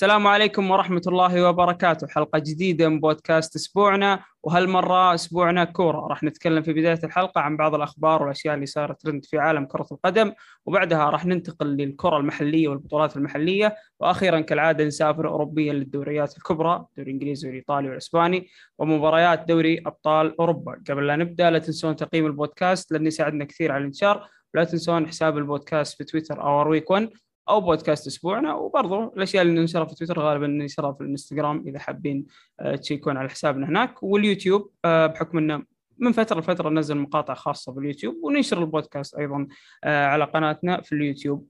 السلام عليكم ورحمة الله وبركاته. حلقة جديدة من بودكاست أسبوعنا وهالمرة أسبوعنا كورة. راح نتكلم في بداية الحلقة عن بعض الأخبار والأشياء اللي صارت ترند في عالم كرة القدم وبعدها راح ننتقل للكرة المحلية والبطولات المحلية وأخيرا كالعادة نسافر أوروبيا للدوريات الكبرى الدوري الإنجليزي والإيطالي والإسباني ومباريات دوري أبطال أوروبا. قبل لا نبدأ لا تنسون تقييم البودكاست لأنه يساعدنا كثير على الانتشار ولا تنسون حساب البودكاست في تويتر اور ويك 1 أو بودكاست أسبوعنا وبرضو الأشياء اللي ننشرها في تويتر غالبا ننشرها في الإنستغرام إذا حابين آه، تشيكون على حسابنا هناك واليوتيوب آه، بحكم إنه من فترة لفترة ننزل مقاطع خاصة باليوتيوب وننشر البودكاست أيضا آه، على قناتنا في اليوتيوب.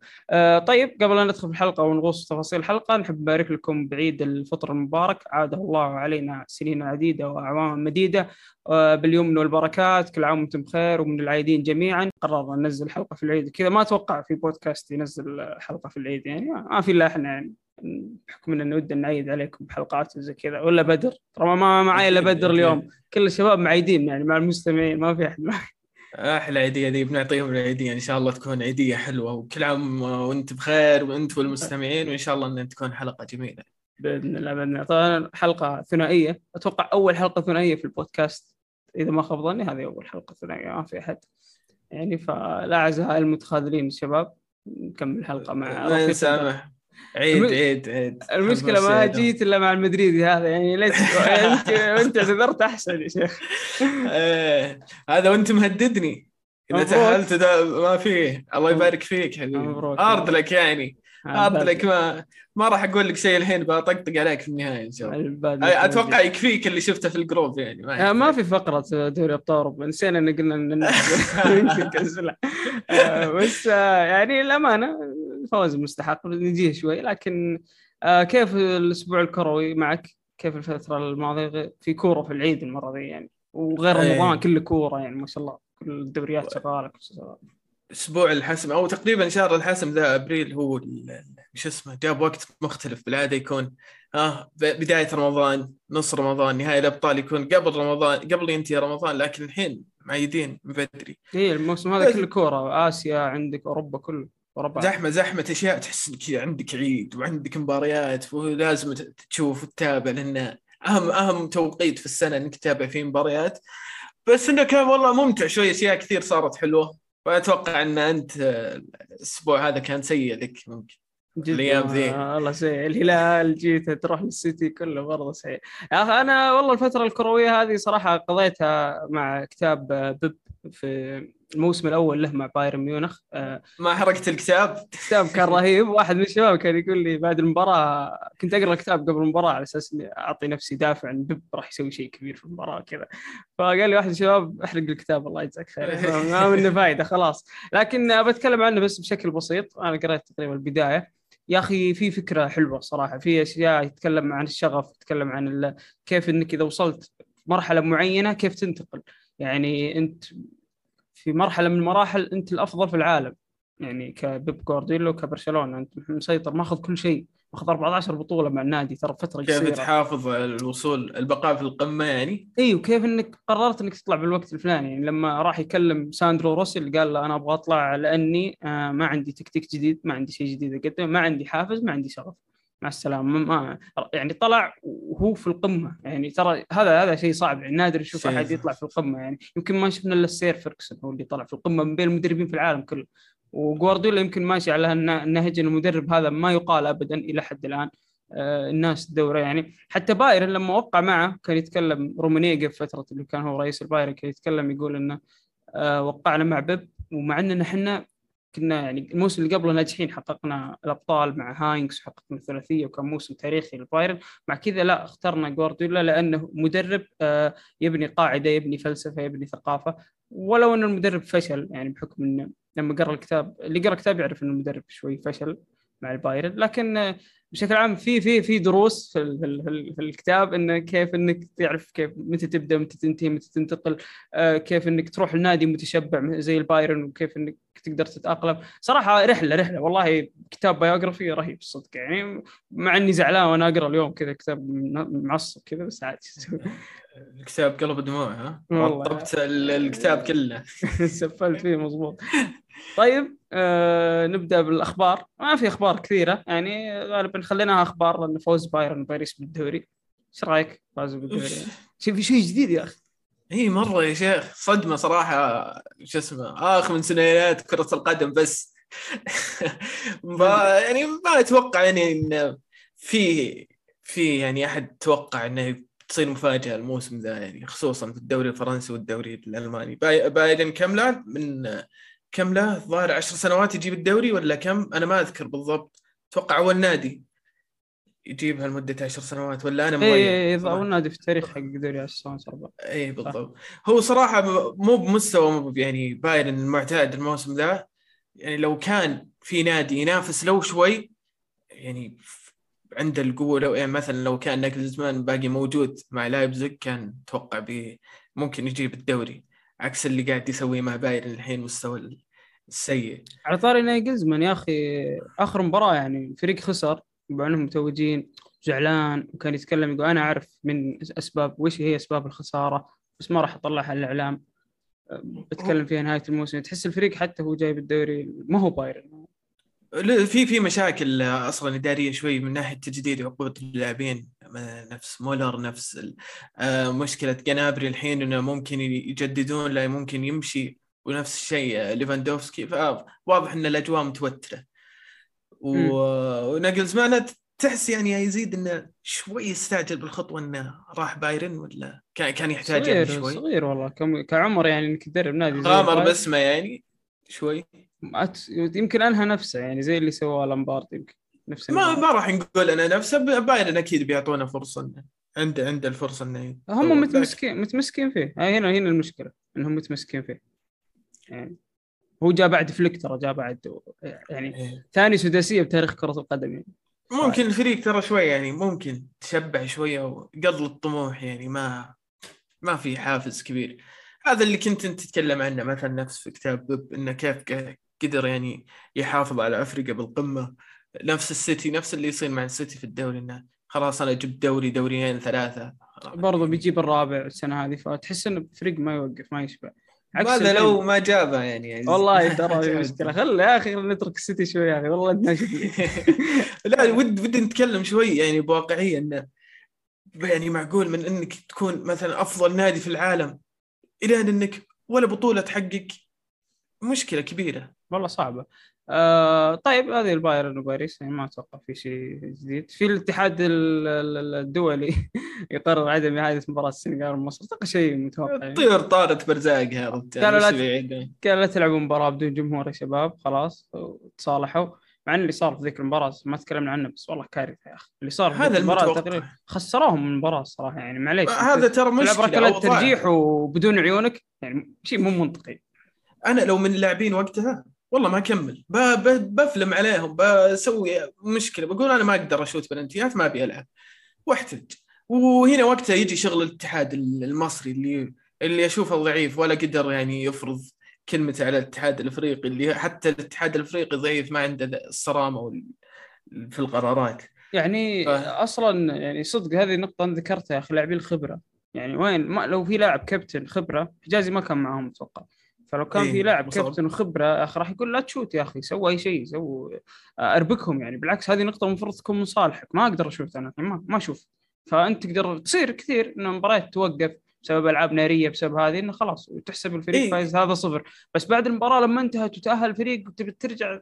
طيب قبل لا ندخل في الحلقة ونغوص في تفاصيل الحلقة نحب نبارك لكم بعيد الفطر المبارك. عاده الله علينا سنين عديدة واعواما مديدة باليمن والبركات كل عام وأنتم بخير ومن العايدين جميعا. قررنا ننزل حلقة في العيد. كذا ما أتوقع في بودكاست ينزل حلقة في العيد يعني ما في إلا إحنا يعني. بحكم إن ودنا نعيد عليكم بحلقات وزي كذا. ولا بدر. ترى ما معي إلا بدر اليوم. كل الشباب معيدين يعني مع المستمعين ما في أحد معي. أحلى عيديه دي بنعطيهم العيدية. إن شاء الله تكون عيدية حلوة. وكل عام وأنت بخير وأنت والمستمعين. وإن شاء الله إن تكون حلقة جميلة. بإذن الله بإذن الله. طبعا حلقة ثنائية. أتوقع أول حلقة ثنائية في البودكاست. إذا ما خاب ظني هذه أول حلقة ثنائية ما في أحد. يعني فلا اعزائي المتخاذلين الشباب. نكمل الحلقة مع رفيق سامح عيد عيد عيد. المشكلة ما جيت إلا مع المدريدي هذا يعني ليش؟ انت أنت اعتذرت أحسن يا شيخ. إيه هذا وأنت مهددني. إذا تأهلت ما فيه الله يبارك فيك حبيبي. ارض لك يعني. ارض لك ما ما راح أقول لك شيء الحين بطقطق عليك في النهاية إن شاء الله. أتوقع يكفيك اللي شفته في الجروب يعني ما, ما في فقرة دوري أبطال اوروبا نسينا إن قلنا آه، بس آه، يعني الأمانة فوز مستحق نجيه شوي. لكن آه، كيف الأسبوع الكروي معك؟ كيف الفترة الماضية؟ في كورة في العيد المرة دي يعني وغير إيه. رمضان كله كورة يعني ما شاء الله. كل الدوريات شغالة كل شغاله أسبوع الحسم أو تقريبا شهر الحسم ذا أبريل هو شو اسمه جاب وقت مختلف بالعادة يكون آه بداية رمضان نص رمضان نهاية الأبطال يكون قبل رمضان قبل ينتهي رمضان لكن الحين معيدين من بدري. اي الموسم هذا كله كورة آسيا عندك أوروبا كله أوروبا. زحمة زحمة أشياء تحس إنك عندك عيد وعندك مباريات ولازم تشوف وتتابع لأن أهم أهم توقيت في السنة إنك تتابع فيه مباريات. بس إنه كان والله ممتع شوي أشياء كثير صارت حلوة. وأتوقع إن أنت الأسبوع هذا كان سيء لك ممكن. الأيام ذي والله سيء. الهلال جيت تروح للسيتي كله برضه سيء. يا أخي أنا والله الفترة الكروية هذه صراحة قضيتها مع كتاب بيب في الموسم الأول له مع بايرن ميونخ آه، ما حركت الكتاب. الكتاب كان رهيب. واحد من الشباب كان يقول لي بعد المباراة كنت أقرأ الكتاب قبل المباراة على أساس إني أعطي نفسي دافع إن بيب راح يسوي شيء كبير في المباراة كذا فقال لي واحد من الشباب احرق الكتاب الله يجزاك خير. ما منه فائده خلاص. لكن بتكلم عنه بس بشكل بسيط. أنا قريت تقريبا البداية. يا أخي في فكرة حلوة صراحة. في أشياء يتكلم عن الشغف يتكلم عن كيف إنك إذا وصلت مرحلة معينة كيف تنتقل. يعني أنت في مرحلة من المراحل أنت الأفضل في العالم. يعني كبيب جوارديولا وكبرشلونة أنت مسيطر ماخذ كل شيء ماخذ 14 بطولة مع النادي ترى فترة قصيرة. كيف تحافظ على الوصول البقاء في القمة يعني؟ أيوه كيف إنك قررت إنك تطلع بالوقت الفلاني. يعني لما راح يكلم ساندرو روسل قال له أنا أبغى أطلع لأني آه، ما عندي تكتيك جديد ما عندي شيء جديد أقدمه ما عندي حافز ما عندي شغف. مع السلامة. ما يعني طلع وهو في القمة. يعني ترى هذا هذا شيء صعب. يعني نادر نشوف أحد يطلع في القمة. يعني يمكن ما شفنا إلا السير فيركسون هو اللي طلع في القمة من بين المدربين في العالم كله. وجوارديولا يمكن ماشي على النهج المدرب هذا ما يقال ابدا إلى حد الآن آه الناس الدوره يعني حتى بايرن لما وقع معه كان يتكلم رومينيغه في فترة اللي كان هو رئيس البايرن كان يتكلم يقول إنه آه وقعنا مع بيب ومع إننا إحنا كنا يعني الموسم اللي قبله ناجحين حققنا الأبطال مع هاينكس وحققنا الثلاثية وكان موسم تاريخي للبايرن. مع كذا لا اخترنا جوارديولا لأنه مدرب آه، يبني قاعدة يبني فلسفة يبني ثقافة. ولو أن المدرب فشل يعني بحكم إنه لما قرأ الكتاب اللي قرأ الكتاب يعرف إنه المدرب شوي فشل مع البايرن. لكن بشكل عام في في في دروس في, في, في الكتاب إنه كيف إنك تعرف كيف متى تبدأ متى تنتهي متى تنتقل آه كيف إنك تروح لنادي متشبع زي البايرن وكيف إنك تقدر تتأقلم. صراحة رحلة رحلة. والله كتاب biography رهيب الصدق يعني مع إني زعلان وأنا أقرأ اليوم كذا كتاب معصب كذا بس عادي. الكتاب قلب دموع ها؟ ال- الكتاب كله. سفلت فيه مضبوط. طيب آه نبدأ بالأخبار. ما في أخبار كثيرة. يعني غالبا خليناها أخبار لأن فوز بايرن باريس بالدوري. إيش رأيك؟ فازوا بالدوري. شوف في شيء جديد يا أخي. إي مرة يا شيخ صدمة صراحة. شو اسمه آخ من سنوات كرة القدم بس. يعني ما أتوقع يعني إن في في يعني أحد توقع إنه تصير مفاجأة الموسم ذا يعني خصوصا في الدوري الفرنسي والدوري الألماني. باي- بايرن كم له من كم له الظاهر عشر سنوات يجيب الدوري ولا كم؟ أنا ما أذكر بالضبط. أتوقع أول نادي. يجيبها لمدة عشر سنوات ولا أنا مضيع؟ اي اول نادي في التاريخ حق دوري السنة اربعه اي بالضبط. هو صراحة مو بمستوى مو يعني بايرن المعتاد الموسم ذا يعني لو كان في نادي ينافس لو شوي يعني عنده القوة لو يعني مثلا لو كان ناجلزمان باقي موجود مع لايبزيج كان أتوقع بي ممكن يجيب الدوري. عكس اللي قاعد يسويه مع بايرن الحين مستوى السيء. على طاري نايجلزمان يا أخي آخر مباراة يعني الفريق خسر. مع انهم متوجين زعلان وكان يتكلم يقول أنا أعرف من أسباب وش هي أسباب الخسارة؟ بس ما راح أطلعها الإعلام. بتكلم فيها نهاية الموسم. تحس الفريق حتى هو جايب الدوري ما هو بايرن. في في مشاكل أصلا إدارية شوي من ناحية تجديد عقود اللاعبين. نفس مولر نفس آه، مشكلة جنابري الحين إنه ممكن يجددون لا ممكن يمشي. ونفس الشيء آه، ليفاندوفسكي. فواضح إن الأجواء متوترة. مم. و- وناجلزمان تحس يعني يزيد إنه شوي استعجل بالخطوة إنه راح بايرن ولا كان كان يحتاج يعني صغير شوي صغير والله كم كعمر يعني إنك تدرب نادي غامر. باسمه يعني شوي أت... يمكن أنهى نفسه يعني زي اللي سواه لامبارد يمكن نفس ما. ما راح نقول أنا نفسه بايرن أكيد بيعطونا فرصة إنه عنده عنده الفرصة إنه. هم متمسكين متمسكين فيه هنا هنا المشكلة إنهم متمسكين فيه يعني هو جاء بعد فليك ترى جاء بعد يعني إيه. ثاني سداسية بتاريخ كرة القدم يعني. ممكن الفريق ترى شوي يعني ممكن تشبع شوية وقل الطموح يعني ما ما في حافز كبير. هذا اللي كنت أنت تتكلم عنه مثلا نفس في كتاب بيب إنه كيف قدر يعني يحافظ على أفريقيا بالقمة. نفس السيتي نفس اللي يصير مع السيتي في الدوري إنه خلاص أنا جبت دوري دوريين ثلاثة. برضه بيجيب الرابع السنة هذه فتحس انه فريق ما يوقف ما يشبع. ماذا. لو ما جابه يعني, يعني والله ترى في مشكلة. خل يا أخي نترك السيتي شوي يا أخي. والله لا ود ودي نتكلم شوي يعني بواقعية انه يعني معقول من إنك تكون مثلا أفضل نادي في العالم إلى إنك ولا بطولة تحقق مشكلة كبيرة. والله صعبة. آه طيب هذه البايرن وباريس يعني ما أتوقع في شيء جديد في الاتحاد ال- ال- الدولي يقرر عدم إعادة مباراة السنغال ومصر أتوقع شيء متوقع يعني. الطيور طارت برزاق يا قالوا لا وش ت- بيعيدون؟ قال لا تلعبوا مباراة بدون جمهور يا شباب خلاص وتصالحوا مع إن اللي صار في ذيك المباراة ما تكلمنا عنه بس والله كارثة يا أخي اللي صار في هذا المباراة. تقريبا خسروهم من المباراة الصراحه يعني معليش هذا ترى مشكلة. ترجيح وبدون عيونك يعني شيء مو منطقي أنا لو من اللاعبين وقتها والله ما أكمل. بفلم عليهم بسوي مشكلة. بقول أنا ما أقدر أشوت بلنتيات ما أبي ألعب. وأحتج. وهنا وقتها يجي شغل الاتحاد المصري اللي اللي أشوفه ضعيف ولا قدر يعني يفرض كلمته على الاتحاد الأفريقي اللي حتى الاتحاد الأفريقي ضعيف ما عنده الصرامة في القرارات. يعني ف- أصلا يعني صدق هذه نقطة أنا ذكرتها يا أخي لاعبين الخبرة. يعني وين؟ ما لو في لاعب كابتن خبرة حجازي ما كان معاهم أتوقع. فلو كان إيه، في لاعب. كابتن وخبرة يا أخي راح يقول لا تشوت يا أخي سوي أي شيء سو أربكهم يعني. بالعكس هذه نقطة المفروض تكون من صالحك. ما أقدر أشوت أنا ما ما أشوف. فأنت تقدر تصير كثير إن المباريات توقف بسبب ألعاب نارية بسبب هذه انه خلاص وتحسب الفريق إيه. فايز هذا صفر. بس بعد المباراة لما انتهت وتأهل الفريق وتبي ترجع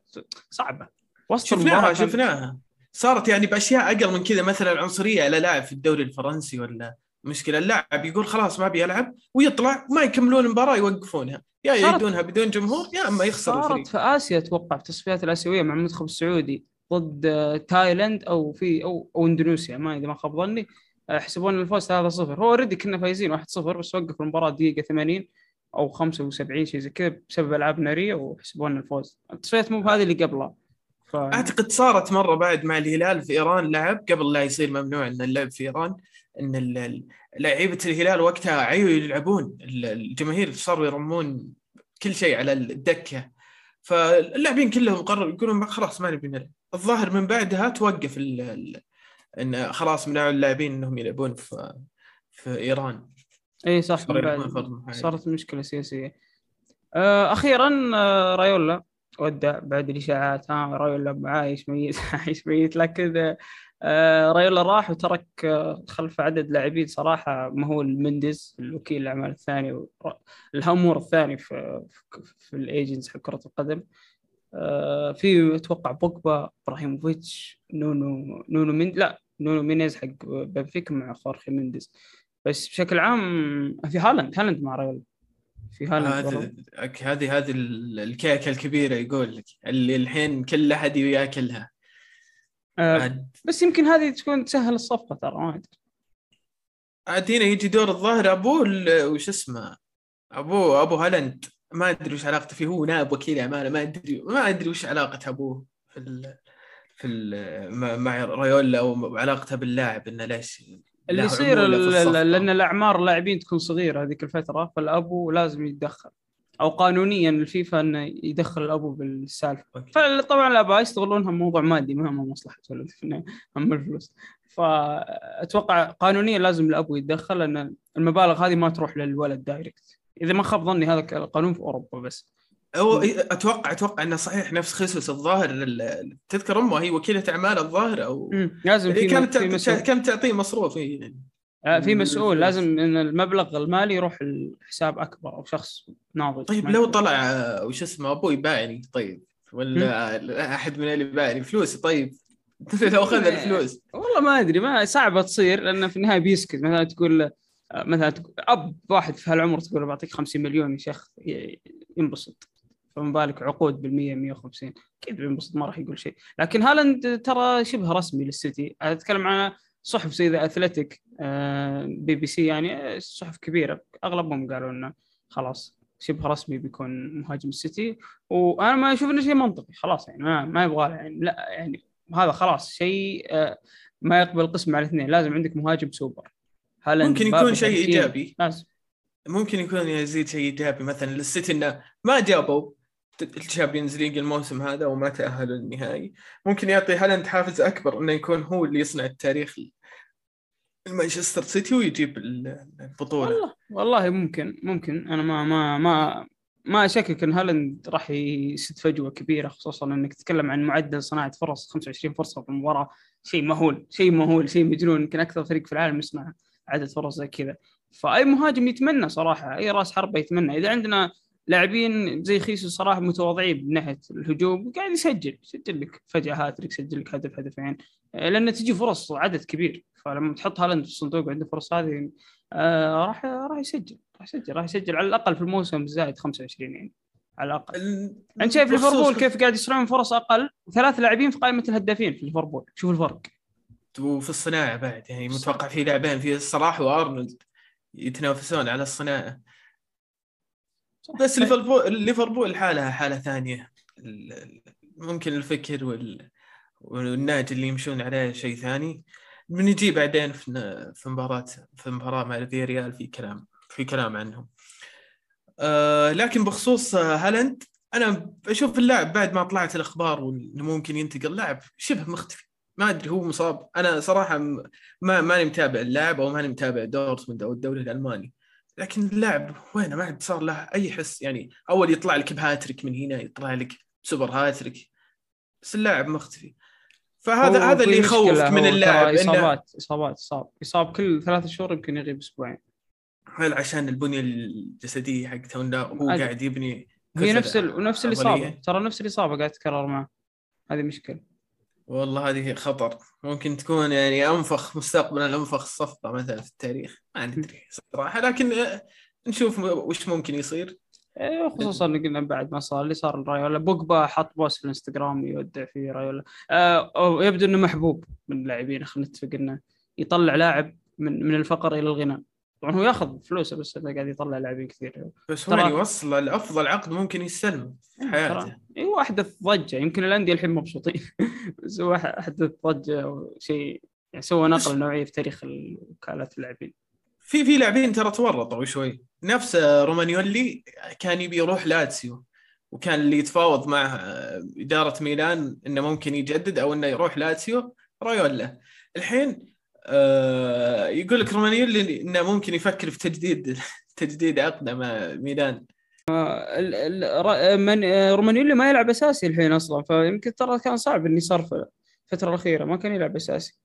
صعبة. وسط شفناها شفناها. صارت يعني بأشياء أقل من كذا مثلا عنصريه على لاعب في الدوري الفرنسي ولا مشكلة اللاعب يقول خلاص ما أبي ألعب ويطلع ما يكملون المباراة يوقفونها. يا يعيدونها بدون جمهور يا أما يخسر الفريق. صارت في آسيا أتوقع في التصفيات الآسيوية مع المنتخب السعودي ضد آه، تايلاند أو في أو أو إندونيسيا ما إذا ما خاب ظني. آه، يحسبون الفوز 3-0 هو already كنا فايزين 1-0 بس وقف المباراة دقيقة 80 أو 75 شيء زي كذا بسبب العاب ناريه وحسبوا لنا الفوز. التصفيات مو بهذه اللي قبلها. ف... أعتقد صارت مرة بعد مع الهلال في إيران لعب قبل لا يصير ممنوع إن اللعب في إيران. إن لعيبة الهلال وقتها عيوا يلعبون. ال- الجماهير صاروا يرمون كل شيء على الدكة. فاللاعبين كلهم قرروا يقولون خلاص ما نبي نلعب. الظاهر من بعدها توقف ال إن خلاص منعوا اللاعبين إنهم يلعبون في في إيران. إي صح من بعد. صارت مشكلة سياسية. آه، أخيرا آه، رايولا ودع بعد الإشاعات. ها رايولا عايش ميت عايش ميت. لكن رايولا راح وترك آه، خلف عدد لاعبين صراحة مهول مندز الوكيل الأعمال الثاني الهامور الثاني في في, ال agents حق كرة القدم. آه، في أتوقع بوجبا إبراهيموفيتش نونو نونو من لا نونو مينيز حق بنفيكا مع خورخي مندز بس بشكل عام في هالاند هالاند مع رايولا في هالاند. هذه هذه هذه ال- الكيكة الكبيرة يقول لك اللي الحين كل أحد ياكلها عاد. بس يمكن هذه تكون تسهل الصفقة ترى ما أدري. عاد هنا يجي دور الظاهر ابوه وش اسمه؟ ابوه أبو هالاند. ما أدري وش علاقته فيه. هو نائب وكيل اعماله ما أدري ما أدري وش علاقة أبوه في ال في ال مع- رايولا وعلاقته باللاعب إنه ليش اللي يصير. لأن الأعمار اللاعبين تكون صغيرة هذيك الفترة فالأبو لازم يتدخل. أو قانونيا الفيفا إنه يدخل الأبو بالسالفة. فطبعا الاباء يستغلونها موضوع مادي ما هم مصلحة ولد هم الفلوس فأتوقع قانونيا لازم الأبو يتدخل لأن المبالغ هذه ما تروح للولد دايركت إذا ما خاب ظني هذا القانون في أوروبا بس هو أتوقع أتوقع إنه صحيح نفس خصوص الظاهر ال- تذكر أمه هي وكيلة أعمال الظاهر أو. لازم كانت مسؤول كم تعطيه مصروف يعني. آه، في مسؤول. لازم إن المبلغ المالي يروح لحساب أكبر أو شخص ناضج. طيب لو طلع آه، وش اسمه أبوي باعني طيب ولا أحد من اللي باعني؟ فلوسي طيب. لو أخذ الفلوس. والله ما أدري ما صعبة تصير لأن في النهاية بيسكت. مثلا تقول له- مثلا تقول أب واحد في هالعمر تقول بعطيك 50 مليون يا شيخ ينبسط. فما بالك عقود بال 100 150 أكيد بينبسط ما راح يقول شيء. لكن هالاند ترى شبه رسمي للسيتي. أتكلم عن صحف زي ذا Athletic بي بي سي يعني آه، صحف كبيرة. أغلبهم قالوا إنه خلاص شبه رسمي بيكون مهاجم السيتي. وأنا ما أشوف إنه شيء منطقي خلاص يعني ما ما يبغى يعني لا يعني هذا خلاص شيء آه، ما يقبل قسم على الاثنين لازم عندك مهاجم سوبر. هالاند ممكن يكون شيء. إيجابي. لازم. ممكن يكون يزيد شيء إيجابي. مثلا للسيتي إنه ما جابوا ال Champions League الموسم هذا وما تأهلوا للنهائي ممكن يعطي هالاند حافز أكبر إنه يكون هو اللي يصنع التاريخ مانشستر سيتي ويجيب البطولة. والله والله ممكن ممكن. أنا ما ما ما ما أشكك إن هالاند راح يسد فجوة كبيرة خصوصا إنك تتكلم عن معدل صناعة فرص 25 فرصة في المباراة. شيء مهول شيء مهول شيء مجنون. يمكن أكثر فريق في العالم يصنع عدد فرص زي كذا. فأي مهاجم يتمنى صراحة أي رأس حربة يتمنى. إذا عندنا لاعبين زي خيسو صراحة متواضعين من ناحية الهجوم قاعد يسجل يسجل لك فجأة هاتريك يسجل لك هدف هدفين. آه، لأن تجي فرص عدد كبير فلما تحط هالاند في الصندوق وعنده فرص هذه آه راح راح يسجل راح يسجل راح يسجل على الأقل في الموسم الزايد 25 يعني على الأقل. ال- أنت شايف ليفربول كيف قاعد يصنعون فرص أقل؟ ثلاث لاعبين في قائمة الهدافين في ليفربول شوف الفرق. وفي الصناعة بعد يعني متوقع في لاعبين في صلاح وأرنولد يتنافسون على الصناعة. بس ليفربول ليفربول حالها حالة ثانية. ممكن الفكر وال... والنهج اللي يمشون عليه شيء ثاني. بنجي بعدين في في مباراة في مباراة مع الفيريال في كلام في كلام عنهم. آه لكن بخصوص آه، هالاند أنا أشوف اللاعب بعد ما طلعت الأخبار وإنه ممكن ينتقل لاعب شبه مختفي. ما أدري هو مصاب. أنا صراحة ما ماني متابع اللاعب أو ماني متابع دورتموند أو الدوري الألماني. لكن اللاعب وينه ما عاد صار له أي حس. يعني أول يطلع لك بهاتريك من هنا يطلع لك سوبر هاتريك. بس اللاعب مختفي. فهذا هذا اللي في يخوف مشكلة، من اللاعب اصابات إصابات إصاب يصاب كل ثلاث شهور يمكن يغيب أسبوعين. هل عشان البنية الجسدية حقته ولا هو. قاعد يبني هي نفس ال... ونفس الإصابة. عضلية؟ ترى نفس الإصابة قاعد تتكرر معه. هذه مشكلة. والله هذه خطر. ممكن تكون يعني أنفخ مستقبلا أنفخ صفقة مثلا في التاريخ. ما ندري صراحة. لكن آه، نشوف وش ممكن يصير. إيه، خصوصا قلنا بعد ما صار اللي صار لرايولا بوجبا حط بوست في الإنستغرام يودع فيه رايولا آه يبدو إنه محبوب من اللاعبين خلينا نتفق إنه يطلع لاعب من من الفقر إلى الغنى. طبعا هو ياخذ فلوسه بس إنه قاعد يطلع لاعبين كثير. بس ترى- هو يوصل لافضل عقد ممكن يستلمه في حياته. ترى إيه، هو احدث ضجه يمكن الأندية الحين مبسوطين. بس هو احدث ضجه أو شيء. يعني سوى نقله نوعية في تاريخ ال- وكالات اللاعبين. في في لاعبين ترى تورطوا شوي. نفس رومانيولي كان يبي يروح لاتسيو. وكان اللي يتفاوض مع إدارة ميلان إنه ممكن يجدد أو إنه يروح لاتسيو. رايولا الحين آه يقول لك رومانيولي إنه ممكن يفكر في تجديد تجديد عقده مع ميلان. من رومانيولي ما يلعب أساسي الحين أصلا فيمكن ترى كان صعب إنه يصرف الفترة الأخيرة ما كان يلعب أساسي.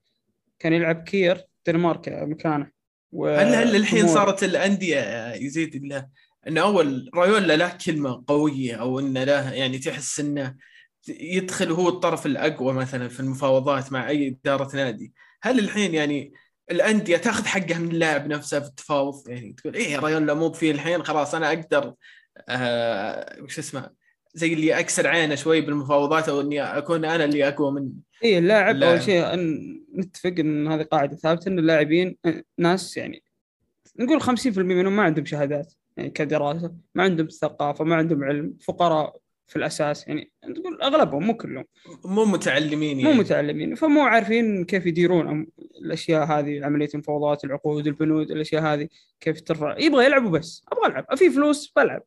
كان يلعب كير دنمارك مكانه و... هل هل الحين صارت الأندية يزيد الله إنه أول رايولا له كلمة قوية أو إنه له يعني تحس إنه يدخل هو الطرف الأقوى مثلا في المفاوضات مع أي إدارة نادي. هل الحين يعني الأندية تاخذ حقها من اللاعب نفسه في التفاوض؟ يعني تقول إيه رايولا مو فيه الحين خلاص أنا أقدر آه وش اسمه زي اللي أكسر عينه شوي بالمفاوضات أو إني أكون أنا اللي أقوى منه اي اللاعب أول شيء أن نتفق إن هذه قاعدة ثابتة إن اللاعبين ناس يعني نقول 50% منهم ما عندهم شهادات يعني كدراسة ما عندهم ثقافة ما عندهم علم فقراء في الأساس يعني تقول أغلبهم مو كلهم. مو متعلمين يعني. مو متعلمين فمو عارفين كيف يديرون الأشياء هذه عملية المفاوضات العقود البنود الأشياء هذه كيف ترفع. يبغى يلعبوا بس أبغى ألعب. في فلوس بلعب.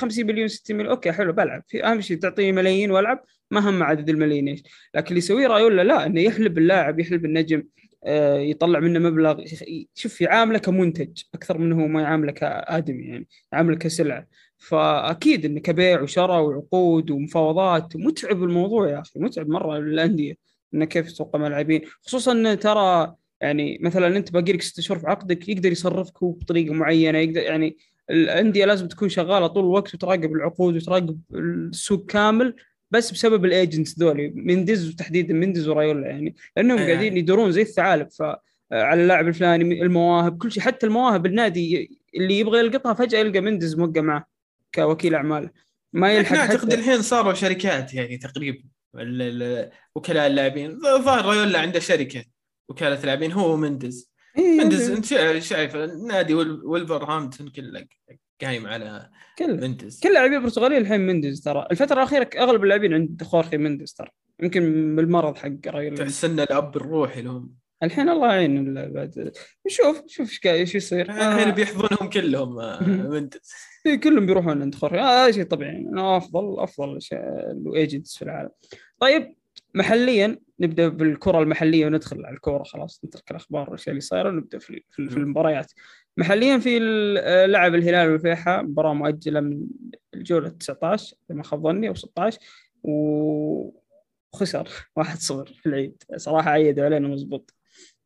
50 مليون 60 مليون أوكي حلو بلعب. في أهم شيء تعطيني ملايين وألعب ما هم عدد الملايين إيش. لكن اللي يسويه رايولا لا إنه يحلب اللاعب يحلب النجم. يطلع منه مبلغ شوف يعامله كمنتج أكثر منه ما يعامله كآدمي يعني يعامله كسلعة. فأكيد إنه كبيع وشراء وعقود ومفاوضات متعب الموضوع يا أخي متعب مرة للأندية إنه كيف تسوق ملاعبين خصوصا إنه ترى يعني مثلا أنت باقي لك ست شهور في عقدك يقدر يصرفك بطريقة معينة يقدر يعني الأندية لازم تكون شغالة طول الوقت وتراقب العقود وتراقب السوق كامل بس بسبب ال agents ذولي. مندز وتحديدا مندز ورايولا يعني. لأنهم آه. قاعدين يدورون زي الثعالب. ف على اللاعب الفلاني المواهب كل شيء. حتى المواهب النادي اللي يبغى يلقطها فجأة يلقى مندز موقع معه كوكيل أعمال. ما يلحق اعتقد الحين صاروا شركات يعني تقريبا. وكلاء اللاعبين ظاهر رايولا عنده شركة وكاله لاعبين هو مندز إيه مندز انت شايف نادي ولفرهامبتون كله. قايم على كل مندز. كل لاعبين البرتغاليين الحين مندز ترى. الفترة الأخيرة أغلب اللاعبين عند خورخي مندز ترى. يمكن بالمرض حق رايولا تحس ان الأب الروحي لهم. الحين الله يعين بعد. شوف شوف إيش يصير. الحين آه. بيحضنهم كلهم آه، مندز. كلهم بيروحون عند خورخي. هذا شيء طبيعي. أنا أفضل أفضل ال agents في العالم. طيب محليا نبدأ بالكرة المحلية وندخل على الكورة. خلاص نترك الأخبار والاشياء اللي صايره ونبدأ في, في المباريات. محليا في لعب الهلال والفيحاء مباراة مؤجلة من الجولة 19 إذا ما خاب ظني أو 16 وخسر 1-0 في العيد. صراحة عيدوا علينا مضبوط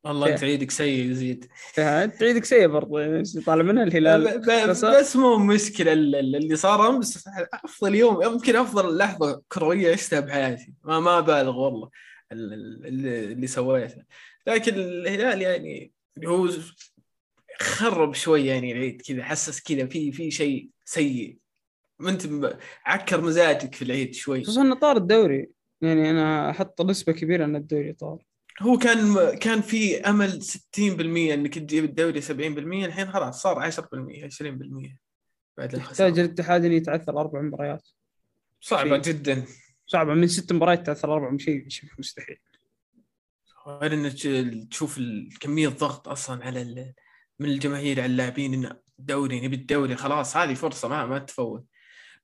والله انت عيدك سيء يزيد. انت عيدك سيء برضه يعني طالع منها الهلال بس, بس مو مشكلة اللي صار امس أفضل يوم يمكن أفضل لحظة كروية عشتها بحياتي. ما ما بالغ والله اللي سويته. لكن الهلال يعني هو خرب شوي يعني العيد كذا حسس كذا في في شيء سيء. انت عكر مزاجك في العيد شوي. خصوصا إنه طار الدوري. يعني أنا أحط نسبة كبيرة إن الدوري طار. هو كان كان في أمل 60% إنك تجيب الدوري 70% الحين خلاص صار 10% 20% بعد يحتاج الاتحاد إن يتعثر أربع مباريات. صعبة شيء. جدا. صعبة. من ست مباريات تعثر أربع شيء مستحيل. غير إنك تشوف كمية ضغط أصلا على من الجماهير على اللاعبين إنه دوري نبي الدوري خلاص هذه فرصة ما ما تفوت.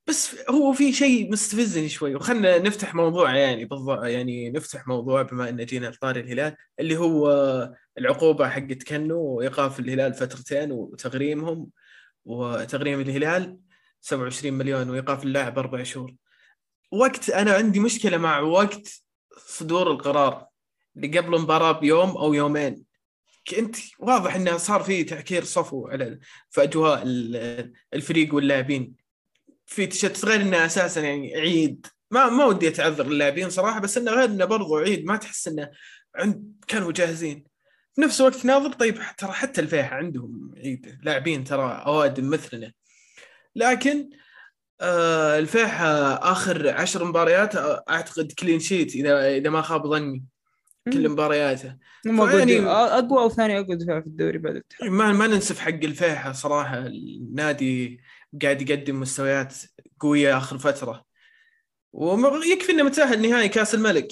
بس هو في شيء مستفزني شوي وخلنا نفتح موضوع يعني بالضبط يعني نفتح موضوع بما إن جينا لطاري الهلال اللي هو العقوبة حقت كنو وإيقاف الهلال فترتين وتغريمهم وتغريم الهلال 27 مليون وإيقاف اللاعب أربع شهور. وقت أنا عندي مشكلة مع وقت صدور القرار اللي قبل المباراه بيوم أو يومين. أنت. واضح إنه صار في تعكير صفو على في اجواء الفريق واللاعبين. في تيشيرت غير إنه أساسا يعني عيد. ما ما ودي أتعذر اللاعبين صراحة بس إنه غير إنه برضو عيد. ما تحس إنه عند كانوا جاهزين. في نفس الوقت ناظر طيب ترى حتى الفيحة عندهم عيد. لاعبين ترى أوادم مثلنا. لكن آه الفيحة آخر عشر مباريات أعتقد كلين شيت اذا إذا ما خاب ظني. كل مبارياته. يعني أقوى أو ثاني أقوى دفاع في الدوري بعد الاتحاد ما ما ننسف حق الفيحة صراحة. النادي قاعد يقدم مستويات قوية آخر فترة. ويكفي إنه متأهل نهائي كأس الملك.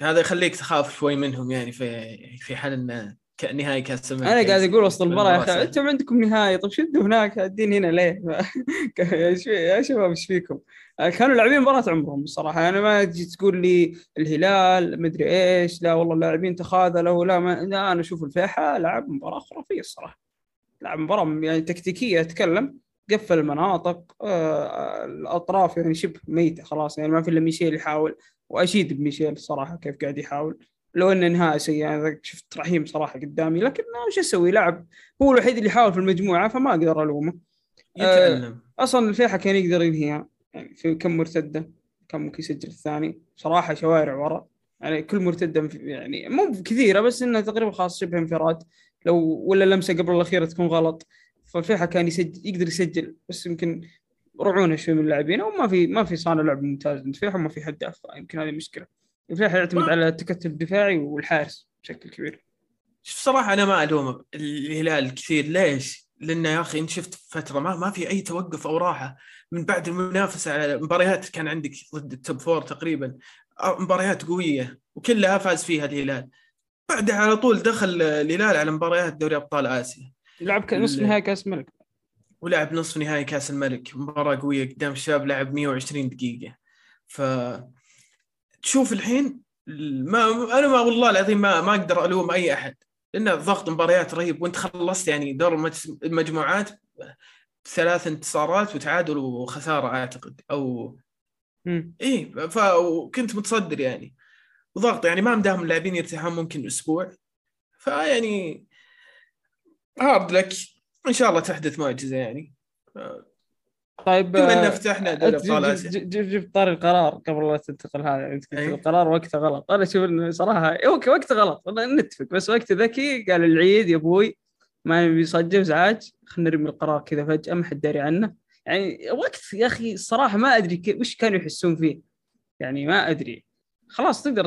هذا يخليك تخاف شوي منهم يعني في في حال إنه نهائي كأس الملك. أنا قاعد أقول وسط المباراه يا أخي أنتم عندكم نهائي طيب شدوا هناك؟ الدين هنا ليه؟ يا شباب إيش فيكم؟ كانوا لاعبين مباراة عمرهم بصراحة. أنا ما تجي تقول لي الهلال مدري إيش لا والله اللاعبين تخاذلوا لا ما لا أنا أشوف الفيحاء لعب مباراة خرافية الصراحة. لعب مباراة يعني تكتيكية أتكلم. قفل المناطق آه، الأطراف يعني شبه ميتة خلاص. يعني ما في إلا ميشيل يحاول وأشيد بميشيل الصراحه كيف قاعد يحاول. لو ان انهاء سيء يعني شفت رحيم صراحة قدامي. لكن وش أسوي؟ لاعب هو الوحيد اللي يحاول في المجموعة فما أقدر ألومه. يتعلم. أصلا الفيحة كان يقدر ينهيها. يعني في كم مرتدة كان ممكن يسجل الثاني. صراحة شوارع ورا. يعني كل مرتدة يعني مو كثيرة بس إنها تقريبا خلاص شبه انفراد. لو ولا لمسة قبل الأخيرة تكون غلط. فالفيحة كان يسجل يقدر يسجل بس يمكن رعونه شوي من اللاعبين أو ما في ما في صانع لعب ممتاز عند الفيحة وما في هداف يمكن هذه مشكله الفيحة يعتمد على التكتل الدفاعي والحارس بشكل كبير. شوف صراحة أنا ما ألوم الهلال كثير. ليش؟ لأنه يا أخي أنت شفت فترة ما ما في أي توقف أو راحة. من بعد المنافسة على مباريات كان عندك ضد ال top four تقريبا. مباريات قوية وكلها فاز فيها الهلال. بعدها على طول دخل الهلال على مباريات دوري أبطال آسيا. يلعب ك- نصف نهائي كأس ملك ولعب نصف نهائي كأس الملك. مباراة قوية قدام الشباب لعب 120 دقيقة. ف تشوف الحين ما أنا ما والله العظيم ما ما أقدر ألوم أي أحد. لأن ضغط مباريات رهيب وأنت خلصت يعني دور المج- المجموعات ثلاث انتصارات وتعادل وخسارة أعتقد. أو. إيه فكنت متصدر يعني. وضغط يعني ما مداهم اللاعبين يرتاحون ممكن أسبوع. فيعني هارد لك. إن شاء الله تحدث معجزه يعني. طيب بما ان آه، فتحنا دوري أنت ابطال جبت- آسيا. طاري القرار قبل لا تنتقل. هذا انت قلت. القرار وقته غلط. أنا أشوف إنه صراحة إيه، أوكي وقته غلط. نتفق بس وقته ذكي. قال العيد يا أبوي. ما نبي يصجل ازعاج خلينا نرمي القرار كذا فجأة ما حد داري عنه. يعني وقت يا أخي الصراحه ما أدري وش كانوا يحسون فيه؟ يعني ما أدري. خلاص تقدر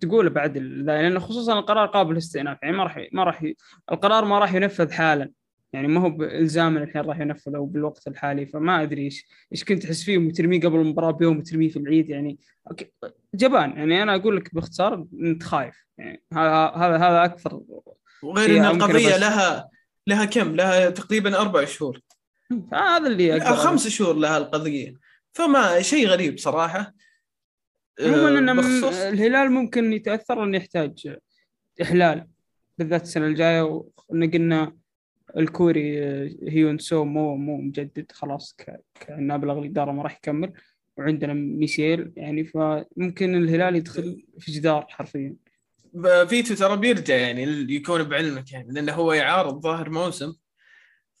تقوله بعد لأنه خصوصا القرار قابل للإستئناف. يعني ما راح ما راح ي- القرار ما راح ينفذ حالا. يعني ما هو بالزاما الحين راح ينفذ أو بالوقت الحالي. فما أدري إيش إيش كنت تحس فيه وترميه قبل المباراة بيوم وترميه في العيد. يعني أوكي، جبان. يعني أنا أقول لك باختصار أنت خايف. يعني هذا هذا أكثر وغير إن القضية بس- لها لها كم؟ لها تقريبا أربع شهور. هذا اللي أقدر خمس شهور لها القضية. فما شيء غريب صراحة. عموما أه، إن بخصوص الهلال ممكن يتأثر انه يحتاج إحلال بالذات السنة الجاية ونقلنا الكوري آه، هيون سو مو مو مجدد خلاص ك- كنابلغ الإدارة ما راح يكمل وعندنا ميشيل يعني فممكن الهلال يدخل في جدار حرفيا. فيتو ترى بيرجع يعني يكون بعلمك يعني لأنه هو يعارض ظاهر موسم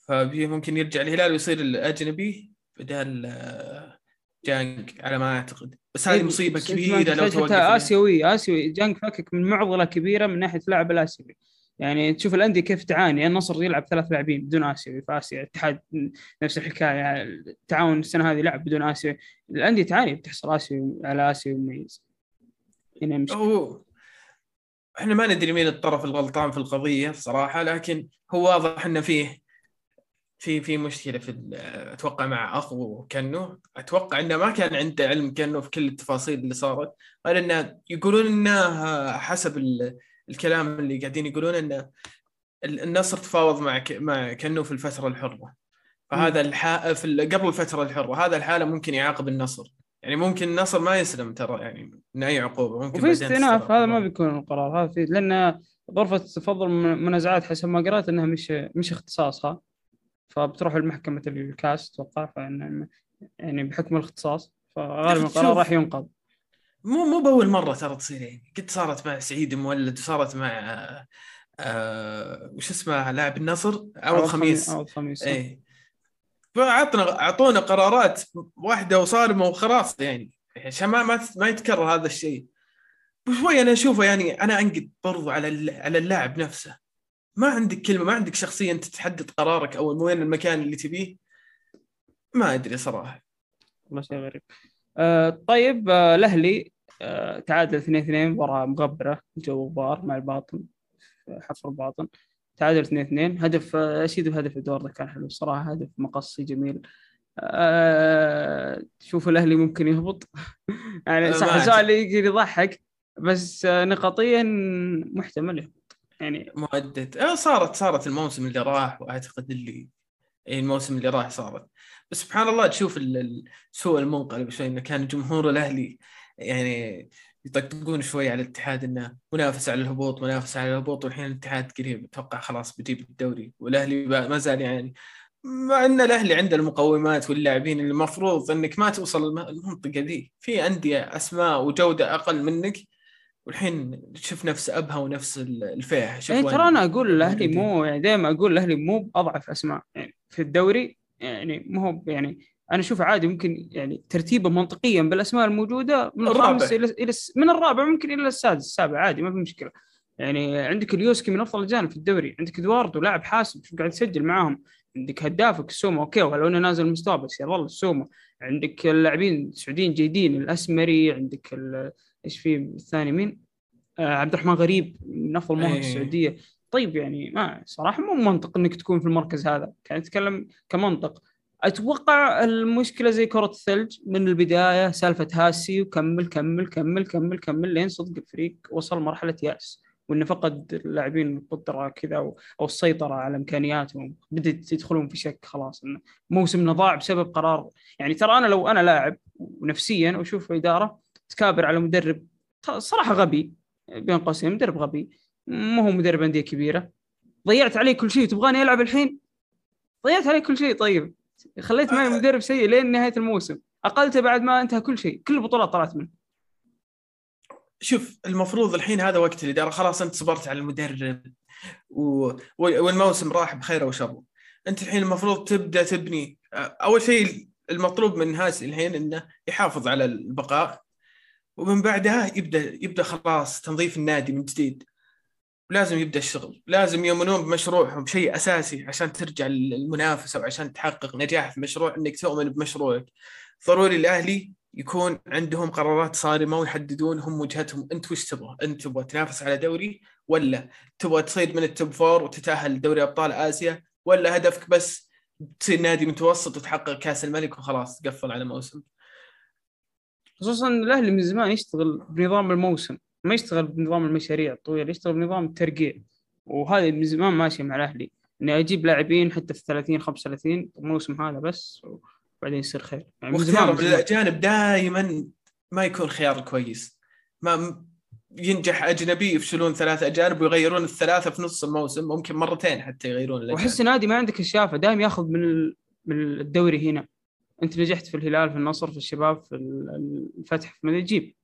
فممكن يرجع الهلال ويصير الأجنبي بدال آه، جانج على ما أعتقد. بس هذه مصيبة أنت ما كبيرة لو توقف حتى آسيوي آسيوي جانك فكك من معضلة كبيرة من ناحية اللاعب الآسيوي. يعني تشوف الأندية كيف تعاني النصر يلعب ثلاث لاعبين بدون آسيوي في آسيا الاتحاد نفس الحكاية التعاون السنة هذه لعب بدون آسيوي. الأندية تعاني بتحصل آسيوي على آسيوي مميز. هنا هو إحنا ما ندري مين الطرف الغلطان في القضية صراحة لكن هو واضح إنه فيه في في مشكلة في أتوقع مع أخو كنو. أتوقع إنه ما كان عنده علم كنو في كل التفاصيل اللي صارت. غير إنه يقولون إنه حسب ال- الكلام اللي قاعدين يقولون إنه ال- النصر تفاوض مع مع كنو في الفترة الحرة. فهذا الح... في قبل الفترة الحرة هذا الحالة ممكن يعاقب النصر. يعني ممكن النصر ما يسلم ترى يعني من أي عقوبة ممكن وفي استئناف. هذا ما بيكون القرار هذا في لأن غرفة تفضل المنازعات حسب ما قرأت إنها مش مش اختصاصها. فبتروح لمحكمه الكاس أتوقع يعني بحكم الاختصاص فغالبا. القرار راح ينقض. مو مو بأول مرة ترى تصير يعني. قد صارت مع سعيد مولد وصارت مع آه آه وش اسمه لاعب النصر عوض خميس عوض خميس إيه. فعطنا أعطونا قرارات واحدة وصارمة وخلاص يعني. عشان ما ما يتكرر هذا الشيء. وشوي أنا أشوفه يعني أنا أنقد برضو على على اللاعب نفسه. ما عندك كلمة ما عندك شخصية أنت تحدد قرارك أو وين المكان اللي تبيه. ما أدري صراحة. والله شيء غريب. آه طيب آه الأهلي آه تعادل 2 2 مباراة مغبرة جو بار مع الباطن حفر الباطن. تعادل 2 2 هدف آه أشيد بهدف الدور ده كان حلو الصراحه هدف مقصي جميل. آه شوف الأهلي ممكن يهبط. يعني آه، صح ما السؤال يقدر يضحك بس آه نقطيا محتمل يهبط. يعني مؤدد آه صارت صارت الموسم اللي راح وأعتقد اللي اي الموسم اللي راح صارت. بس سبحان الله تشوف ال- ال- سوء المنقلب شوي إنه كان جمهور الأهلي يعني يطقطقون شوي على الاتحاد إنه منافس على الهبوط منافس على الهبوط والحين الاتحاد قريب. أتوقع خلاص بيجيب الدوري. والأهلي ما زال يعني مع إن الأهلي عنده المقومات واللاعبين اللي المفروض إنك ما توصل الم- المنطقة دي. في أندية أسماء وجودة أقل منك والحين شوف نفس أبها ونفس ال- الفيح شوف يعني ترى أنا أقول الأهلي. مو يعني دائما أقول الأهلي مو بأضعف أسماء. يعني في الدوري يعني مو هو يعني أنا أشوف عادي ممكن يعني ترتيبه منطقيا بالأسماء الموجودة من الرابع. الخامس إلى إلى من الرابع ممكن إلى السادس السابع عادي ما في مشكلة يعني عندك اليوسكي من أفضل الاجانب في الدوري عندك إدواردو لاعب حاسب شوف قاعد يسجل معاهم عندك هدافك السومه أوكي ولو إنه نازل مستوى بس يظل السومه عندك اللاعبين السعوديين جيدين الأسمري عندك ال- إيش في الثاني مين؟ آه عبد الرحمن غريب من أفضل مواهب إيه. السعودية طيب يعني ما صراحة مو منطق إنك تكون في المركز هذا كان نتكلم كمنطق أتوقع المشكلة زي كرة الثلج من البداية سالفة هاسي وكمل كمل كمل كمل كمل لين صدق الفريق وصل مرحلة يأس. وإنه فقد اللاعبين القدرة كذا أو السيطرة على إمكانياتهم. بدأت يدخلون في شك خلاص إنه موسمنا ضاع بسبب قرار. يعني ترى أنا لو أنا لاعب ونفسيا وأشوف إدارة تكابر على مدرب صراحة غبي بين قوسين. مدرب غبي. مو هو مدرب أندية كبيرة. ضيعت عليه كل شيء. تبغاني ألعب الحين؟ ضيعت عليه كل شيء. طيب. خليت معي مدرب سيء لين نهاية الموسم. اقلته بعد ما انتهى كل شيء. كل البطولات طلعت منه. شوف المفروض الحين هذا وقت الاداره خلاص انت صبرت على المدرب و... والموسم راح بخير وشر انت الحين المفروض تبدأ تبني. أول شيء المطلوب من هاسي الحين إنه يحافظ على البقاء. ومن بعدها يبدا يبدأ خلاص تنظيف النادي من جديد. لازم يبدأ الشغل لازم يؤمنون بمشروعهم شيء أساسي عشان ترجع للمنافسة وعشان تحقق نجاح في مشروع إنك تؤمن بمشروعك. ضروري الاهلي يكون عندهم قرارات صارمة ويحددون هم وجهتهم أنت وش تبغى؟ أنت تبغى تنافس على دوري ولا تبغى تصير من التوب فور وتتأهل لدوري أبطال آسيا ولا هدفك بس تصير نادي متوسط وتحقق كأس الملك وخلاص تقفل على موسم. خصوصا الأهلي من زمان يشتغل بنظام الموسم. ما يشتغل بنظام المشاريع الطويله يشتغل بنظام الترقيع وهذه من زمان ماشيه مع الأهلي. إني أجيب لاعبين حتى في 30 35 الموسم هذا بس وبعدين يصير خير. يعني واختيارهم للاجانب دائما ما يكون خيار كويس. ما ينجح أجنبي يفشلون ثلاثة أجانب ويغيرون الثلاثة في نص الموسم ممكن مرتين حتى يغيرون الأجانب. وأحس نادي ما عندك الشافة دائما ياخذ من من الدوري هنا. أنت نجحت في الهلال في النصر في الشباب في الفتح في جيب.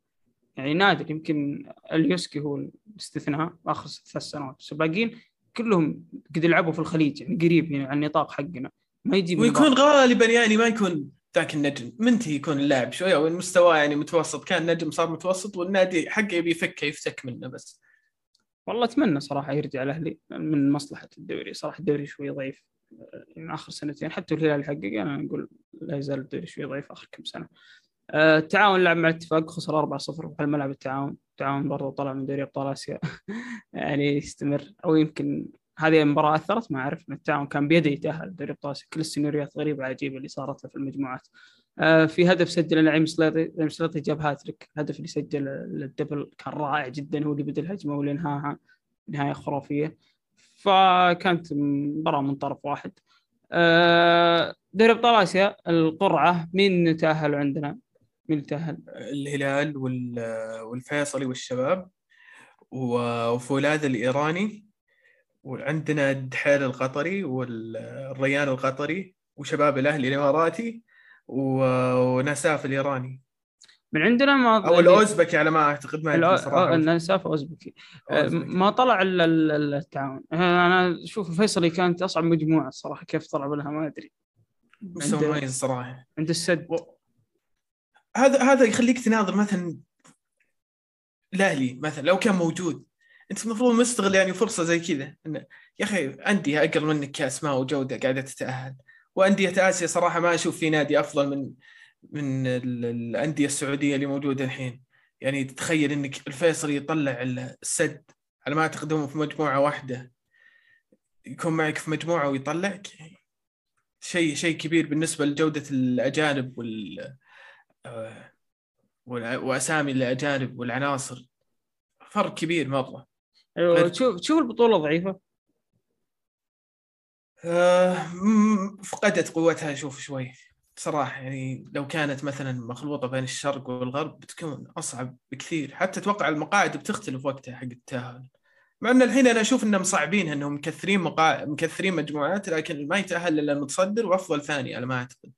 يعني نادر يمكن اليوسكي هو الاستثناء آخر ثلاث سنوات. بس الباقيين كلهم قد يلعبوا في الخليج يعني قريب يعني على النطاق حقنا. ما يجيب ويكون غالبا يعني ما يكون ذاك النجم. منتهي يكون اللاعب شوية والمستوى يعني متوسط. كان نجم صار متوسط والنادي حقه يبي يفكه يفتك منه بس. والله أتمنى صراحة يرجع الأهلي من مصلحة الدوري. صراحة الدوري شوي ضعيف من آخر سنتين. حتى الهلال يحقق أنا أقول لا يزال الدوري شوي ضعيف آخر كم سنة. التعاون لعب مع الاتفاق خسر 4-0 على ملعب التعاون التعاون برضه طلع من دوري أبطال آسيا. يعني يستمر. أو يمكن هذه المباراة أثرت ما أعرف. إن التعاون كان بيده يتأهل دوري آسيا. كل السيناريوهات غريبة عجيبة اللي صارت له في المجموعات. في هدف سجل نعيم سليطي نعيم سليطي جاب هاتريك. الهدف اللي سجل الدبل كان رائع جدا هو اللي بدا الهجمه واللي انهاها نهاية خرافية. فكانت مباراة من طرف واحد. دوري أبطال آسيا القرعة مين تاهلوا عندنا؟ مين تاهل؟ الهلال والفيصلي والشباب وفولاذ الإيراني وعندنا الدحيل القطري والريان القطري وشباب الأهلي الإماراتي ونساف الإيراني. من عندنا ما أو الأوزبكي على ما أعتقد ما أدري صراحة. النساف أوزبكي. ما طلع إلا التعاون. أنا أشوف الفيصلي كانت أصعب مجموعة الصراحه كيف طلعوا لها ما أدري. مستوى مميز الصراحه عند السد. و... هذا هذا يخليك تناظر مثلا الاهلي مثلا لو كان موجود. أنت المفروض مستغل يعني فرصة زي كذا. انه يا أخي أندية أقل منك كاسماء وجودة قاعدة تتأهل. وأندية آسيا صراحة ما أشوف في نادي أفضل من من الأندية السعودية اللي موجودة الحين. يعني تتخيل إنك الفيصل يطلع السد على ما هم في مجموعة واحدة. يكون معك في مجموعة ويطلعك. شيء شيء كبير بالنسبة لجودة الأجانب وال وأسامي الأجانب والعناصر. فرق كبير مرة. أيوه تشوف تشوف البطولة ضعيفة. آه فقدت قوتها أشوف شوي. صراحة يعني لو كانت مثلا مخلوطة بين الشرق والغرب بتكون أصعب بكثير. حتى أتوقع المقاعد بتختلف وقتها حق التأهل. مع أن الحين أنا أشوف أنهم مصعبينها أنهم مكثرين مقاعد مكثرين مجموعات لكن ما يتأهل إلا المتصدر وأفضل ثاني على ما أعتقد.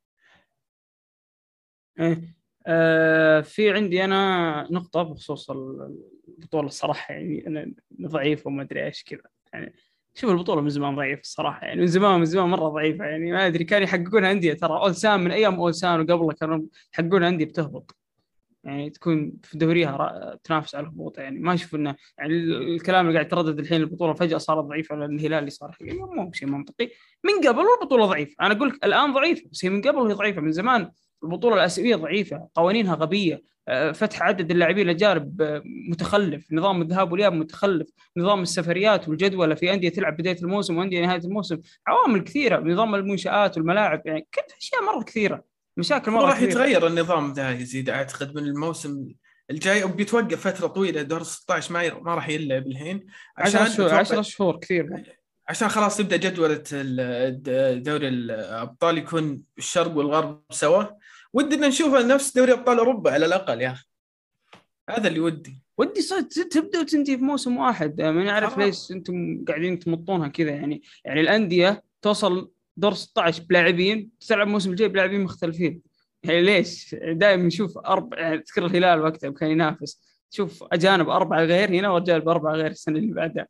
إيه. آه في عندي أنا نقطة بخصوص البطولة الصراحة يعني أنا ضعيف وما أدري إيش كذا. يعني شوف البطولة من زمان ضعيف الصراحة يعني من زمان من زمان مرة ضعيفة يعني ما أدري كانوا يحققون انديه ترى. اولسان من أيام اولسان وقبله كانوا يحققون انديه بتهبط. يعني تكون في دوريها تنافس على الهبوط يعني ما أشوف إنه يعني ال- الكلام اللي قاعد يتردد الحين البطولة فجأة صارت ضعيفة لأن الهلال اللي صار حقيقي مو شيء منطقي. من قبل والبطوله ضعيفة أنا أقول لك الآن ضعيفة بس هي من قبل وهي ضعيفة من زمان البطولة الآسيوية ضعيفة قوانينها غبية آه، فتح عدد اللاعبين الأجانب آه، متخلف نظام الذهاب والإياب متخلف نظام السفريات والجدول في أندية تلعب بداية الموسم وأندية نهاية الموسم عوامل كثيرة نظام المنشآت والملاعب يعني كل اشياء مرة كثيرة مشاكل مرة راح يتغير النظام ذا يزيد أعتقد من الموسم الجاي وبيتوقف فترة طويلة دور 16 ما ما راح يلعب الحين. 10 شهور أتوقع- 10 شهور كثير. عشان خلاص تبدا جدولة ال- دوري الأبطال يكون الشرق والغرب سوا. ودنا نشوفها نفس دوري أبطال أوروبا على الأقل يا أخي. هذا اللي ودي. ودي تبدأ وتنتهي في موسم واحد. ما نعرف. ليش أنتم قاعدين تمطونها كذا. يعني يعني الأندية توصل دور 16 بلاعبين تلعب الموسم الجاي بلاعبين مختلفين. يعني ليش؟ دائما نشوف أربع يعني تذكر الهلال وقتها كان ينافس. تشوف أجانب أربعة غير هنا ورجال باربعه غير السنة اللي بعدها.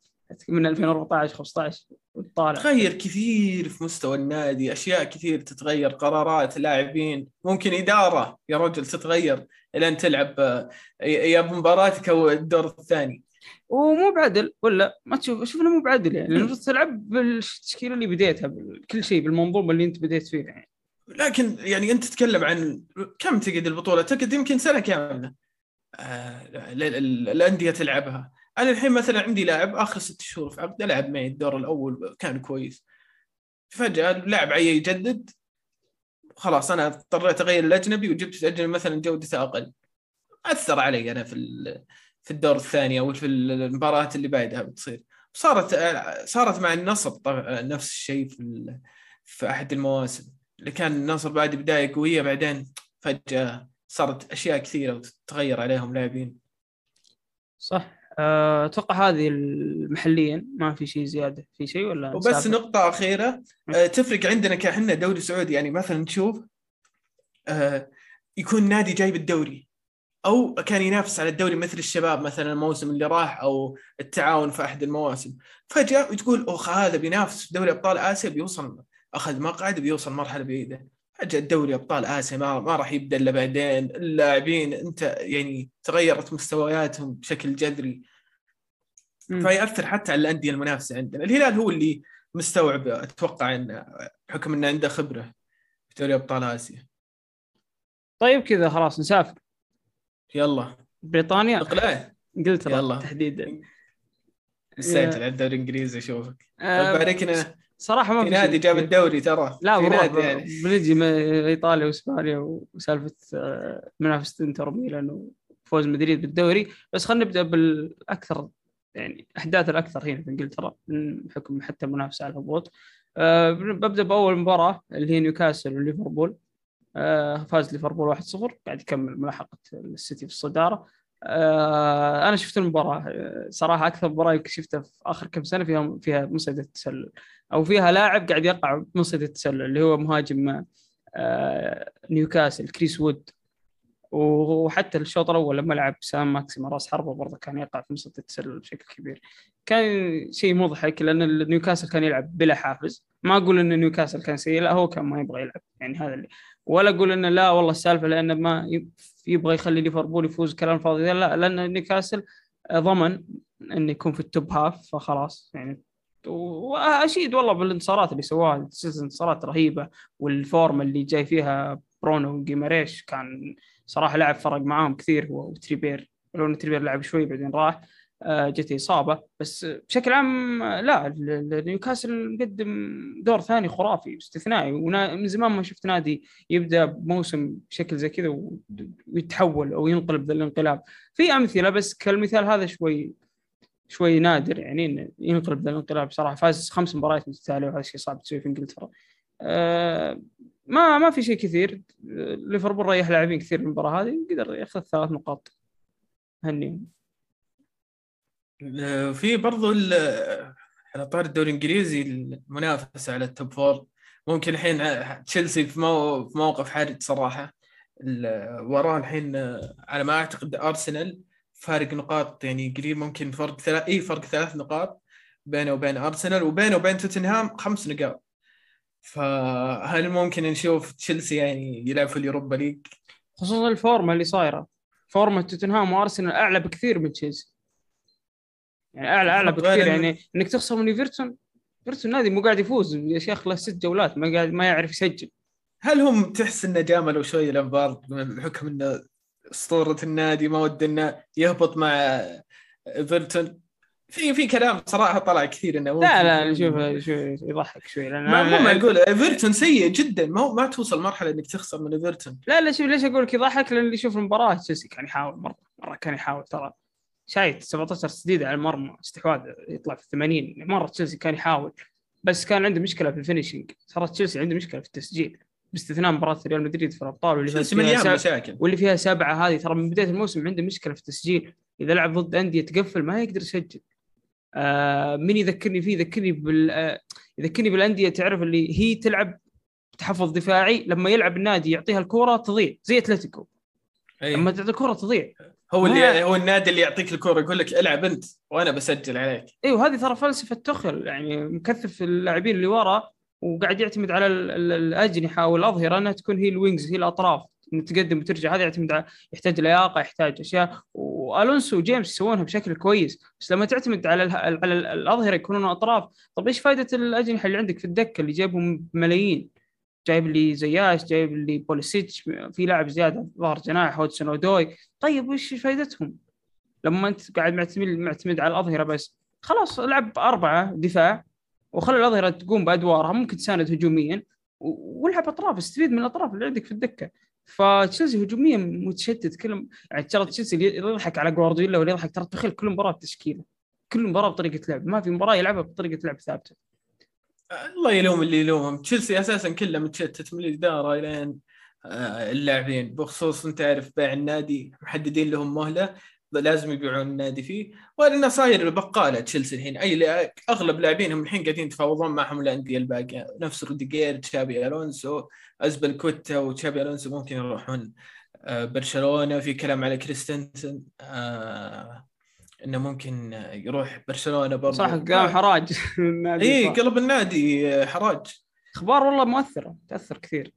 من 2014 15 وتطالع تغير كثير في مستوى النادي أشياء كثير تتغير قرارات لاعبين ممكن إدارة يا رجل تتغير الين تلعب آه، يا بمباراتك أو الدور الثاني ومو بعدل ولا ما تشوف أشوف إنه مو بعدل يعني المفروض تلعب بالتشكيله اللي بديتها بكل شيء بالمنظومة اللي أنت بديت فيها يعني لكن يعني أنت تتكلم عن كم تقعد البطولة؟ تقعد يمكن سنة كاملة. آه، ال- ال- الانديه تلعبها. أنا الحين مثلا عندي لاعب آخر ست شهور في عقده لعب معي الدور الأول كان كويس. فجأة اللاعب عي يجدد خلاص أنا اضطريت أغير الأجنبي وجبت أجنبي مثلا جودته أقل. أثر علي أنا في في الدور الثاني أو في المباراة اللي بعدها بتصير. صارت صارت مع النصر طبعا نفس الشيء في في أحد المواسم. اللي كان النصر بعد بداية قوية بعدين فجأة صارت أشياء كثيرة وتتغير عليهم لاعبين صح أتوقع هذه المحليا ما في شيء زيادة. في شيء ولا وبس نسافر؟ نقطة أخيرة. آه، تفرق عندنا كإحنا دوري سعودي يعني مثلا نشوف آه، يكون نادي جايب الدوري أو كان ينافس على الدوري مثل الشباب مثلا الموسم اللي راح أو التعاون في أحد المواسم. فجأة وتقول اخ هذا بينافس في دوري أبطال آسيا بيوصل أخذ مقعد بيوصل مرحلة بعيدة. فجاه دوري أبطال آسيا ما, ما راح يبدأ إلا بعدين. اللاعبين أنت يعني تغيرت مستوياتهم بشكل جذري. فيأثر حتى على الأندية المنافسة عندنا. الهلال هو اللي مستوعب أتوقع أن بحكم أنه عنده خبرة في دوري أبطال آسيا. طيب كذا خلاص نسافر. يلا. بريطانيا؟ اقلع. إنجلترا يلا. تحديدا. نسجل على الدوري آه، بارك لنا صراحة ما في نادي جاب. الدوري ترى. لا نادي يعني. بنجي من إيطاليا وإسبانيا وسالفة آه، منافسة إنتر ميلان وفوز مدريد بالدوري. بس خلينا نبدأ بالأكثر يعني أحداث الأكثر هنا في إنجلترا بحكم حتى المنافسة على الهبوط. آه، ببدأ بأول مباراة اللي هي نيوكاسل وليفربول. آه، فاز ليفربول 1-0 قاعد يكمل ملاحقة السيتي في الصدارة. أنا شفت المباراة. آه، صراحة أكثر مباراة شفتها في آخر كم سنة فيها فيها مصيدة التسلل. أو فيها لاعب قاعد يقع بمصيدة التسلل اللي هو مهاجم آه، نيوكاسل كريس وود. وحتى الشوط الأول لما لعب سان ماكسيما راس حربة برضه كان يقع في مصيدة التسلل بشكل كبير. كان شيء مضحك لأن نيوكاسل كان يلعب بلا حافز. ما أقول إن نيوكاسل كان سيء لا هو كان ما يبغى يلعب. يعني هذا اللي ولا أقول إنه لا والله السالفة لأنه ما يب- يبغى يخلي ليفربول يفوز كلام فاضي. لا لأن نيوكاسل ضمن انه يكون في ال top half فخلاص يعني. وأشيد والله بالانتصارات اللي سواها. انتصارات رهيبة وال form اللي جاي فيها برونو جيماريش كان صراحة لاعب فرق معاهم كثير. هو وتريبير لو تريبير لعب شوي بعدين راح. آه، جته اصابه بس بشكل عام لا نيوكاسل مقدم دور ثاني خرافي استثنائي. ونا- من زمان ما شفت نادي يبدأ بموسم بشكل زي كذا ويتحول أو ينقلب ذا الانقلاب. في أمثلة بس كالمثال هذا شوي شوي نادر يعني ينقلب ذا الانقلاب صراحة. فاز خمس مباريات متتالية وهذا شيء صعب تسويه في إنجلترا. آه، ما ما في شيء كثير. ليفربول ريح لاعبين كثير المباراة هذه قدر ياخذ ثلاث نقاط. هنيهم في برضو على طاري الدوري الإنجليزي المنافسة على ال top four ممكن الحين تشيلسي في مو- في موقف حرج صراحة. وراه الحين على ما أعتقد أرسنال فارق نقاط يعني قريب ممكن فرق ثلاث إي فرق ثلاث نقاط بينه وبين أرسنال وبينه وبين توتنهام خمس نقاط. فهل ممكن نشوف تشيلسي يعني يلعب في ال Europa League؟ خصوصا الفورمة اللي صايرة. فورمة توتنهام وأرسنال أعلى بكثير من تشيلسي. يعني اعلى أعلى بكثير يعني- إنك تخسر من إيفرتون إيفرتون نادي مو قاعد يفوز. يا شيخ له ست جولات ما قاعد ما يعرف يسجل. هل هم تحس إنه جاملوا شوي لامبارد بحكم إنه أسطورة النادي ما ود إنه يهبط مع إيفرتون؟ في في كلام صراحة طلع كثير إنه لا لا شوف شوي يضحك شوي لأن ما مو معقول. إيفرتون سيء جدا. ما ما توصل مرحلة إنك تخسر من إيفرتون. لا لا شوف ليش أقول لك يضحك؟ لأن اللي يشوف المباراة تشيلسي كان يحاول مره مرة كان يحاول ترى. شايت 17 تسديده على المرمى استحواذ يطلع في 80 مرة تشيلسي كان يحاول بس كان عنده مشكلة في ال finishing ترى تشيلسي عنده مشكلة في التسجيل باستثناء مباراة ريال مدريد في الأبطال واللي فيها مليان سبع- مشاكل. واللي فيها سبعة هذه ترى من بداية الموسم عنده مشكلة في التسجيل. إذا لعب ضد أندية تقفل ما يقدر يسجل. آه من يذكرني فيه؟ يذكرني بال آه يذكرني بالأندية تعرف اللي هي تلعب تحفظ دفاعي لما يلعب النادي يعطيها الكورة تضيع زي أتلتيكو. أي. لما تعطي الكورة تضيع. هو اللي هو النادي اللي يعطيك الكورة يقول لك العب انت وأنا بسجل عليك. إيوه هذه ترى فلسفة تخل يعني مكثف اللاعبين اللي ورا وقاعد يعتمد على ال- ال- الأجنحة والاظهره إنها تكون هي الوينجز هي الأطراف. تقدم وترجع هذا يعتمد على يحتاج لياقة يحتاج أشياء. وألونسو وجيمس يسوونها بشكل كويس بس لما تعتمد على على ال- الأظهرة يكونون أطراف. طب إيش فائده الأجنحة اللي عندك في الدكة اللي جايبهم بملايين جايب لي زياش جايب لي بوليسيتش في لاعب زيادة ظهر جناح هودسون أودوي. طيب وش فائدتهم؟ لما أنت قاعد معتمد معتمد على الأظهرة بس. خلاص العب أربعة دفاع وخلي الأظهرة تقوم بأدوارها ممكن تساند هجوميا والعب أطراف استفيد من الأطراف اللي عندك في الدكة. فتشيلسي هجوميا متشتت كل يعني ترى تشيلسي اللي يضحك على جوارديولا واللي يضحك ترى تخيل كل مباراة بتشكيلة. كل مباراة بطريقة لعب ما في مباراة يلعبها بطريقة لعب ثابتة. الله يلوم اللي يلومهم. تشيلسي أساسا كله متشتت من الإدارة الين آه، اللاعبين بخصوص أنت عارف بيع النادي محددين لهم مهلة لازم يبيعون النادي فيه. ولأنه صاير بقاله تشيلسي الحين. أي أغلب لاعبينهم الحين قاعدين يتفاوضون معهم الأندية الباقية. نفس روديجير تشابي ألونسو ازبيليكويتا وتشابي ألونسو ممكن يروحون آه، برشلونة. في كلام على كريستنسن آه، إنه ممكن يروح برشلونة برضه صح قام حراج النادي. اي. قلب النادي آه، حراج. أخبار والله مؤثرة تأثر كثير.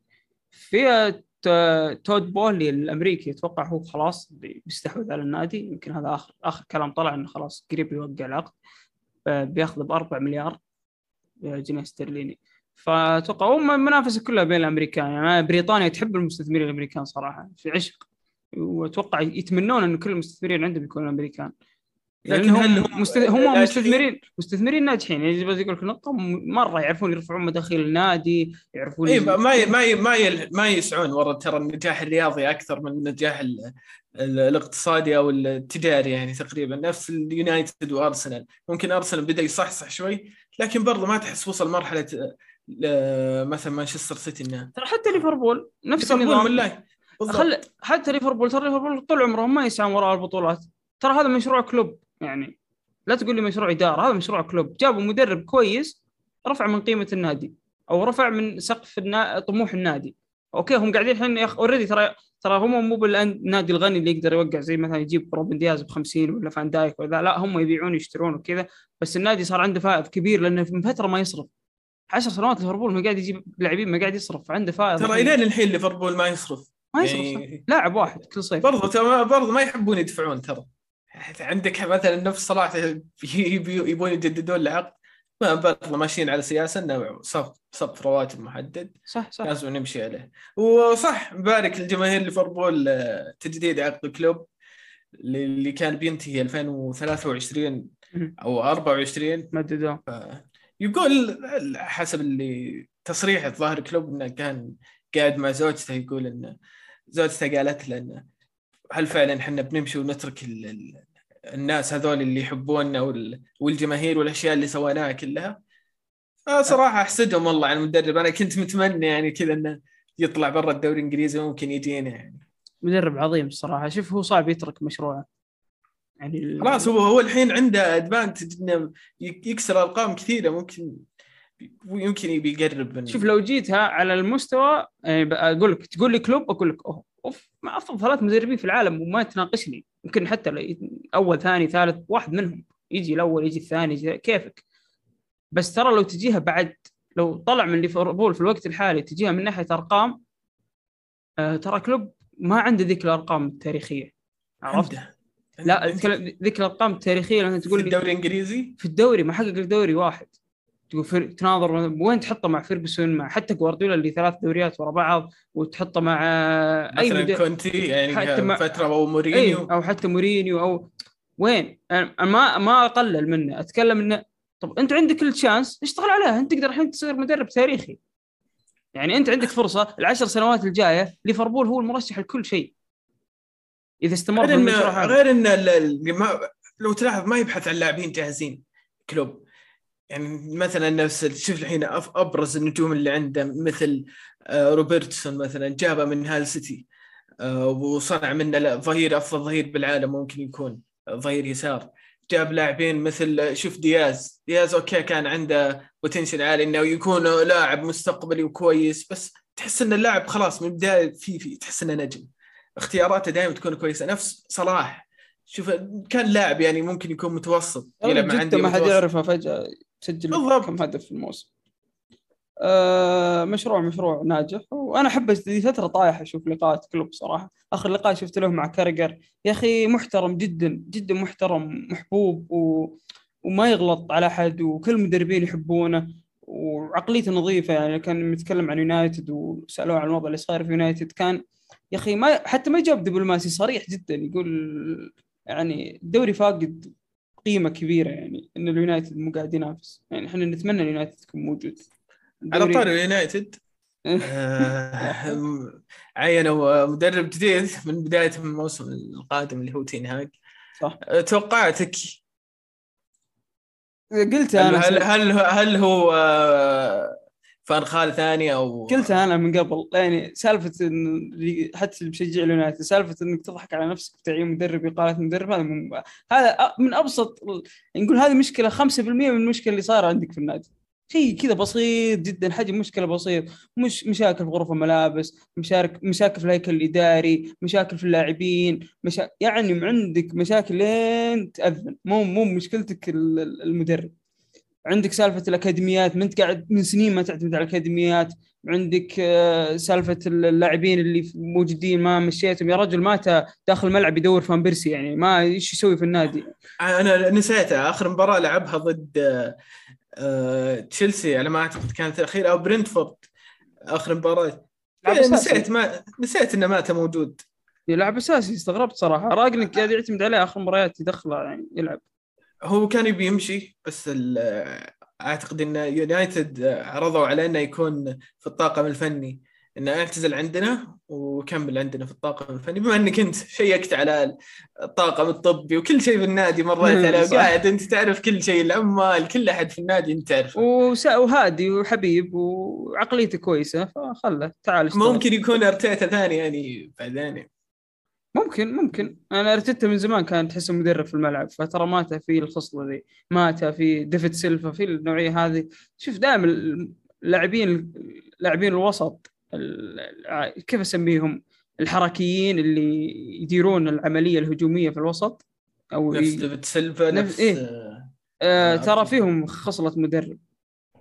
في ت- تود بولي الأمريكي أتوقع هو خلاص بي- بيستحوذ على النادي. يمكن هذا آخر آخر كلام طلع إنه خلاص قريب يوقع العقد. ب- بياخذ ب 4 مليار جنيه استرليني. فأتوقع هم المنافسه كلها بين الأمريكان. يعني بريطانيا تحب المستثمرين الأمريكان صراحة في عشق. وأتوقع يتمنون انه كل المستثمرين عندهم يكونوا امريكان لكن هل هم هم مست... هم؟ مستثمرين؟ مستثمرين ناجحين. يعني بس يقول لك نقطه مرة يعرفون يرفعون مداخيل النادي يعرفون اي ما ي- ما ي- ما ي- ما يسعون ورا ترى النجاح الرياضي أكثر من النجاح ال- ال- الاقتصادي أو التجاري يعني تقريبا. نفس اليونايتد وأرسنال. ممكن أرسنال بدأ يصحصح شوي لكن برضه ما تحس وصل مرحلة آه، مثلا مانشستر سيتي إنه ترى حتى ليفربول نفس النظام. خل حتى ليفربول ترى ليفربول طول عمرهم ما يسعون وراء البطولات. ترى هذا مشروع كلوب. يعني لا تقول لي مشروع إدارة هذا مشروع كلوب. جابوا مدرب كويس رفع من قيمة النادي أو رفع من سقف النا... طموح النادي. أوكي هم قاعدين الحين يخ... already ترى ترى هم مو بالنادي الغني اللي يقدر يوقع زي مثلا يجيب روبن دياز ب 50 ولا فان دايك ولا لا هم يبيعون يشترون وكذا بس النادي صار عنده فائض كبير لأنه من فترة ما يصرف. 10 سنوات ليفربول ما قاعد يجيب لاعبين ما قاعد يصرف عنده فائض. ترى الين الحين ليفربول ما يصرف. ما يصرف. يعني لاعب واحد كل صيف. برضه ترى برضه ما يحبون يدفعون ترى. عندك مثلا نفس صلاح يبون يجددون العقد ما برضه ماشيين على سياسة إنه سقف سقف رواتب محدد صح صح. لازم نمشي عليه. وصح مبارك لجماهير ليفربول آه، تجديد عقد كلوب اللي كان بينتهي 2023 مهم. أو 24 مددوه. يقول حسب اللي تصريح الظاهر كلوب إنه كان قاعد مع زوجته يقول ان زوجته قالت له إنه هل فعلا إحنا بنمشي ونترك ال- الناس هذول اللي يحبوننا وال- والجماهير والأشياء اللي سويناها كلها. فصراحه أحسدهم والله على المدرب. أنا كنت متمنى يعني كذا إنه يطلع برا الدوري الإنجليزي ممكن يجينا يعني. مدرب عظيم الصراحه شوف هو صعب يترك مشروعه. يعني خلاص هو هو الحين عنده ادفانتج إنه يك- يكسر أرقام كثيرة. ممكن يمكن يبي يقرب من شوف لو جيتها على المستوى يعني أقول لك تقول لي كلوب أقول لك أوه. أوف مع افضل ثلاث مدربين في العالم وما تناقشني. يمكن حتى أول ثاني ثالث واحد منهم. يجي الأول يجي الثاني يجي كيفك. بس ترى لو تجيها بعد لو طلع من ليفربول في الوقت الحالي تجيها من ناحية أرقام آه ترى كلوب ما عنده ذيك الأرقام التاريخية. عرفت؟ عنده. لا ذيك الأرقام التاريخية لما في تقول لي الدوري الإنجليزي؟ في الدوري ما حقق الدوري واحد. تناظر وين تحطه مع فيرجسون مع حتى جوارديولا اللي ثلاث دوريات ورا بعض وتحطه مع أي مثلا مدرب كونتي يعني حتى مع- فترة أو أي مورينيو أو حتى مورينيو أو وين؟ أنا ما ما أقلل منه أتكلم انه طب أنت عندك ال chance اشتغل عليها أنت تقدر الحين تصير مدرب تاريخي. يعني أنت عندك فرصة العشر سنوات الجاية ليفربول هو المرشح لكل شيء. إذا استمر غير انه غير إنه لو تلاحظ ما يبحث عن لاعبين جاهزين. كلوب. يعني مثلا نفس شوف الحين أبرز النجوم اللي عنده مثل آه، روبرتسون مثلا جابه من هال سيتي آه، وصنع منه ظهير أفضل ظهير بالعالم ممكن يكون آه، ظهير يسار. جاب لاعبين مثل شوف دياز. دياز أوكي كان عنده potential عالي إنه يكون لاعب مستقبلي وكويس بس تحس إن اللاعب خلاص من البدايه في في تحس إنه نجم. اختياراته دائما تكون كويسة. نفس صلاح. شوف كان لاعب يعني ممكن يكون متوسط يلعب مع أندية ما حد. يعرفه فجأة. تسجل بالضبط. كم هدف في الموسم. آه مشروع مشروع ناجح. وأنا أحب ذي فترة طايح أشوف لقاءات كلوب صراحة. آخر لقاء شفت له مع كاراجر يا أخي محترم جدا جدا محترم محبوب و... وما يغلط على أحد وكل المدربين يحبونه. وعقليته نظيفة يعني كان متكلم عن يونايتد وسألوه عن الوضع اللي صاير في يونايتد كان يا أخي ما حتى ما جاب دبلوماسي صريح جدا. يقول يعني الدوري فاقد قيمة كبيرة يعني ان اليونايتد مو قاعد ينافس. يعني إحنا نتمنى اليونايتد يكون موجود. على طاري اليونايتد؟ آه، عينوا مدرب جديد من بداية الموسم القادم اللي هو تين هاج. صح. توقعاتك؟ قلت أنا هل هل, هل هو آه، فان خال ثاني أو قلتها أنا من قبل يعني سالفة إن حتى اللي بشجع اليونايتد سالفة إنك تضحك على نفسك بتعيين مدرب إقالة مدرب هذا من هذا من أبسط نقول هذه مشكلة 5% من المشكلة اللي صايرة عندك في النادي. شيء كذا بسيط جدا حجم مشكلة بسيط مش مشاكل في غرف الملابس مشارك مشاكل في الهيكل الإداري مشاكل في اللاعبين مشا... يعني عندك مشاكل لين تأذن. مو مو مشكلتك ال- ال- المدرب. عندك سالفة الأكاديميات ما أنت قاعد من سنين ما تعتمد على الأكاديميات. عندك آه، سالفة اللاعبين اللي موجودين ما مشيتهم. يا رجل مات داخل الملعب يدور فان بيرسي يعني ما إيش يسوي في النادي؟ أنا نسيتها آخر مباراة لعبها ضد آه، آه، تشيلسي على ما أعتقد كانت الاخيره أو برنتفورد آخر مباراة. إيه،. نسيت ما نسيت إنه مات موجود. يلعب أساسي استغربت صراحة. راجنك قاعد يعتمد عليه آخر مباريات يدخله يعني يلعب. هو كان يبي يمشي بس أعتقد إن يونايتد عرضوا عليه إنه يكون في الطاقم الفني إنه اعتزل عندنا وكمل عندنا في الطاقم الفني بما إنك أنت شيكت على الطاقم الطبي وكل شيء في النادي مريت عليه صح. قاعد أنت تعرف كل شيء العمال كل أحد في النادي أنت تعرفه وهادي وحبيب وعقليته كويسة فخله تعال اشتغل. ممكن يكون أرتيتا ثاني يعني بعدين ممكن ممكن. أنا أرتيتا من زمان كان تحسه مدرب في الملعب فترى ماتا فيه الخصلة ذي ماتا فيه ديفيد سيلفا في النوعية هذه. شوف دائما اللاعبين لاعبين الوسط ال- كيف أسميهم؟ الحركيين اللي يديرون العملية الهجومية في الوسط أو نفس ديفيد سيلفا نفس- نفس إيه. آه، آه ترى. فيهم خصلة مدرب.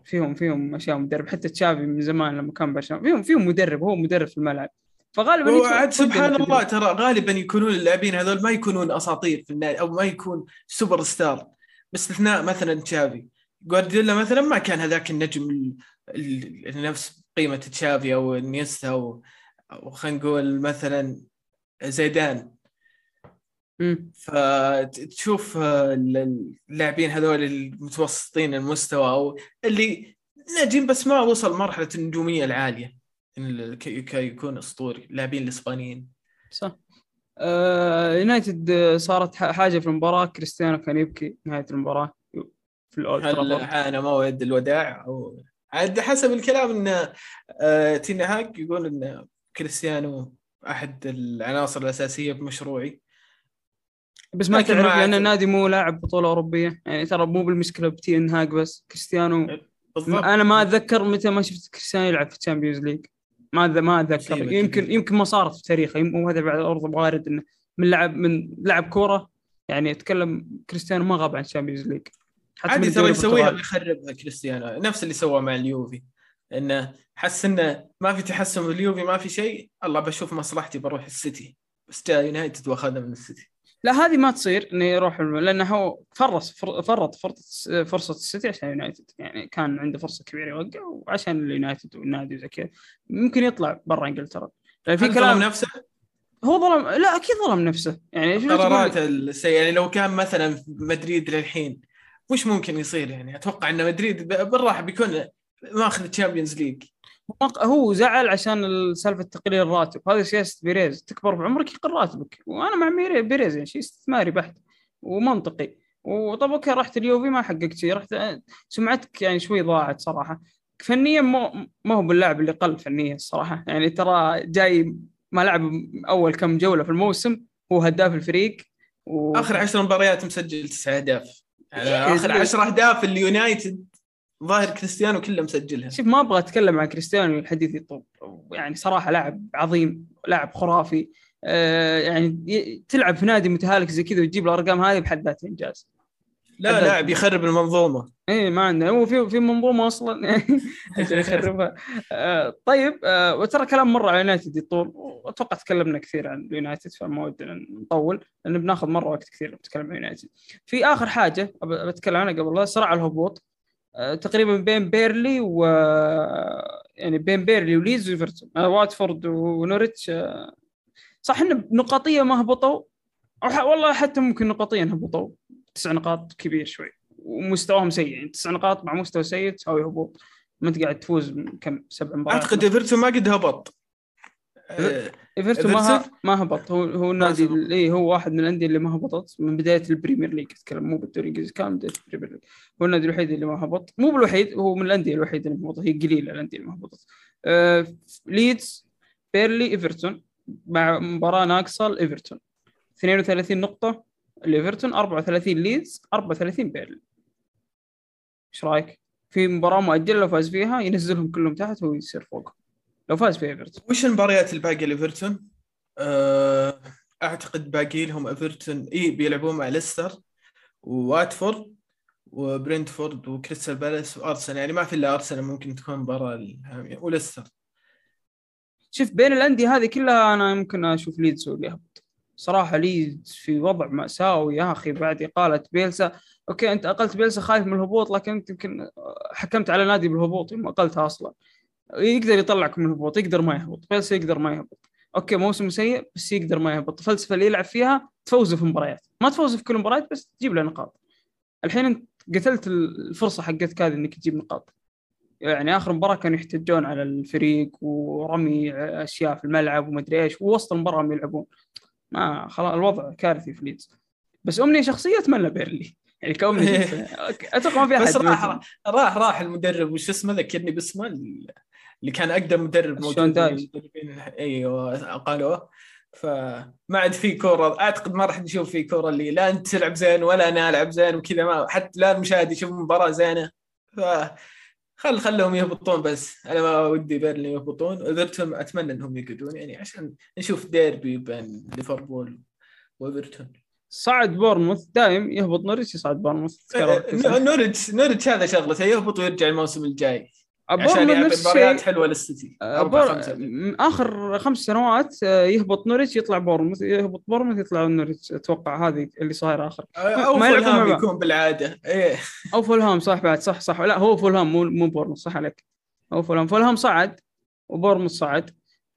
فيهم فيهم أشياء مدرب. حتى تشافي من زمان لما كان برشلونة فيهم فيهم مدرب هو مدرب في الملعب. فغالبا ودي سبحان الله. ترى غالبا يكونون اللاعبين هذول ما يكونون أساطير في النادي أو ما يكون سوبر ستار باستثناء مثلا تشافي جوارديولا مثلا ما كان هذاك النجم ال- ال- ال- نفس قيمة تشافي أو إنييستا أو خلينا نقول مثلا زيدان مم. فتشوف آه، ال- اللاعبين هذول المتوسطين المستوى أو اللي نجم بس ما وصل مرحلة النجومية العالية كي يكون أسطوري اللاعبين الإسبانيين. صح. آه يونايتد صارت ح- حاجة في المباراة كريستيانو كان يبكي نهاية المباراة. في الاولد هل حان موعد الوداع؟ أو عاد حسب الكلام إن آه، تينا هاك يقول إن كريستيانو أحد العناصر الأساسية بمشروعي. بس ما تعرف لأن. النادي مو لاعب بطولة أوروبية. يعني ترى مو بالمشكلة بتين هاج بس كريستيانو بالضبط. أنا ما أتذكر متى ما شفت كريستيانو يلعب في ال Champions League ما ما اتذكر يمكن. يمكن ما صارت في تاريخه. وهذا بعد ارض وارد إنه من لعب من لعب كورة. يعني أتكلم كريستيانو ما غاب عن ال Champions League عادي ترى يسويها. ويخربها كريستيانو. نفس اللي سواه مع اليوفي. إنه حس إنه ما في تحسن باليوفي ما في شيء. الله بشوف مصلحتي بروح السيتي. بس جاء يونايتد وأخذها من السيتي. لا هذه ما تصير انه يروح لأنه هو فرص فر- فرط فرصه فرصة السيتي عشان يونايتد. يعني كان عنده فرصة كبيرة يوقع وعشان اليونايتد والنادي وزي كذا. ممكن يطلع برا إنجلترا. لأن في كلام ظلم نفسه؟ هو ظلم لا أكيد ظلم نفسه. يعني شو تقول؟ لي؟ قرارات السيئة يعني لو كان مثلا في مدريد للحين وش ممكن يصير يعني. أتوقع إن مدريد بالراحة بيكون ماخذ ال Champions League هو زعل عشان سالفة تقليل الراتب. هذه سياسه بيريز تكبر بعمرك يقل راتبك. وأنا مع بيريز يعني شيء استثماري بحت ومنطقي. وطب أوكي رحت اليوفي ما حققت شيء. رحت سمعتك يعني شوي ضاعت صراحة. فنيا ما ما هو باللاعب اللي قل فنيا الصراحة. يعني ترى جاي ما لعب أول كم جولة في الموسم هو هداف الفريق. و... آخر عشر مباريات مسجل تسع أهداف. يعني إيه، آخر اللي- عشر أهداف اليونايتد. ظاهر كريستيانو كله مسجلها. شوف ما أبغى أتكلم عن كريستيانو الحديث يطول. يعني صراحة لاعب عظيم لاعب خرافي. آه يعني تلعب في نادي متهالك زي كذا وتجيب الأرقام هذه بحد ذاتها إنجاز. لا. لاعب يخرب المنظومة. اي ما عنده هو في في منظومة أصلا. عشان يخربها. آه طيب آه وترى كلام مرة على يونايتد يطول. وأتوقع تكلمنا كثير عن اليونايتد فما ودنا نطول لأن بناخذ مرة وقت كثير نتكلم عن يونايتد. في آخر حاجة بتكلم عنها قبل صراع الهبوط. تقريبا بين بيرنلي و يعني بين بيرنلي وليدز وإيفرتون آه واتفورد ونوريتش آه. صح انه نقاطية ما هبطوا والله حتى ممكن نقاطيا هبطوا تسع نقاط كبير شوي ومستواهم سيء يعني تسع نقاط مع مستوى سيء تساوي هبوط ما أنت قاعد تفوز كم سبع مباريات أعتقد إيفرتون ما قد هبط. آه، إيفرتون ما؟ ما هبط. هو هو النادي. اي هو واحد من الأندية اللي ما هبطت. من بداية البريمير ليج أتكلم مو بالدوري الإنجليزي كان بداية البريمير ليج. هو النادي الوحيد اللي ما هبط. مو بالوحيد هو من الأندية الوحيدة اللي ما هبطت. هي قليلة الأندية اللي ما هبطت. آه ليدز بيرلي إيفرتون. مع مباراة ناقصة لإيفرتون. 32 نقطة الايفرتون 34 ليدز 34 بيرلي. إيش رأيك؟ في مباراة مؤجلة لو فاز فيها ينزلهم كلهم تحت وهو يصير فوق. لو فاز في إيفرتون. وش المباريات الباقيه لإيفرتون؟ آه، أعتقد باقي لهم إيفرتون. إي بيلعبون مع ليستر وواتفورد وبرنتفورد وكريستال بالاس وأرسنال. يعني ما في إلا أرسنال ممكن تكون مباراة إلهامية. وليستر. شوف بين الأندية هذه كلها أنا ممكن أشوف ليدز هو اللي يهبط. صراحة ليدز في وضع مأساوي يا أخي بعد إقالة بيلسا. أوكي أنت أقلت بيلسا خايف من الهبوط لكن انت يمكن حكمت على نادي بالهبوط يوم أقلتها أصلا. يقدر يطلعك من الهبوط يقدر ما يهبط. بيلسا يقدر ما يهبط. أوكي موسم سيء بس يقدر ما يهبط. الفلسفه اللي يلعب فيها تفوزه في مباريات. ما تفوزه في كل مباراه بس تجيب له نقاط. الحين أنت قتلت الفرصة حقتك هذه إنك تجيب نقاط. يعني آخر مباراة كانوا يحتجون على الفريق ورمي أشياء في الملعب ومدري إيش ووسط المباراة هم يلعبون. ما خلاص الوضع كارثي في ليدز. بس أمنية شخصية أتمنى بيرلي. يعني كأمنية أتوقع ما في أحد بس راح. راح راح المدرب وش اسمه ذكرني باسمه اللي كان أقدم مدرب موجود. أيوه أقالوه فما عاد في كورة. أعتقد ما راح نشوف في كورة اللي لا أنت تلعب زين ولا أنا ألعب زين وكذا. ما حتى لا المشاهد يشوف مباراة زينة. ف خل خلهم يهبطون بس. أنا ما ودي بيرلي يهبطون. ايفرتون أتمنى إنهم يقعدون يعني عشان نشوف ديربي بين ليفربول وإيفرتون. صعد بورنموث. دايم يهبط نوريتش يصعد بورنموث. آه، نورتش نورتش هذا شغلته يهبط ويرجع الموسم الجاي. عشان نفس مباريات حلوة للسيتي. بور... آخر خمس سنوات آه، يهبط نوريتش يطلع بورنموث يهبط بورنموث يطلع نوريتش. أتوقع هذه اللي صايرة آخر. أو ما فولهام. يكون بالعادة. إيه. أو فولهام صح بعد. صح صح. لا هو فولهام مو مو بورنموث صح عليك. هو فولهام. فولهام صعد وبورنموث صعد.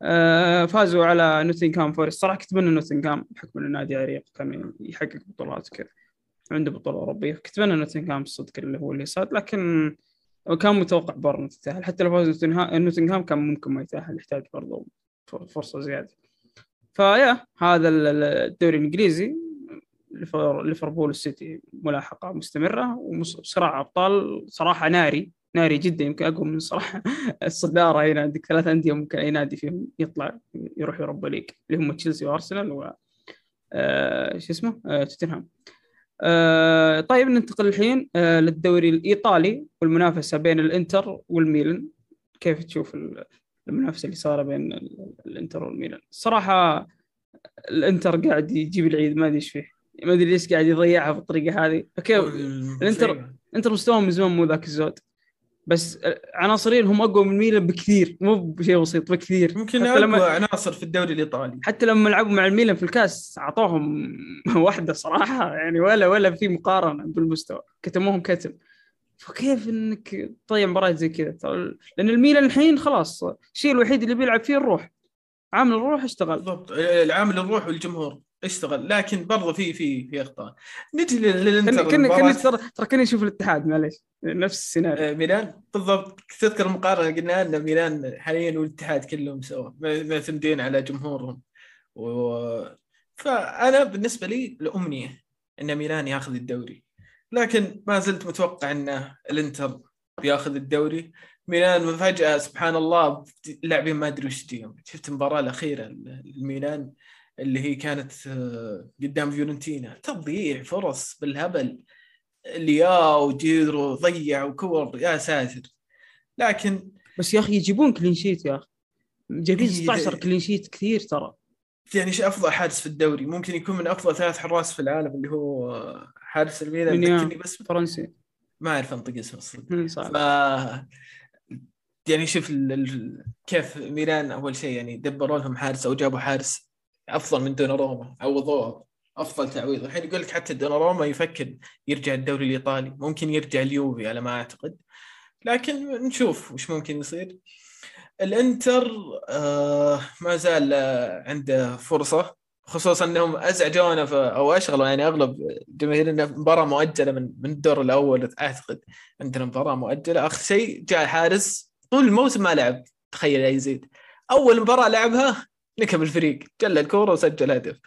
آه فازوا على نوتنغهام فورست. صراحة كنت أتمنى نوتنغهام بحكم إنه نادي عريق كان يحقق بطولات وكذا عنده بطولة أوروبية. كنت أتمنى نوتنغهام الصدق اللي هو اللي صعد لكن كان متوقع بورنموث يتاهل حتى لو فاز نوتنغهام كان ممكن ما يتأهل يحتاج برضه ف- فرصة زيادة. فيا هذا الدوري الإنجليزي. ليفربول السيتي ملاحقة مستمرة وصراع أبطال صراحة ناري ناري جدا. يمكن اقوى من صراحة الصدارة. هنا عندك ثلاث أندية ممكن أي نادي فيهم يطلع يروح يوروبا ليج. اللي هم تشيلسي وأرسنال و آه شو اسمه؟ آه توتنهام. آه طيب ننتقل الحين آه للدوري الإيطالي والمنافسة بين الإنتر والميلان. كيف تشوف المنافسة اللي صار بين الإنتر والميلان؟ صراحة الإنتر قاعد يجيب العيد ما أدري إيش فيه. ما أدري ليش قاعد يضيعها بالطريقة هذه. فكيف الانتر انتر مستواهم من زمان مو ذاك الزود. بس عناصريا هم أقوى من ميلان بكثير مو بشيء بسيط بكثير. ممكن اقوى لما... عناصر في الدوري الإيطالي. حتى لما لعبوا مع الميلان في الكاس أعطوهم واحدة صراحة يعني ولا ولا في مقارنة بالمستوى كتموهم كتم. فكيف إنك تضيع مباراة زي كذا؟ لأن الميلان الحين خلاص الشيء الوحيد اللي بيلعب فيه الروح. عامل الروح اشتغل. بالضبط. العامل الروح والجمهور. اشتغل لكن برضه في في في أخطاء. نجي للانتر كنا كنا ترى كنا نشوف الاتحاد معليش. نفس السيناريو. آه، ميلان. بالضبط. تذكر المقارنة قلنا أن ميلان حاليا والاتحاد كلهم سوا معتمدين على جمهورهم. و... فأنا بالنسبة لي الأمنية أن ميلان ياخذ الدوري. لكن ما زلت متوقع أن الإنتر بياخذ الدوري. ميلان فجاه سبحان الله اللاعبين ما أدري وش شفت المباراه الأخيرة الميلان اللي هي كانت آه، قدام فيورنتينا. تضييع فرص بالهبل. لياو جيرو ضيع وكور. يا ساتر. لكن بس يا أخي يجيبون clean sheet يا أخي. جايبين 16 clean sheet كثير ترى. يعني إيش أفضل حارس في الدوري؟ ممكن يكون من أفضل ثلاث حراس في العالم اللي هو حارس الميلان. بس فرنسي. ما أعرف أنطق اسمه أصلا. ف يعني شوف ال... كيف ميلان أول شيء يعني دبروا لهم حارس أو جابوا حارس. أفضل من دوناروما عوضوه أفضل تعويض. الحين يقول لك حتى دوناروما يفكر يرجع الدوري الإيطالي ممكن يرجع اليوفي على ما أعتقد. لكن نشوف وش ممكن يصير. الإنتر آه ما زال عنده فرصة خصوصا أنهم ازعجونا أو أشغلوا يعني أغلب جماهيرنا مباراة مؤجلة من من الدور الأول أعتقد عندنا مباراة مؤجلة. آخر شيء جاء حارس طول الموسم ما لعب تخيل يزيد. أول مباراة لعبها نكب الفريق جل الكوره وسجل هدف.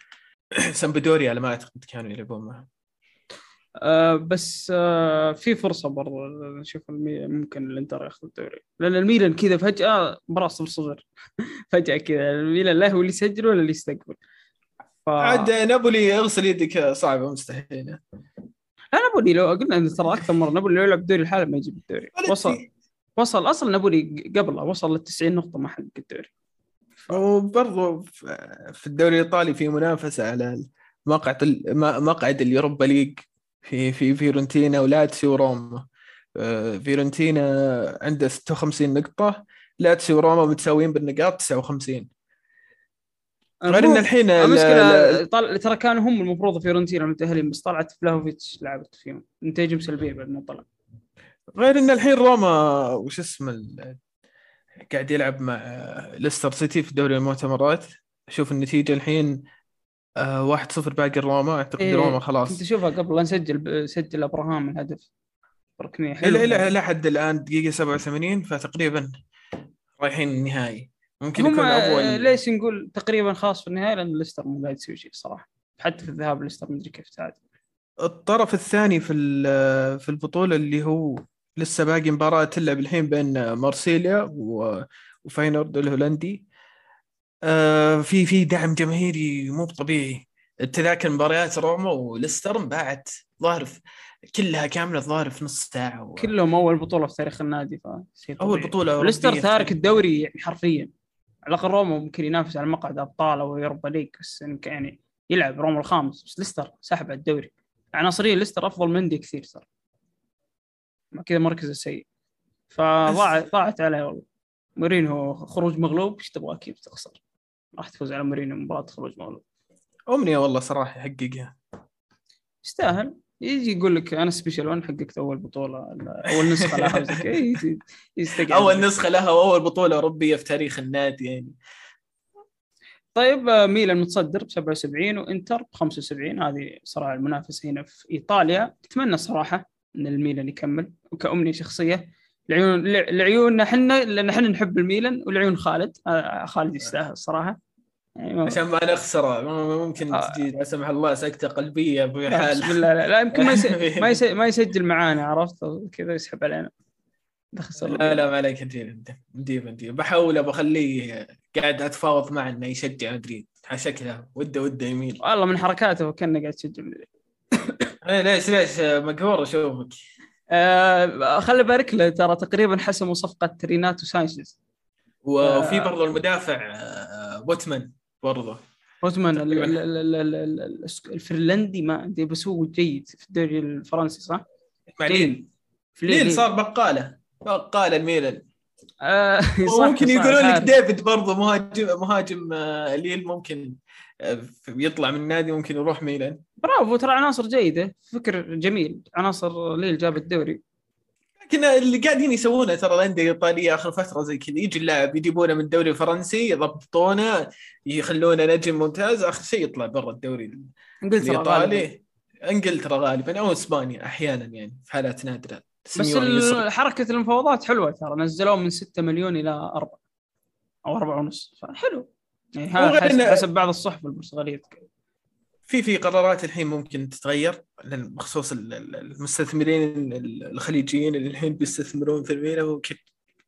سمبدوريا على ما أعتقد كانوا يلعبون معه. آه بس آه في فرصة برضو نشوف ممكن الإنتر ياخذ الدوري. لأن الميلان كذا فجأة مباراة صفر صفر. فجأة كذا الميلان لا هو اللي يسجل ولا اللي يستقبل. ف... عاد نابولي اغسل يدك صعبه مستحيل. لا نابولي لو قلنا ترى أكثر مرة نابولي لو يلعب الدوري الحالي ما يجيب الدوري. وصل وصل أصلا نابولي قبله وصل ل 90 نقطة ما حقق الدوري. وبرضه في الدوري الإيطالي في منافسة على مقعد مقعد اليوروبا ليج في في فيورنتينا ولاتسيو وروما. آه، فيورنتينا عنده 56 نقطة لاتسيو وروما متساويين بالنقاط 59 غير إن الحين المشكلة طل... ترى كانوا هم المفروض فيورنتينا متأهلين بس طلعت فلاهوفيتش لعبت فيهم. نتائجهم سلبية بعد ما طلع. غير إن الحين روما وش اسمه قاعد يلعب مع ليستر سيتي في دوري المؤتمرات. شوف النتيجة الحين آه واحد صفر باقي روما. أعتقد إيه روما خلاص. كنت أشوفها قبل لا نسجل سجل أبراهام الهدف. ركنيه حلو. إلى إلى حد الآن دقيقة 87 فتقريبا رايحين النهائي. ممكن يكون أول. ليش نقول تقريبا خاص في النهائي؟ لأن ليستر مو قاعد يسوي شيء صراحة. حتى في الذهاب ليستر ما أدري كيف تعادل. الطرف الثاني في في البطولة اللي هو لسه باقي مباراة تلعب الحين بين مارسيليا وفاينورد الهولندي. آه، في في دعم جماهيري مو طبيعي. التذاكر مباريات روما وليستر انباعت ظاهر كلها كاملة ظاهر في نص ساعة و... كلهم أول بطولة في تاريخ النادي أول بطولة وليستر تارك الدوري يعني حرفيا. على الأقل روما ممكن ينافس على مقعد أبطال أو يوروبا ليج بس يعني يلعب روما الخامس. بس ليستر سحب على الدوري. عناصريا ليستر أفضل من دي كثير صار كذا مركزه سيء. فضاعت ضاعت عليه والله. مورينو خروج مغلوب إيش تبغى؟ كيف تخسر. راح تفوز على مورينيو مباراة خروج مغلوب. أمنية والله صراحة يحققها. يستاهل. يجي يقول لك أنا special one حققت أول بطولة أول نسخة لها يستقعد أول نسخة لها وأول بطولة أوروبية في تاريخ النادي يعني. طيب ميلان متصدر ب 77 وإنتر ب 75 هذه صراحة المنافسة هنا في إيطاليا. أتمنى صراحة ان الميلان يكمل وكأمنية شخصية. لعيون لعيوننا إحنا لأن إحنا نحب الميلان ولعيون خالد. آه، خالد يستاهل الصراحه يعني ما- عشان ما نخسره. ممكن آه. تجي لا سمح الله سكتة قلبية لا، بحال بسم الله. لا, لا يمكن ما يسجل ما, يسجل ما يسجل معانا عرفت؟ كذا يسحب علينا. لا لا ما عليك ندير ندير ندير بحاول بخليه قاعد أتفاوض معه إنه يشجع مدريد. على شكله ودة ودة يميل. والله من حركاته كأنه قاعد يسجل مدري. إيه ليش ليش مقهور اشوفك آه خلي ابارك له ترى تقريبا حسموا صفقة ريناتو سانشيز وفي آه. برضو المدافع بوتمان ال- ال- الفنلندي ما أدري بس هو جيد في الدوري الفرنسي صح؟ مع. ليل ليل صار بقالة بقالة الميلان آه ممكن يقولون لك. ديفيد برضو مهاجم مهاجم آه، ليل ممكن يطلع من النادي ممكن يروح ميلان. برافو ترى عناصر جيدة. فكر جميل. عناصر ليل جاب الدوري. لكن اللي قاعدين يسوونه ترى الأندية الإيطالية آخر فترة زي كذا يجي اللاعب يجيبونه من الدوري الفرنسي يضبطونه يخلونه نجم ممتاز آخر شيء يطلع برا الدوري. الإيطالي. إنجلترا غالبا أو إسبانيا أحيانا يعني في حالات نادرة. بس حركة المفاوضات حلوة ترى. نزلوه من 6 مليون إلى 4 أو 4 ونص. فحلو. يعني وغير حسب, بعض الصحف البرتغاليه في في قرارات الحين ممكن تتغير بخصوص ال- ال- المستثمرين ال- الخليجيين اللي الحين بيستثمرون في المينا وكيف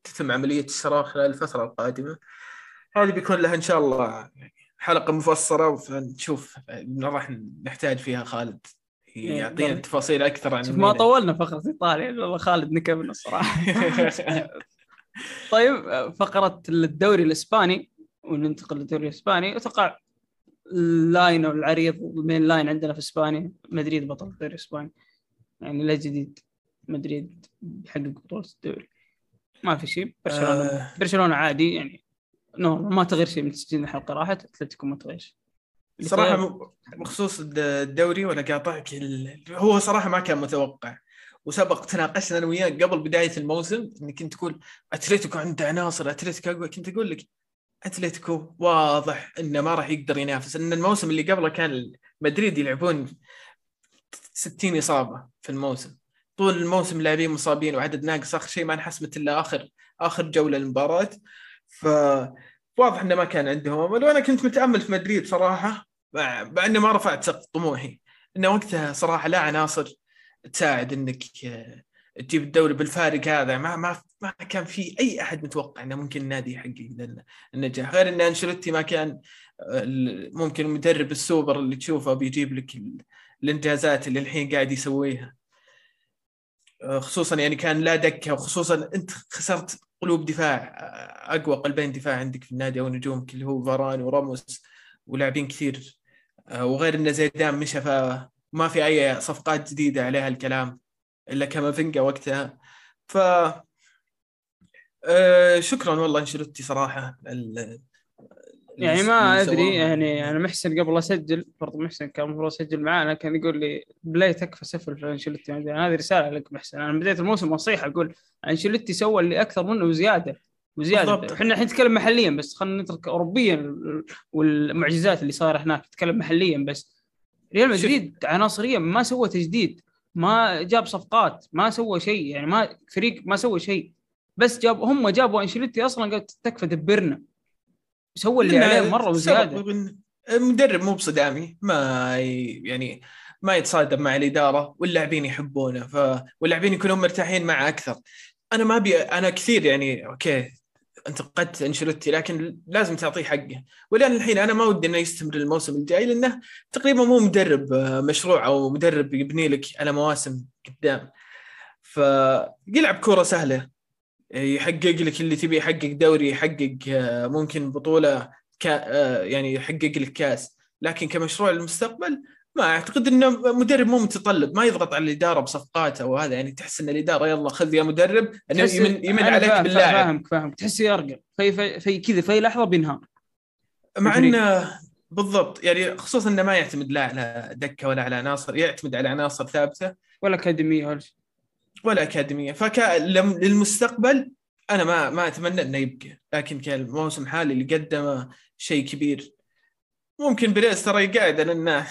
تتم عملية الشراء خلال الفترة القادمة هذه بيكون لها إن شاء الله يعني حلقة مفصلة فنشوف راح نحتاج فيها خالد يعطينا بالضبط. تفاصيل أكثر عن ما. طولنا فقرة إيطاليا والله خالد نكبنا الصراحة طيب فقرة الدوري الإسباني وننتقل للدوري الإسباني. أتوقع ال line أو العريض ال main line عندنا في إسبانيا مدريد بطل الدوري الإسباني. يعني لا جديد مدريد بيحقق بطولة الدوري. ما في شيء. برشلونة آه. برشلونة عادي يعني نورمال ما تغير شيء من تسجيل الحلقة راحت أتلتيكو ما تغير شيء. صراحة م- بخصوص الد- الدوري وأنا قاطعك ال- هو صراحة ما كان متوقع. وسبق تناقشنا أنا وياك قبل بداية الموسم انك كنت تقول أتلتيكو عنده عناصر أتلتيكو أقوى كنت أقول لك أتلتيكو واضح إنه ما راح يقدر ينافس إن الموسم اللي قبله كان مدريد يلعبون 60 إصابة في الموسم. طول الموسم لاعبين مصابين وعدد ناقص آخر شيء ما انحسمت إلا آخر آخر جولة المباراه ف واضح إنه ما كان عندهم أمل وأنا كنت متأمل في مدريد صراحة مع اني ما رفعت سقف طموحي. إنه وقتها صراحة لا عناصر تساعد إنك تجيب الدوري بالفارق هذا ما ما ما كان في أي أحد متوقع إنه ممكن النادي يحقق النجاح غير إن أنشيلوتي ما كان آه، ممكن مدرب السوبر اللي تشوفه بيجيب لك ال- الإنجازات اللي الحين قاعد يسويها. آه، خصوصا يعني كان لا دكة وخصوصا أنت خسرت قلوب دفاع آه، أقوى قلبين دفاع عندك في النادي أو نجومك اللي هو فاران وراموس ولاعبين كثير. وغير إن زيدان مشى فما في أي صفقات جديدة عليها الكلام. إلا كامافينجا وقتها. ف آه، شكرا والله انشيلوتي صراحة. ال- يعني ما. أدري يعني أنا محسن قبل أسجل برضو محسن كان المفروض يسجل معانا كان يقول لي بلاي تكفى سفل في أنشيلوتي. يعني هذه رسالة لك محسن. أنا بدايه الموسم نصيحة أقول أنشيلوتي سوى اللي أكثر منه وزيادة وزيادة. إحنا الحين نتكلم محليا بس خلينا نترك اوروبيا والمعجزات اللي صايرة هناك نتكلم محليا بس. ريال. مدريد عناصريا ما سوى تجديد. ما جاب صفقات ما سوى شيء يعني ما فريق ما سوى شيء. بس جاب هم جابوا أنشيلوتي أصلا قال تكفى دبرنا. سوى اللي عليه مرة وزيادة. المدرب مو بصدامي ما يعني ما يتصادم مع الإدارة واللاعبين يحبونه ف واللاعبين يكونون مرتاحين معه أكثر. أنا ما أبي أنا كثير يعني أوكي انتقدت أنشيلوتي لكن لازم تعطيه حقه. ولأن الحين أنا ما ودي إنه يستمر الموسم الجاي لأنه تقريبا مو مدرب آه، مشروع أو مدرب يبني لك على مواسم قدام. فيلعب كورة سهلة. يحقق لك اللي تبي يحقق دوري يحقق آه، ممكن بطولة كا آه، يعني يحقق لك كاس. لكن كمشروع للمستقبل ما أعتقد إنه مدرب مو متطلب ما يضغط على الإدارة بصفقات أو هذا يعني تحس إن الإدارة يلا خذ يا مدرب إنه يمن, يمن عليك فاهم- باللاعب. فاهمك فاهمك تحس يرقل في في, في كذا في لحظة بينهار. مع. إنه بالضبط يعني خصوصا إنه ما يعتمد لا على دكة ولا على عناصر يعتمد على عناصر ثابتة. ولا أكاديمية ولا شيء. ولا أكاديمية. فللمستقبل أنا ما ما أتمنى إنه يبقى لكن كالموسم الحالي اللي قدمه شيء كبير. ممكن بريس ترى يقعد لأنه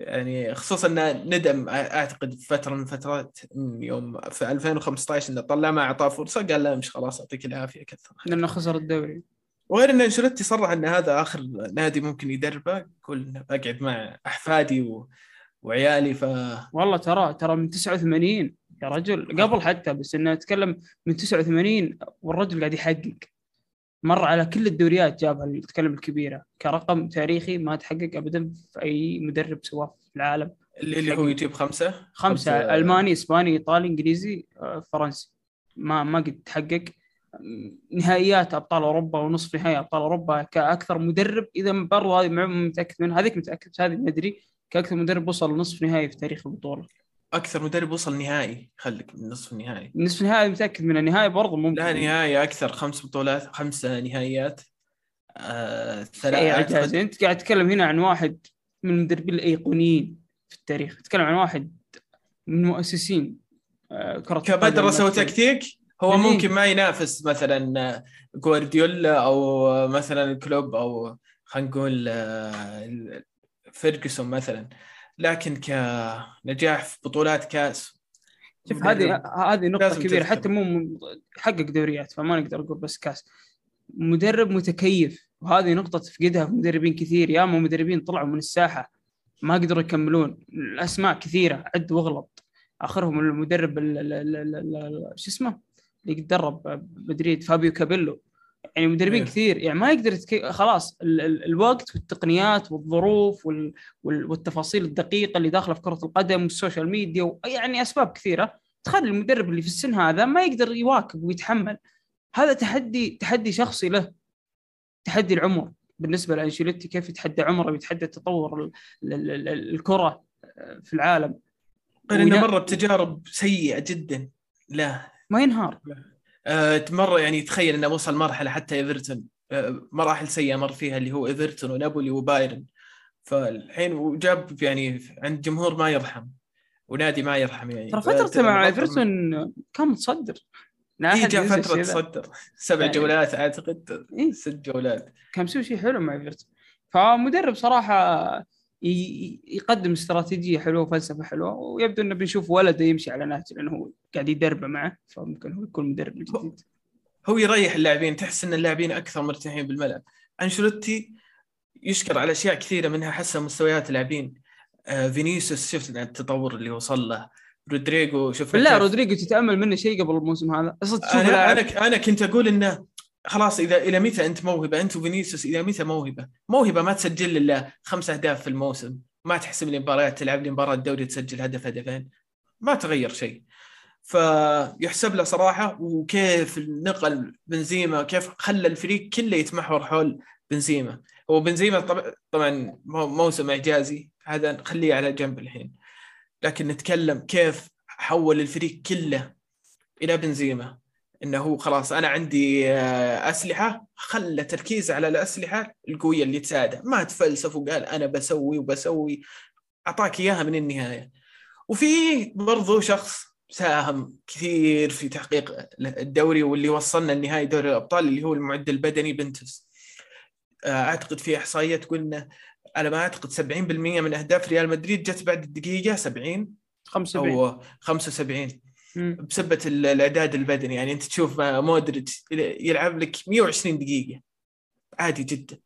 يعني خصوصا انه ندم أعتقد في فترة من فترات يوم في 2015 انه طلع ما اعطاه فرصه قال لا مش خلاص يعطيك العافية كثر لأنه خسر الدوري. وغير إن أنشيلوتي صرح إن هذا آخر نادي ممكن يدربه يقول أقعد مع أحفادي و... وعيالي ف والله ترى ترى من 89 يا رجل. قبل حتى بس إنه أتكلم من 89 والرجل قاعد يحقق. مر على كل الدوريات جابها نتكلم الكبيرة. كرقم تاريخي ما تحقق ابدا في أي مدرب سواه في العالم. اللي, اللي هو يجيب خمسة؟ خمسة, خمسة. ألماني إسباني إيطالي إنجليزي آه، فرنسي. ما ما قد تحقق. نهائيات أبطال أوروبا ونصف نهائي أبطال أوروبا كأكثر مدرب. إذا برضه هذه متأكد منها. هذيك متاكد هذه ما أدري. كأكثر مدرب وصل لنصف نهائي في تاريخ البطولة. أكثر مدرب وصل نهائي خليك من نصف النهائي. نصف النهائي متأكد من النهائي برضه ممكن. لا نهائي أكثر خمس بطولات خمس نهائيات. آه ثلاث أنت قاعد تتكلم هنا عن واحد من المدربين الأيقونيين في التاريخ. تتكلم عن واحد من مؤسسين آه كرة كمدرسة وتكتيك هو جميل. ممكن ما ينافس مثلا جوارديولا أو مثلا كلوب أو خلينا نقول آه، فيرجسون مثلا. لكن كنجاح في بطولات كاس شوف هذه هذه نقطة كبيرة حتى مو حقق دوريات فما نقدر نقول بس كاس. مدرب متكيف وهذه نقطة تفقدها في مدربين كثير. يا مدربين طلعوا من الساحة ما قدروا يكملون. الأسماء كثيرة عد واغلط. آخرهم المدرب شو اسمه؟ اللي درب مدريد فابيو كابيلو. يعني مدربين إيه. كثير. يعني ما يقدر يتكي... خلاص ال... ال... الوقت والتقنيات والظروف وال... وال... والتفاصيل الدقيقة اللي داخلة في كرة القدم وال social media و... يعني أسباب كثيرة. تخلي المدرب اللي في السن هذا ما يقدر يواكب ويتحمل. هذا تحدي تحدي شخصي له. تحدي العمر. بالنسبة لأنشيلوتي كيف يتحدى عمره ويتحدى تطور ال... ال... ال... الكرة في العالم. غير إنه مره بتجارب سيئة جدا. لا. ما ينهار. آه مره يعني تخيل إنه وصل مرحلة حتى إيفرتون. آه مراحل سيئة مر فيها اللي هو إيفرتون ونابولي وبايرن. فالحين وجاب يعني عند جمهور ما يرحم. ونادي ما يرحم يعني. ترى فترته مع إيفرتون كان متصدر. اي جاء فترة تصدر. سبع يعني... جولات أعتقد. إيه؟ ست جولات. كان مسوي شيء حلو مع إيفرتون. فمدرب صراحة يقدم استراتيجية حلوة وفلسفة حلوة ويبدو إنه بنشوف ولده يمشي على نهج لأنه هو قاعد يدربه معه فممكن هو يكون مدرب الجديد هو يريح اللاعبين تحس إن اللاعبين أكثر مرتاحين بالملعب. انشلوتي يشكر على أشياء كثيرة منها حسن مستويات اللاعبين. آه فينيسيوس شفت التطور اللي وصل له. رودريجو شوف بالله رودريجو تتأمل منه شيء قبل الموسم هذا. أنا أنا أنا كنت أقول إنه خلاص إذا إلى متى أنت موهبة؟ أنت وفينيسيوس إلى متى موهبة؟ موهبة ما تسجل إلا خمس اهداف في الموسم، ما تحسب لي مباريات تلعب لي مباراة دوري تسجل هدف هدفين. ما تغير شيء. فيحسب له صراحة وكيف نقل بنزيما كيف خلى الفريق كله يتمحور حول بنزيما. هو بنزيما طبعا موسم إعجازي. هذا نخليه على جنب الحين. لكن نتكلم كيف حول الفريق كله إلى بنزيما. إنه هو خلاص أنا عندي آه، أسلحة خلى تركيز على الأسلحة القوية اللي تساعده. ما تفلسف وقال أنا بسوي وبسوي أعطاك إياها من النهاية. وفي برضو شخص ساهم كثير في تحقيق الدوري واللي وصلنا لنهائي دوري الأبطال اللي هو المعد البدني بنتس آه، أعتقد في إحصائية تقول انه على ما أعتقد 70% من أهداف ريال مدريد جت بعد الدقيقة 70 75 أو 75 بسبة الإعداد البدني. يعني أنت تشوف مودريتش يلعب لك 120 دقيقة. عادي جدا.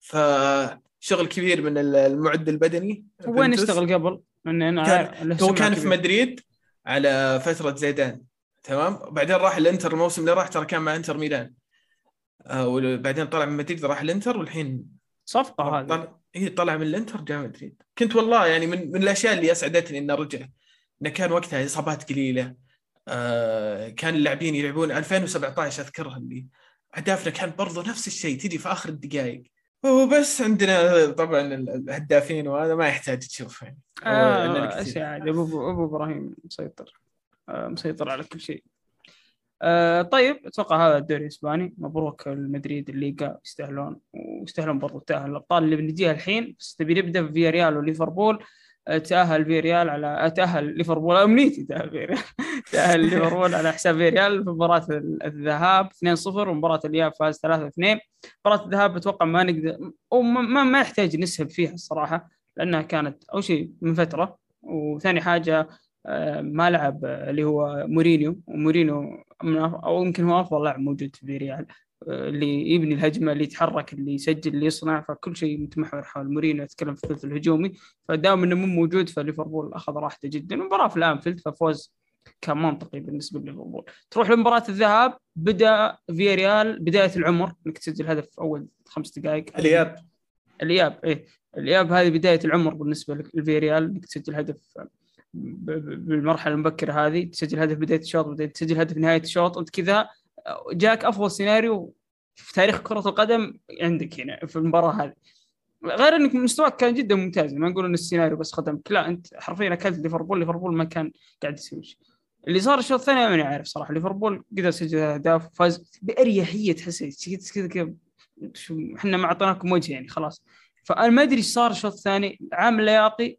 فشغل كبير من المعد البدني. وين اشتغل قبل؟ من أنا هو كان في مدريد على فترة زيدان. تمام؟ بعدين راح الإنتر الموسم اللي راح ترى كان مع إنتر ميلان. آه وبعدين طلع من مدريد راح الإنتر والحين صفقة هذه. طلع هي طلع من الإنتر جاء مدريد. كنت والله يعني من, من الأشياء اللي أسعدتني إنه رجع. انه كان وقتها إصابات قليلة. آه كان اللاعبين يلعبون 2017 أذكرها اللي أهدافنا كان برضو نفس الشيء تجي في آخر الدقائق. وبس عندنا طبعا الهدافين وهذا ما يحتاج تشوف يعني. آه ابو أبو إبراهيم مسيطر. آه مسيطر على كل شيء. آه طيب أتوقع هذا الدوري الإسباني. مبروك لمدريد الليغا يستاهلون ويستاهلون برضو تأهل الأبطال اللي بنجيها الحين. بس تبي نبدأ فيريال وليفربول. تاهل فيريال على تاهل ليفربول. امنيتي تأهل فيريال. تأهل ليفربول على حساب فيريال في مباراة الذهاب. 2-0 ومباراة الإياب فاز 3-2 مباراة الذهاب أتوقع ما نقدر أو ما, يحتاج نسهب فيها الصراحة لأنها كانت أول شيء من فترة. وثاني حاجة آه، ما لعب اللي هو مورينو. ومورينو أو يمكن هو أفضل لاعب موجود في فيريال. آه، اللي يبني الهجمة اللي يتحرك اللي يسجل اللي يصنع فكل شيء متمحور حول مورينو يتكلم في الثلث الهجومي فدام إنه مو موجود فليفربول أخذ راحته جدا. المباراه في الأنفيلد ففوز كان منطقي بالنسبة لليفربول. تروح لمباراة الذهاب بدأ فياريال بداية العمر إنك تسجل هدف أول خمس دقائق. الإياب. الإياب إيه. الإياب هذه بداية العمر بالنسبة للفيريال إنك تسجل هدف بالمرحلة المبكرة هذه تسجل هدف بداية الشوط بعدين تسجل هدف نهاية الشوط انت كذا جاك أفضل سيناريو في تاريخ كرة القدم عندك هنا في المباراة هذه. غير إنك مستواك كان جدا ممتاز ما نقول إن السيناريو بس خدمك لا أنت حرفيا أكلت ليفربول ليفربول ما كان قاعد يسوي شيء. اللي صار الشوط الثاني ماني عارف صراحة. ليفربول قدر يسجل أهداف وفاز بأريحية تحس كذا كذا إحنا ما أعطيناكم وجه يعني خلاص. فأنا ما أدري إيش صار الشوط الثاني. عامل اللياقي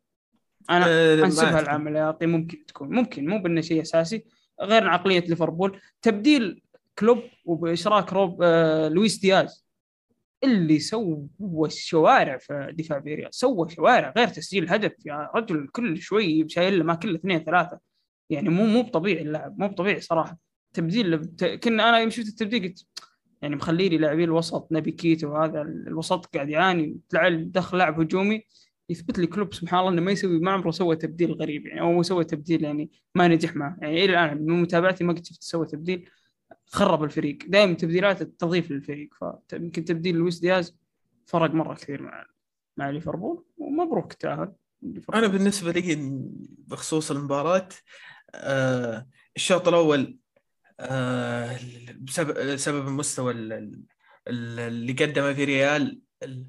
أنا ما أنسبها. العامل اللياقي ممكن تكون ممكن مو بانه شيء أساسي. غير عقلية ليفربول. تبديل كلوب وبإشراك روب آه لويس دياز. اللي سوى الشوارع في دفاع فيريال سوى شوارع غير تسجيل هدف. يا رجل كل شوي شايل ما كله اثنين ثلاثة. يعني مو مو بطبيعي اللاعب مو بطبيعي صراحة. تبديل ت- كنا أنا يوم شفت التبديل قلت يعني مخلي لي لاعبين الوسط نابي كيتا هذا الوسط قاعد يعاني دخل لاعب هجومي. يثبت لي كلوب سبحان الله إنه ما يسوي ما عمره سوى تبديل غريب. يعني أو سوى تبديل يعني ما نجح معه. يعني إلى الآن من متابعتي ما قد شفت سوى تبديل. خرب الفريق. دائما تبديلات تضيف للفريق. فيمكن تبديل لويس دياز فرق مرة كثير مع مع ليفربول. ومبروك تأهل. أنا بالنسبة لي بخصوص المباراة آه الشوط الأول آه بسبب سبب المستوى ال- ال- اللي قدمه في ريال ال-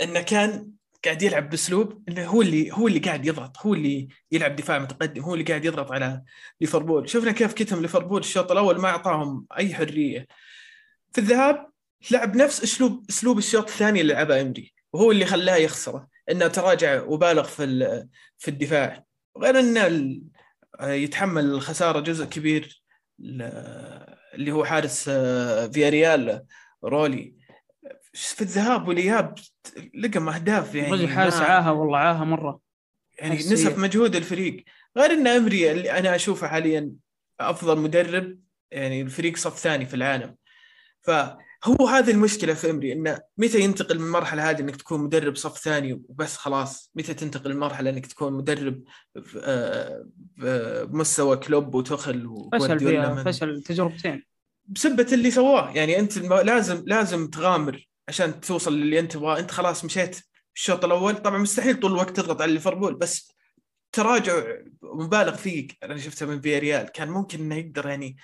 إنه كان قاعد يلعب بأسلوب إنه هو اللي هو اللي قاعد يضغط هو اللي يلعب دفاع متقدم هو اللي قاعد يضغط على ليفربول. شفنا كيف كتم ليفربول الشوط الأول ما أعطاهم أي حرية. في الذهاب لعب نفس اسلوب أسلوب الشوط الثاني اللي لعبه امري وهو اللي خلاه يخسره إنه تراجع وبالغ في في الدفاع. غير انه يتحمل الخسارة جزء كبير اللي هو حارس آه، فياريال رولي. في الذهاب والإياب لقم أهداف يعني. الرجل حارس عاهه والله عاهه مرة. يعني حارس نسف. مجهود الفريق. غير إن أمري اللي أنا أشوفه حاليا أفضل مدرب يعني الفريق صف ثاني في العالم. فهو هذه المشكلة في أمري إنه متى ينتقل من المرحله هذه إنك تكون مدرب صف ثاني وبس خلاص؟ متى تنتقل لمرحله إنك تكون مدرب آه، بمستوى كلوب وتخل فشل وجوارديولا فيها من- فشل تجربتين. بسبة اللي سواه. يعني أنت لازم لازم تغامر عشان توصل للي أنت تبغاه. أنت خلاص مشيت الشوط الأول. طبعا مستحيل طول الوقت تضغط على ليفربول بس تراجع مبالغ فيه أنا شفته من فياريال. كان ممكن إنه يقدر يعني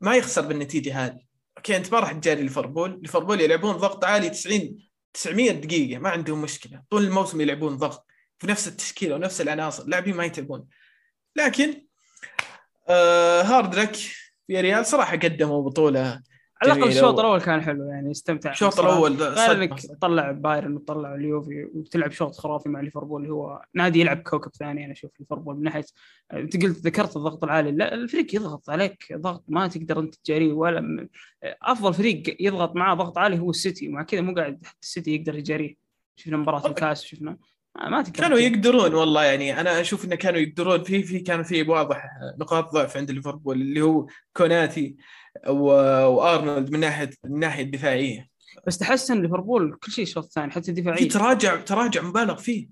ما يخسر بالنتيجة هذه. okay أنت ما راح تجاري ليفربول. ليفربول يلعبون ضغط عالي 90 900 دقيقة. ما عندهم مشكلة. طول الموسم يلعبون ضغط في نفس التشكيلة ونفس العناصر. لاعبين ما يتعبون. لكن آه hard luck فياريال صراحة قدموا بطولة على الأقل الشوط الأول كان حلو يعني استمتع الشوط. الأول غير. انك تطلع بايرن وتطلع اليوفي وتلعب شوط خرافي مع ليفربول اللي هو نادي يلعب كوكب ثاني. أنا أشوف ليفربول من ناحية أنت قلت ذكرت الضغط العالي. لا الفريق يضغط عليك ضغط ما تقدر أنت تجاريه ولا أفضل فريق يضغط معاه ضغط عالي هو السيتي. ومع كذا مو قاعد حتى السيتي يقدر يجاريه. شفنا مباراة. الكاس شفنا. ما ما تقدر كانوا يقدرون والله يعني أنا أشوف إنه كانوا يقدرون. في في كان في واضح نقاط ضعف عند ليفربول اللي هو كوناتي. وأرنولد من ناحيه من الناحيه الدفاعية. بس تحسن ليفربول كل شيء الشوط الثاني حتى في دفاعيا تراجع تراجع مبالغ فيه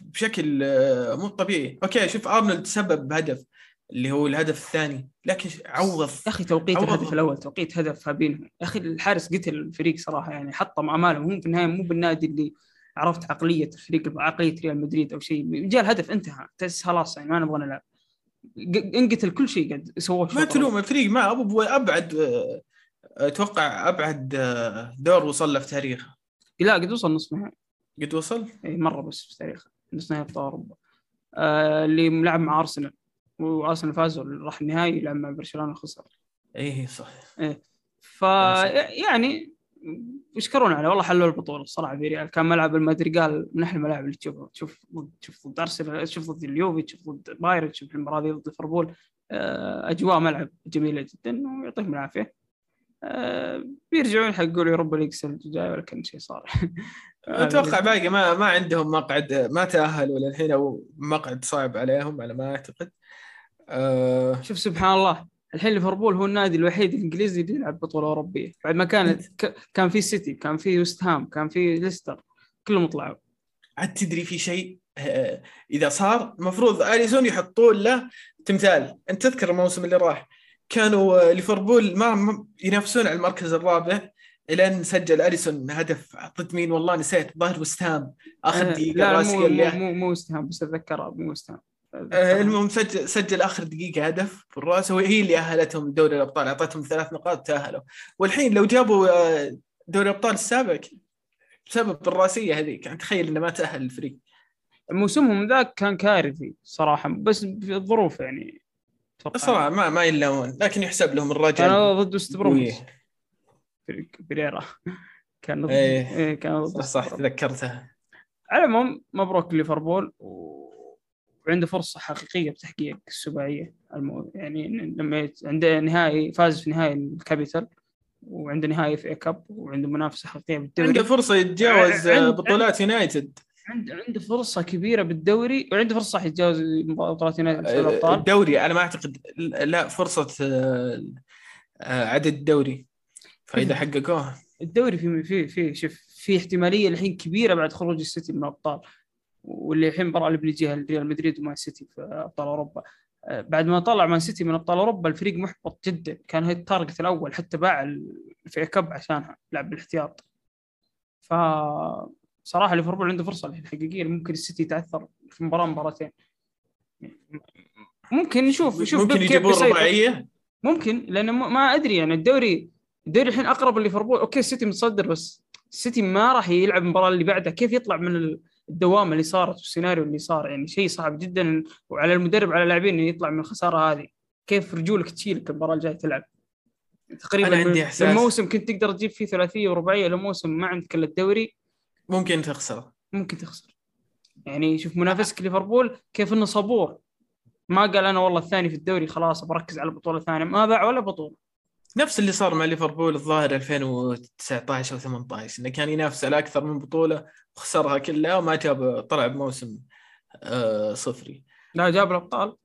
بشكل آه، مو طبيعي. أوكي شوف أرنولد سبب بهدف اللي هو الهدف الثاني لكن عوض يا أخي توقيت عوض. الهدف الأول توقيت هدف فابينho يا أخي الحارس قتل الفريق صراحة يعني حطم امالهم هم في النهاية مو بالنادي اللي عرفت عقلية الفريق عقليه ريال مدريد أو شيء. جاء الهدف انتهى. خلاص يعني ما نبغى نلعب. انقتل كل شيء قد سووه ما تلوم الفريق ما ابو أبعد آه، أتوقع أبعد آه، دور وصل له في تاريخه. لا قد وصل نصف نهائي. قد وصل؟ إي مرة بس في تاريخه. نصف نهائي ابطال أوروبا. آه اللي ملعب مع أرسنال. وأرسنال فازوا راح النهائي يلعب مع برشلونة خسر. إي صح ف يعني يشكرون عليه. والله حلوا البطولة الصراحة فيريال كان ملعب المادريغال من أحلى الملاعب اللي تشوفها. تشوف ضد تشوف ضد أرسنال تشوف ضد اليوفي تشوف ضد بايرن تشوف المباراة ضد ليفربول. آه، أجواء ملعب جميلة جدا ويعطيهم العافية. آه، بيرجعون يحققوا لي Europa League السنة الجاية ولا كان شيء صار. أتوقع باقي ما ما عندهم مقعد ما تأهلوا للحين أو مقعد صعب عليهم على ما أعتقد. آه شوف سبحان الله. الحين ليفربول هو النادي الوحيد الإنجليزي اللي يلعب بطولة أوروبية. بعد ما كانت ك... كان في سيتي كان في وست هام كان في ليستر كلهم طلعوا. عاد تدري في شيء؟ آه، إذا صار المفروض أليسون يحطون له تمثال. أنت تذكر الموسم اللي راح؟ كانوا آه، ليفربول ما ينافسون على المركز الرابع إلين سجل أليسون هدف ضد مين؟ والله نسيت ظاهر وست هام. آخر آه، دقيقة لا مو مو مو, وست هام بس اتذكرها مو وست هام. المهم سجل سجل آخر دقيقة هدف بالراس وهي اللي أهلتهم دوري الأبطال أعطتهم ثلاث نقاط تأهلوا والحين لو جابوا آه، دوري الأبطال السابق بسبب الرأسية هذيك يعني تخيل إنه ما تأهل الفريق موسمهم ذاك كان كارثي صراحة بس في الظروف يعني. الصراحه ما ما يلومون لكن يحسب لهم الرجل كان ضد وست قوية. فريق بريرا كان ضد إيه. إيه كان ضد صح صح. تذكرتها على العموم مبروك ليفربول و... وعنده فرصة حقيقية بتحقيق السباعيه المو... يعني لما عنده نهائي فاز في نهائي ال capital وعنده نهائي FA Cup وعنده منافسة حقيقية بالدوري. عنده فرصة يتجاوز عند- آه، بطولات يونايتد. عنده عنده فرصة كبيرة بالدوري وعنده فرصة صح يتجاوز بطولات يونايتد في آه، الابطال الدوري أنا ما أعتقد لا فرصة آه، آه، عدد الدوري. فإذا حققوها. الدوري في في في شوف في احتمالية الحين كبيرة بعد خروج السيتي من الأبطال. واللي الحين المباراه اللي بنجيها ريال مدريد ومان سيتي في أبطال أوروبا. آه، بعد ما طلع مان سيتي من أبطال أوروبا الفريق محبط جدا. كان هي ال target الأول حتى باع ال FA Cup عشانها لعب بالاحتياط. ف صراحة ليفربول عنده فرصة الحين حقيقية ممكن السيتي يتعثر في مباراة مباراتين. ممكن نشوف نشوف ممكن يجيبون. رباعية؟ ممكن لأنه ما أدري يعني الدوري الدوري الحين أقرب لليفربول. أوكي السيتي متصدر بس السيتي ما راح يلعب المباراة اللي بعدها. كيف يطلع من الدوامه اللي صارت والسيناريو اللي صار يعني شيء صعب جدا. وعلى المدرب على اللاعبين إنه يطلع من الخسارة هذه. كيف رجولك تشيلك المباراة الجاية تلعب؟ تقريبا أنا عندي من- إحساس- من موسم كنت تقدر تجيب فيه ثلاثية ورباعية لموسم ما عندك إلا الدوري. ممكن تخسر. ممكن تخسر. يعني شوف منافسك ليفربول كيف إنه صبور. ما قال أنا والله الثاني في الدوري خلاص بركز على البطولة الثانية. ما باع ولا بطولة. نفس اللي صار مع ليفربول الظاهر 2019 أو 18 إنه كان ينافس على أكثر من بطولة وخسرها كلها وما جاب طلع بموسم آه صفري. لا جاب الأبطال؟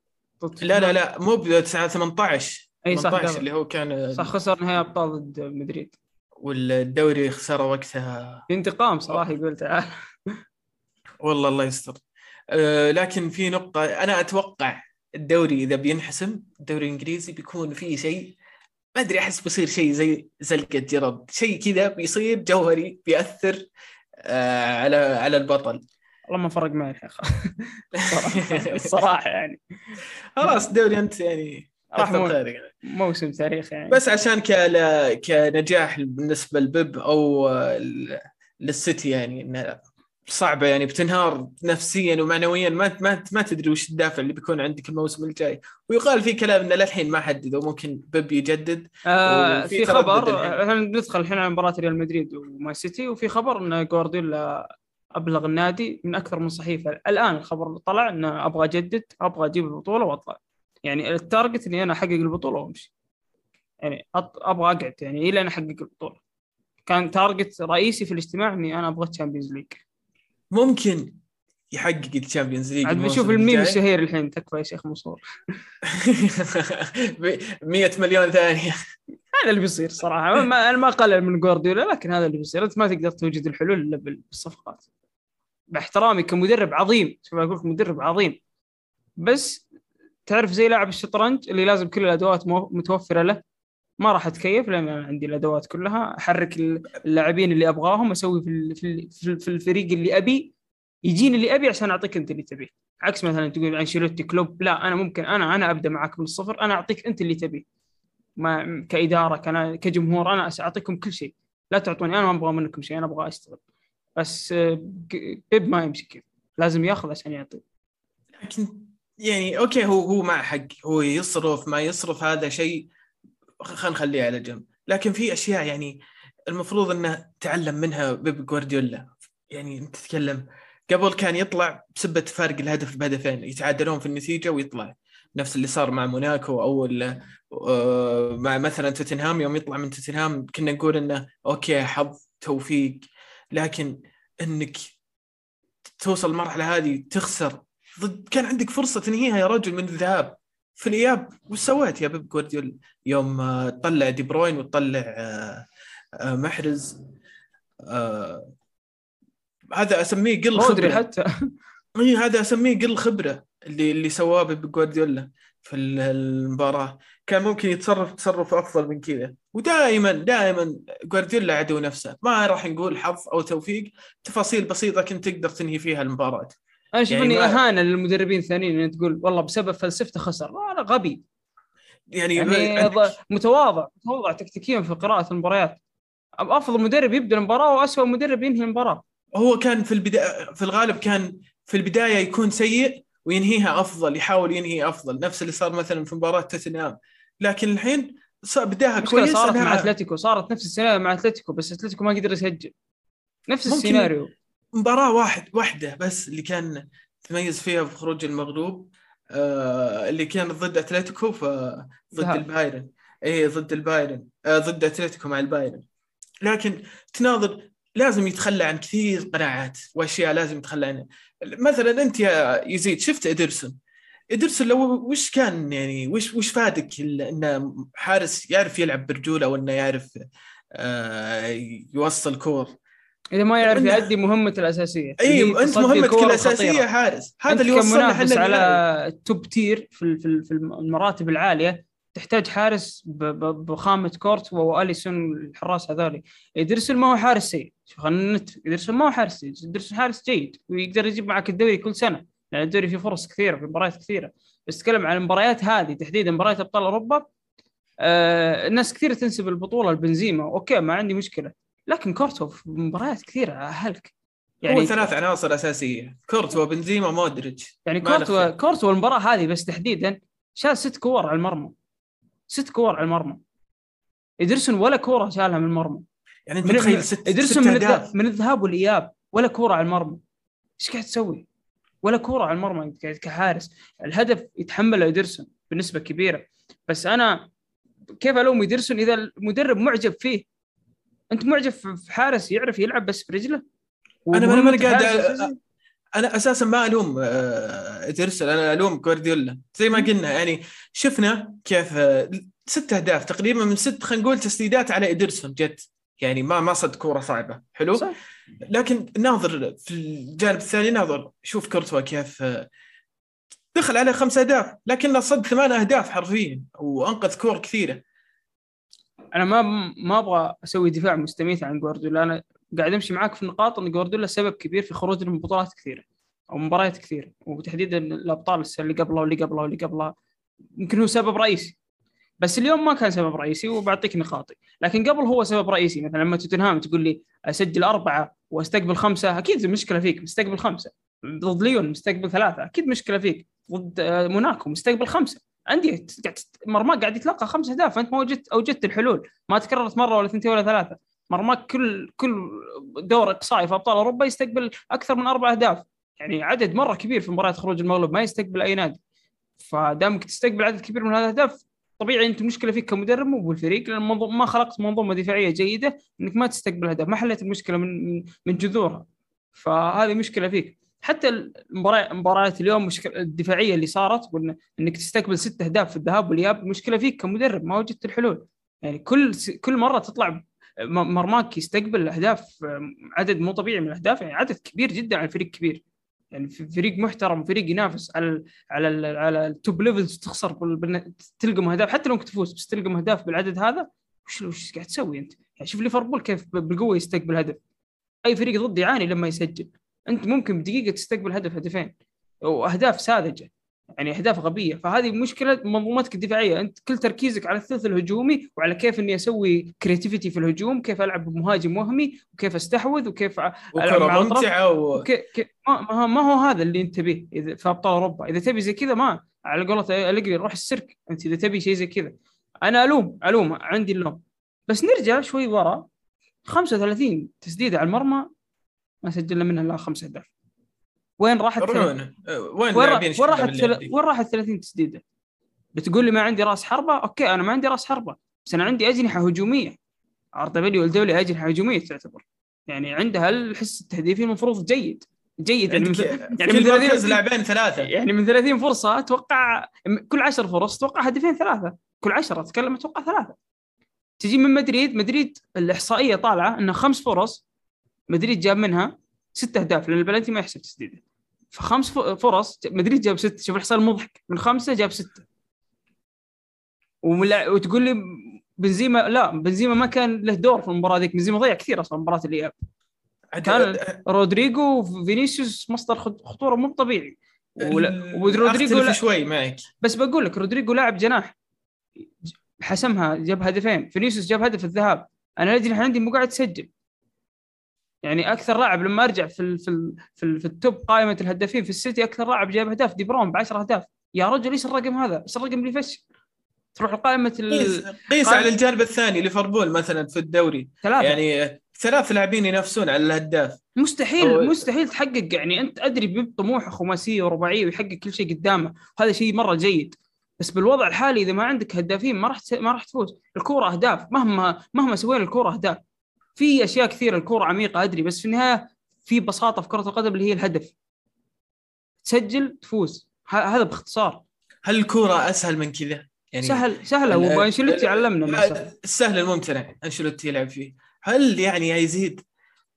لا لا لا. مو ب 18 إي صح 18 جاب. اللي هو كان صح خسر نهائي أبطال ضد مدريد. والدوري خسره وقتها. في انتقام صراحة يقول تعال. والله الله يستر. آه لكن في نقطة أنا أتوقع الدوري إذا بينحسم الدوري الإنجليزي بيكون فيه شيء ما أدري أحس بيصير شيء زي زلقة جرد شيء كذا بيصير جوهري بيأثر آه على على البطل والله ما فرق معي الحين الصراحة يعني. خلاص الدوري أنت يعني. راح مو- يعني. موسم تاريخي يعني. بس عشان كلا- كنجاح بالنسبة لبيب ل- للسيتي يعني إنه صعبة يعني بتنهار نفسيا ومعنويا. ما ما ما تدري وش الدافع اللي بيكون عندك الموسم الجاي. ويقال في كلام إنه للحين ما حددوا ممكن بيب يجدد. آه في خبر ندخل الحين على مباراة ريال مدريد ومان سيتي وفي خبر إن جوارديولا أبلغ النادي من أكثر من صحيفة. الآن الخبر اللي طلع إنه أبغى أجدد أبغى أجيب البطولة وأطلع. يعني ال target إني أنا أحقق البطولة وأمشي. يعني أبغى أقعد يعني إلى أن أحقق البطولة. كان target رئيسي في الاجتماع إني أنا أبغى ال Champions League ممكن يحقق ال Champions League عاد بنشوف الميم. الشهير الحين تكفى يا شيخ منصور ب 100 مليون ثانية. هذا اللي بيصير صراحة. ما أنا ما اقلل من جوارديولا لكن هذا اللي بيصير. أنت ما تقدر توجد الحلول إلا بالصفقات. باحترامي كمدرب عظيم. شوف أقول لك مدرب عظيم. بس تعرف زي لاعب الشطرنج اللي لازم كل الأدوات متوفرة له؟ ما راح أتكيف لأن أنا عندي الأدوات كلها. أحرك اللاعبين اللي أبغاهم أسوي في في ال- في ال- في الفريق اللي أبي يجيني اللي أبي عشان أعطيك أنت اللي تبيه. عكس مثلا تقول أنشيلوتي كلوب لا أنا ممكن أنا أنا أبدأ معك من الصفر أنا أعطيك أنت اللي تبيه ما كإدارة كجمهور أنا أعطيكم كل شيء. لا تعطوني أنا ما أبغى منكم شيء أنا أبغى أشتغل. بس آه، بيب ما يمشي كذا لازم ياخذ عشان يعطي. لكن يعني أوكي هو هو مع حق. هو يصرف ما يصرف هذا شيء. خلينا نخليه على جنب. لكن في أشياء يعني المفروض إنه تعلم منها بيب جوارديولا. يعني أنت تتكلم قبل كان يطلع بسبة فارق الهدف بهدفين يتعادلون في النتيجة ويطلع. نفس اللي صار مع موناكو أو آه، مع مثلا توتنهام يوم يطلع من توتنهام كنا نقول إنه أوكي حظ توفيق. لكن إنك توصل المرحلة هذه تخسر. ضد كان عندك فرصة تنهيها يا رجل من الذهاب. في الاياب وش سويت يا بيب جوارديولا. يوم آه، طلع دي بروين وطلع آه، آه، محرز. آه، هذا أسميه قل خبرة. حتى. اي هذا أسميه قل خبرة اللي اللي سواه بيب جوارديولا في ال- المباراة. كان ممكن يتصرف تصرف أفضل من كذا. ودائما دائما جوارديولا عدو نفسه. ما راح نقول حظ أو توفيق. تفاصيل بسيطة كنت تقدر تنهي فيها المباراة. أنا أشوف يعني إني أهانة للمدربين الثانيين ان تقول والله بسبب فلسفته خسر. لا غبي. يعني, يعني متواضع متواضع تكتيكيا في قراءة المباريات. أفضل مدرب يبدأ المباراة واسوء مدرب ينهي المباراة. هو كان في البداية في الغالب كان في البداية يكون سيء وينهيها أفضل يحاول ينهي أفضل. نفس اللي صار مثلا في مباراة توتنهام. لكن الحين صار بداها كويس صارت مع أتلتيكو صارت نفس السيناريو مع أتلتيكو بس أتلتيكو ما قدر يسجل. نفس السيناريو. مباراة واحد واحدة بس اللي كان تميز فيها بخروج المغلوب آه اللي كانت ضد أتلتيكو ضد. البايرن. اي ضد البايرن. آه ضد أتلتيكو مع البايرن. لكن تناظر لازم يتخلى عن كثير قناعات وأشياء لازم يتخلى عنها. مثلا أنت يا يزيد شفت إدرسون؟ إدرسون لو وش كان يعني وش وش فادك إنه حارس يعرف يلعب برجوله وإنه يعرف آه يوصل كور؟ إذا ما يعرف يؤدي مهمته الأساسية. اي أنت مهمتك الأساسية. حارس. هذا اللي وصلنا إحنا على. ال top tier في في ال- في المراتب العالية تحتاج حارس بخامة كورتوا وأليسون الحراس هذول ادرسون ما هو حارس سيء. شوف خلينا ادرسون ما هو حارس سيء. ادرسون حارس جيد ويقدر يجيب معك الدوري كل سنة. لأن الدوري فيه فرص كثيرة في مباريات كثيرة. بس تتكلم عن المباريات هذه تحديدا مباريات أبطال أوروبا. آه الناس كثير تنسب البطولة لبنزيما. أوكي ما عندي مشكلة. لكن كورتوا في مباريات كثيرة هلك يعني هو ثلاث عناصر أساسية. كورتوا بنزيما مودريتش. يعني خير. كورتوا المباراة هذه بس تحديدا شال ست كور على المرمى. ست كور على المرمى. ادرسون ولا كورة شالها من المرمى. يعني أنت تخيل ست ادرسون من, الذ... من الذهاب والإياب ولا كورة على المرمى. إيش قاعد تسوي؟ ولا كورة على المرمى كحارس. الهدف يتحمله ادرسون بنسبة كبيرة. بس أنا كيف ألوم ادرسون إذا المدرب معجب فيه؟ أنت معجب في حارس يعرف يلعب بس برجله؟ أنا أنا ماني قاعد؟ أنا أساسا ما ألوم آه، ادرسون أنا ألوم جوارديولا زي ما قلنا يعني شفنا كيف آه، ست أهداف تقريبا من ست خلينا نقول تسديدات على ادرسون جت. يعني ما ما صد كورة صعبة. حلو؟ صح. لكن ناظر في الجانب الثاني ناظر شوف كورتوا كيف آه، دخل عليه خمس أهداف لكنه صد ثمان أهداف حرفيا وأنقذ كور كثيرة. أنا ما ما أبغى أسوي دفاع مستميت عن جوارديولا. أنا قاعد أمشي معاك في نقاط إن جوارديولا سبب كبير في خروجنا من بطولات كثيرة أو مباريات كثيرة وتحديدا الأبطال السنة اللي قبلها واللي قبلها واللي قبلها. يمكن هو سبب رئيسي. بس اليوم ما كان سبب رئيسي وبعطيك نقاطي. لكن قبل هو سبب رئيسي. مثلا لما توتنهام تقول لي أسجل أربعة وأستقبل خمسة أكيد المشكلة فيك. مستقبل خمسة. ضد ليون مستقبل ثلاثة. أكيد مشكلة فيك. ضد آه، موناكو مستقبل خمسة. قاعد مرماك قاعد يتلقى خمس اهداف فانت ما وجدت اوجدت الحلول. ما تكررت مرة ولا ثنتين ولا ثلاثة. مرماك كل كل دور اقصائي في أبطال أوروبا يستقبل أكثر من أربع اهداف يعني عدد مرة كبير في مباريات خروج المغلوب ما يستقبل أي نادي. فدامك تستقبل عدد كبير من الاهداف طبيعي أنت المشكلة فيك كمدرب مو بالفريق لأن ما خلقت منظومة دفاعية جيدة إنك ما تستقبل اهداف ما حليت المشكلة من- من جذورها. فهذه مشكلة فيك. حتى مباريات اليوم مشكله الدفاعية اللي صارت وإن- إنك تستقبل ست أهداف في الذهاب والإياب مشكلة فيك كمدرب ما وجدت الحلول. يعني كل س- كل مرة تطلع مرماك يستقبل أهداف عدد مو طبيعي من الأهداف يعني عدد كبير جدا على فريق كبير. يعني فريق محترم وفريق ينافس على على على ال top levels تخسر بال- تلقم أهداف حتى لو أنك تفوز بس تلقم أهداف بالعدد هذا وش وش قاعد تسوي أنت؟ يعني شوف ليفربول كيف بالقوة يستقبل هدف. أي فريق ضد يعاني لما يسجل. انت ممكن بدقيقة تستقبل هدف هدفين وأهداف ساذجة يعني أهداف غبية فهذه مشكلة منظومتك الدفاعيه انت كل تركيزك على الثلث الهجومي وعلى كيف إني أسوي creativity في الهجوم كيف ألعب بمهاجم وهمي وكيف أستحوذ وكيف الأطراف. ممتعة و... كي كي ما, ما- هو هذا اللي أنت تبيه إذا في أبطال أوروبا. إذا تبي زي كذا ما على قولة الجري روح السيرك أنت إذا تبي شيء زي كذا. أنا ألوم ألوم عندي اللوم. بس نرجع شوي ورا 35 تسديدة على المرمى ما سجلنا منها الا خمس اهداف وين راحت آه، وين وين راحت؟ وين راحت 30 تسديدة؟ بتقول لي ما عندي راس حربة؟ أوكي أنا ما عندي راس حربة بس أنا عندي أجنحة هجومية. ارتبيلي والدولي أجنحة هجومية تعتبر. يعني عندها الحس التهديفي المفروض جيد. جيد يعني من يعني من 30 لاعبين ثلاثة. يعني من 30 فرصة أتوقع كل 10 فرص أتوقع هدفين ثلاثة. كل 10 أتكلم أتوقع ثلاثة. تجي من مدريد مدريد الإحصائية طالعة انه خمس فرص مدريد جاب منها ست أهداف لأن البلنتي ما يحسب تسديده فخمس فرص مدريد جاب ست شوف الاحصاء المضحك من خمسة جاب ستة. وملا... وتقول لي بنزيما لا بنزيما ما كان له دور في المباراة ذيك. بنزيما ضيع كثير أصلا مباراه الاياب كان رودريجو وفينيسيوس مصدر خطورة مو طبيعي. ورودريجو لا شوي معك. بس بقول لك رودريجو لاعب جناح. حسمها جاب هدفين. فينيسيوس جاب هدف الذهاب. أنا الاجنحه عندي مو قاعد تسجل. يعني أكثر لاعب لما أرجع في ال في ال في, ال في التوب قائمة الهدافين في السيتي أكثر لاعب جاب اهداف دي بروين ب 10 أهداف. يا رجل إيش الرقم هذا؟ إيش الرقم اللي يفشل؟ تروح لقائمة ال... قيس على الجانب الثاني ليفربول مثلا في الدوري. ثلاثة. يعني ثلاث لاعبين ينافسون على الهداف. مستحيل أو... مستحيل تحقق. يعني أنت أدري بطموح خماسيه ورباعيه ويحقق كل شيء قدامه. هذا شيء مرة جيد. بس بالوضع الحالي إذا ما عندك هدافين ما راح ما راح تفوز. الكورة أهداف. مهما مهما سوينا الكورة أهداف. في أشياء كثيرة الكورة عميقة أدري بس في النهاية في بساطة في كرة القدم اللي هي الهدف. تسجل تفوز. هذا باختصار. هل الكورة أسهل من كذا؟ يعني سهل سهله وانشيلوتي علمنا السهل الممتنع انشيلوتي يلعب فيه. هل يعني يزيد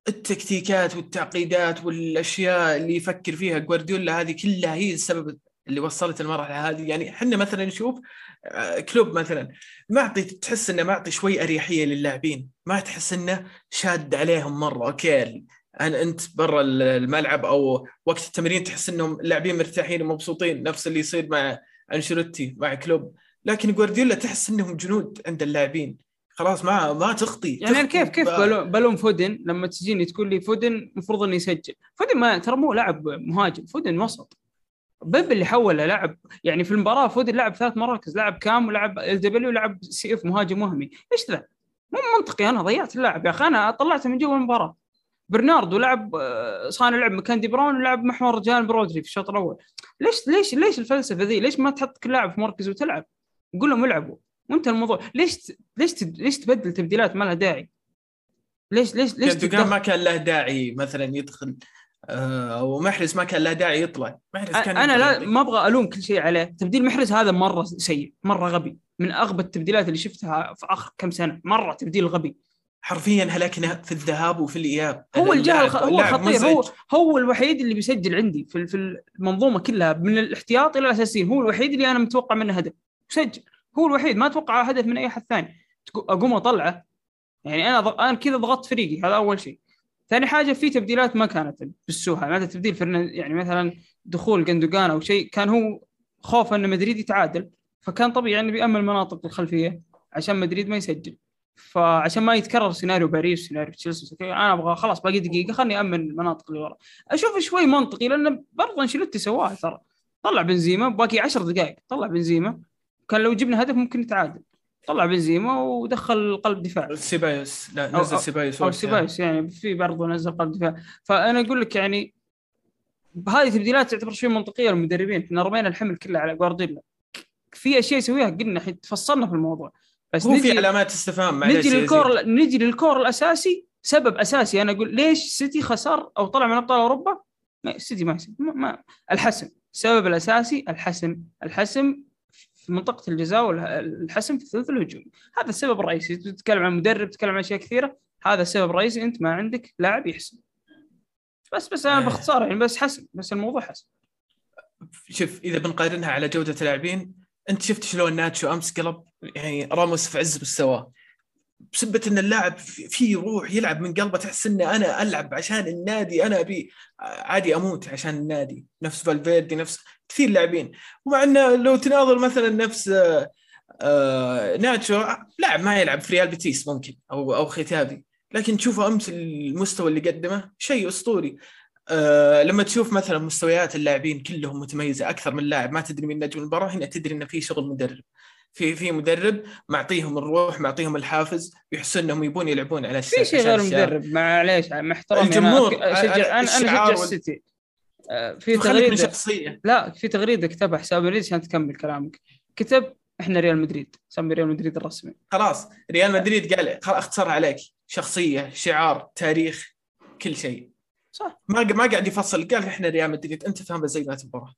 التكتيكات والتعقيدات والأشياء اللي يفكر فيها جوارديولا؟ هذه كلها هي السبب اللي وصلت المرحلة هذه. يعني إحنا مثلا نشوف آه، كلوب مثلا معطي تحس إنه معطي شوي أريحية للاعبين. ما تحس إنه شاد عليهم مرة. أوكي أنا أنت برا الملعب أو وقت التمرين تحس إنهم اللاعبين مرتاحين ومبسوطين نفس اللي يصير مع أنشيلوتي مع كلوب. لكن جوارديولا تحس إنهم جنود عند اللاعبين. خلاص ما ما تخطي. يعني تخطي كيف كيف بلوم فودن لما تجيني تقول لي فودن المفروض إنه يسجل. فودن ما ترى مو لاعب مهاجم. فودن وسط. بيب اللي حول لعب يعني في المباراة فودن لعب ثلاث مراكز لعب كام ولعب إل دبليو ولعب سي إف مهاجم وهمي إيش ذا؟ مو منطقي أنا ضيعت اللاعب يا أخي أنا طلعته من جوا المباراة برناردو لعب آه، صانع لعب مكان دي براون ولعب محور جنب رودري في الشوط الأول ليش ليش ليش الفلسفة ذي؟ ليش ما تحط كل لاعب في مركز وتلعب؟ قول لهم العبوا وانت الموضوع ليش ليش ليش تبدل تبديلات ما لها داعي؟ ليش ليش ليش تدخل... ما كان له داعي مثلا يدخل آه، أو محرز ما كان له داعي يطلع. محرز كان أنا لا ما أبغى ألوم كل شيء عليه. تبديل محرز هذا مرة سيء مرة غبي. من أغبى التبديلات اللي شفتها في آخر كم سنة. مرة تبديل غبي. حرفيا هلكنا في الذهاب وفي الإياب. هو الجهل هو خطير. هو هو الوحيد اللي بيسجل عندي في في المنظومة كلها من الاحتياط إلى الأساسيين. هو الوحيد اللي أنا متوقع منه هدف. سجل هو الوحيد. ما أتوقع هدف من أي أحد ثاني. أقوم أطلعه. يعني أنا. أنا كذا ضغطت فريقي. هذا أول شيء. ثاني حاجة في تبديلات ما كانت بالسوها هذا تبديل فرن... يعني مثلا دخول جندوجان أو شيء كان هو خوفا إن مدريد يتعادل. فكان طبيعي إنه بيأمن المناطق الخلفية عشان مدريد ما يسجل. فعشان ما يتكرر سيناريو باريس سيناريو تشيلسي أنا أبغى خلاص باقي دقيقة خلني امن المناطق اللي ورا أشوف شوي منطقي لأنه برضه أنشيلوتي سواها ترى. طلع بنزيما باقي 10 دقائق طلع بنزيما. كان لو جبنا هدف ممكن نتعادل طلع بنزيما ودخل قلب دفاع. سيبايوس. لا نزل سيبايوس. أو سيبايوس يعني في برضه نزل قلب دفاع. فأنا أقول لك يعني بهذه التبديلات تعتبر شوي منطقية للمدربين. إحنا رمينا الحمل كله على جوارديولا. في أشياء يسويها قلنا الحين تفصلنا في الموضوع. بس هو في علامات استفهام نجي للكور نجي للكور الأساسي سبب أساسي. أنا أقول ليش سيتي خسر أو طلع من أبطال أوروبا؟ سيتي ما, ما, ما. الحسم. السبب الأساسي الحسم. الحسم في منطقة الجزاء والحسم في الثلث الهجومي هذا السبب الرئيسي تتكلم عن مدرب تتكلم عن أشياء كثيرة هذا السبب الرئيسي أنت ما عندك لاعب يحسم. بس بس أنا باختصار يعني بس حسم بس الموضوع حسم. شوف إذا بنقارنها على جودة اللاعبين أنت شفت شلون ناتشو أمس قلب يعني راموس في عز مستواه. بسبة إن اللاعب في روح يلعب من قلبه تحس إني أنا ألعب عشان النادي أنا أبي عادي أموت عشان النادي. نفس فالفيردي نفس كثير لاعبين. ومع إنه لو تناظر مثلا نفس آه، آه، ناتشو لاعب ما يلعب في ريال بيتيس ممكن أو أو خيتافي لكن تشوفه أمس المستوى اللي قدمه شيء أسطوري. أه لما تشوف مثلا مستويات اللاعبين كلهم متميزة أكثر من لاعب ما تدري من نجم المباراة هنا تدري إنه في شغل مدرب. في في مدرب معطيهم الروح معطيهم الحافز يحسون إنهم يبون يلعبون على في شيء غير مدرب معليش مع احترامي الجمهور أنا اشجع أنا, أشجع السيتي. آه، في تغريدة. شخصية. لا في تغريدة كتبها حساب مدريد عشان تكمل كلامك؟ كتب إحنا ريال مدريد سمي ريال مدريد الرسمي. خلاص ريال مدريد قال اختصرها عليك. شخصية شعار تاريخ كل شيء. صح. ما ما قاعد يفصل قال إحنا ريال مدريد أنت فاهمه زي ما تبغى.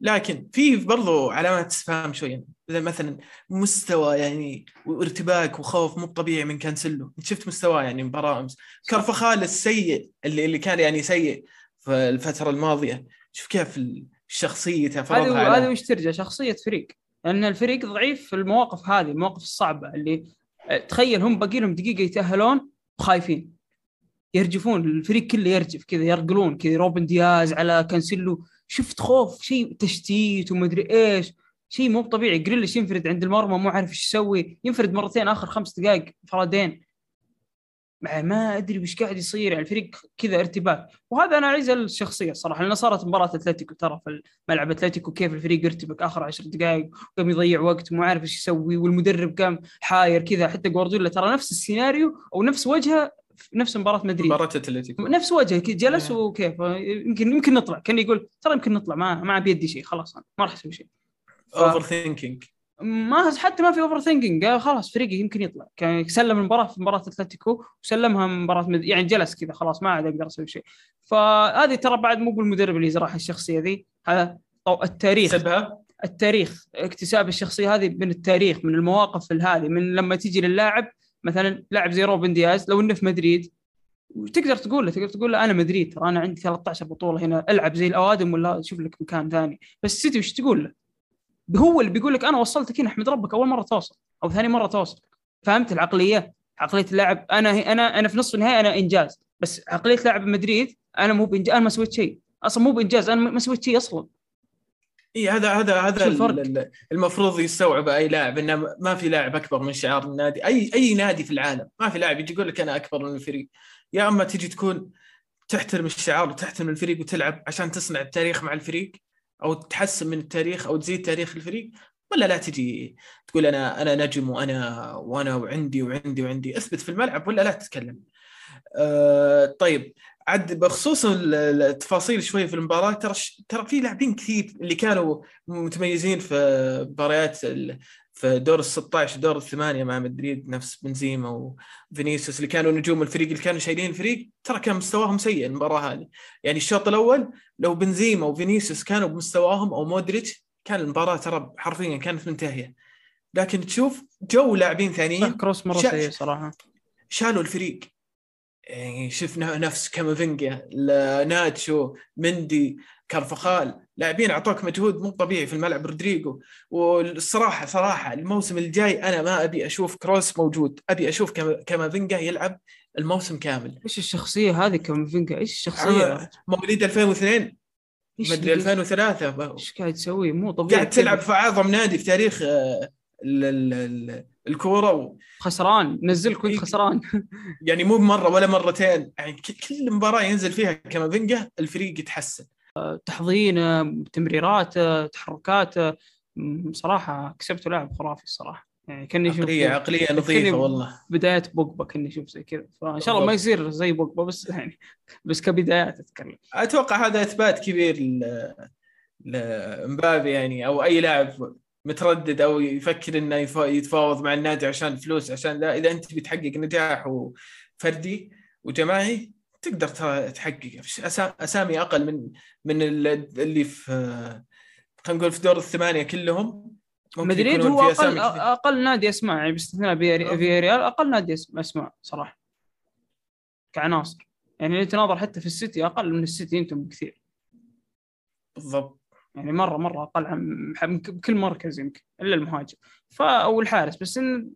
لكن في برضو علامات استفهام شوية. مثلا مستوى يعني وارتباك وخوف مو طبيعي من كانسلو شفت مستواه يعني مباراة أمس. كرفخال السيء اللي اللي كان يعني سيء في الفترة الماضية. شوف كيف شخصيته فرضها هذه هذه وش ترجع؟ شخصية فريق. لأن الفريق ضعيف في المواقف هذه المواقف الصعبة اللي آه، تخيل هم باقي لهم دقيقة يتأهلون وخايفين. يرجفون الفريق كله يرجف كذا يرقلون كذا. روبن دياز على كانسيلو. شفت خوف شيء تشتيت ومدري إيش شيء مو طبيعي. جريليش ينفرد عند المرمى مو عارف إيش يسوي ينفرد مرتين آخر خمس دقائق فرادين. مع ما أدري وش قاعد يصير يعني الفريق كذا ارتباك. وهذا أنا اعز الشخصيه الصراحه لأن صارت مباراة أتلتيكو ترى في ملعب أتلتيكو كيف الفريق ارتبك آخر عشر دقائق وقام يضيع وقت مو عارف إيش يسوي والمدرب قام حاير كذا. حتى جوارديولا ترى نفس السيناريو أو نفس وجهة نفس مباراة مدريد. مباراة أتلتيكو. نفس وجهه كذا جلس إيه. وكيف يمكن يمكن نطلع. كان يقول ترى يمكن نطلع ما ما بيدي شيء خلاص أنا ما راح أسوي شيء. ف- overthinking ما حتى ما في overthinking قال خلاص فريقي يمكن يطلع. كان سلم المباراة في مباراة أتلتيكو وسلمها مباراة مد... يعني جلس كذا خلاص ما عاد أقدر أسوي شيء. فهذه ترى بعد مو بالمدرب اللي زرعها الشخصية ذي هذا طو- التاريخ. سبها؟ التاريخ اكتساب الشخصية هذه من التاريخ من المواقف هذه من لما تيجي للاعب مثلا لاعب زي روبن دياز لو إنه في مدريد وتقدر تقول له تقدر تقول له أنا مدريد ترى أنا عندي 13 بطولة هنا ألعب زي الأوادم ولا شوف لك مكان ثاني بس السيتي وش تقول له؟ هو اللي بيقول لك أنا وصلتك هنا أحمد ربك أول مرة توصل أو ثاني مرة توصل فهمت العقلية؟ عقلية اللاعب أنا أنا أنا في نصف النهائي أنا إنجاز بس عقلية لاعب مدريد أنا مو بإنجاز أنا ما سويت شيء أصلا مو بإنجاز أنا ما سويت شيء أصلا إي هذا هذا هذا المفروض يستوعب أي لاعب إنه ما في لاعب أكبر من شعار النادي. اي أي نادي في العالم ما في لاعب يجي يقول لك أنا أكبر من الفريق. يا أما تجي تكون تحترم الشعار وتحترم الفريق وتلعب عشان تصنع التاريخ مع الفريق أو تحسن من التاريخ أو تزيد تاريخ الفريق ولا لا تجي تقول أنا أنا نجم وأنا وأنا وعندي وعندي وعندي. أثبت في الملعب ولا لا تتكلم. أه طيب. عد بخصوص ال- ال- التفاصيل شوي في المباراة ترى ترى في لاعبين كثير اللي كانوا متميزين في مباريات في دور ال 16 ودور الثمانية مع مدريد نفس بنزيما وفينيسيوس اللي كانوا نجوم الفريق اللي كانوا شايلين الفريق ترى كان مستواهم سيء المباراة هذه. يعني الشوط الأول لو بنزيما وفينيسيوس كانوا بمستواهم أو مودريتش كان المباراة ترى حرفيا كانت منتهية. لكن تشوف جو لاعبين ثانيين كروس مرة سيء صراحة. شالوا الفريق. يعني شفنا نفس كامافينجا ناتشو مندي كارفخال لاعبين اعطوك مجهود مو طبيعي في الملعب رودريجو. والصراحة صراحة الموسم الجاي أنا ما أبي أشوف كروس موجود. أبي أشوف كاما- كامافينجا يلعب الموسم كامل. إيش الشخصية هذه كامافينجا؟ إيش الشخصية؟ مواليد 2002 إيش مدري 2003 إيش قاعد تسوي؟ مو طبيعي. قاعد تلعب في أعظم نادي في تاريخ آه، ال- ال- ال- الكورة و- خسران نزلك وانت إيه. خسران. يعني مو بمرة ولا مرتين يعني كل مباراة ينزل فيها كامافينجا الفريق يتحسن. تحضينه تمريراته تحركاته. صراحة كسبته لاعب خرافي الصراحة. يعني كأني أشوف عقلية عقلية نظيفة والله. بداية بوجبا كأني أشوف زي كذا. فإن شاء الله ما. يصير زي بوجبا بس يعني بس كبدايات أتكلم. أتوقع هذا إثبات كبير لمبابي يعني أو أي لاعب متردد أو يفكر إنه يتفاوض مع النادي عشان فلوس عشان ذا إذا أنت بتحقق نجاح فردي وجماعي تقدر ترى تحقق. أسا- أسامي أقل من من ال- اللي في خلينا نقول في دور الثمانية كلهم. مدريد هو في أقل. أقل نادي اسماء يعني باستثناء. فيا ريال أقل نادي اسم- اسماء صراحة. كعناصر. يعني اللي تناظر حتى في السيتي أقل من السيتي أنتم بكثير. بالضبط. يعني مرة مرة أقل عن بكل مركز يمكن إلا المهاجم. ف أو الحارس. بس إن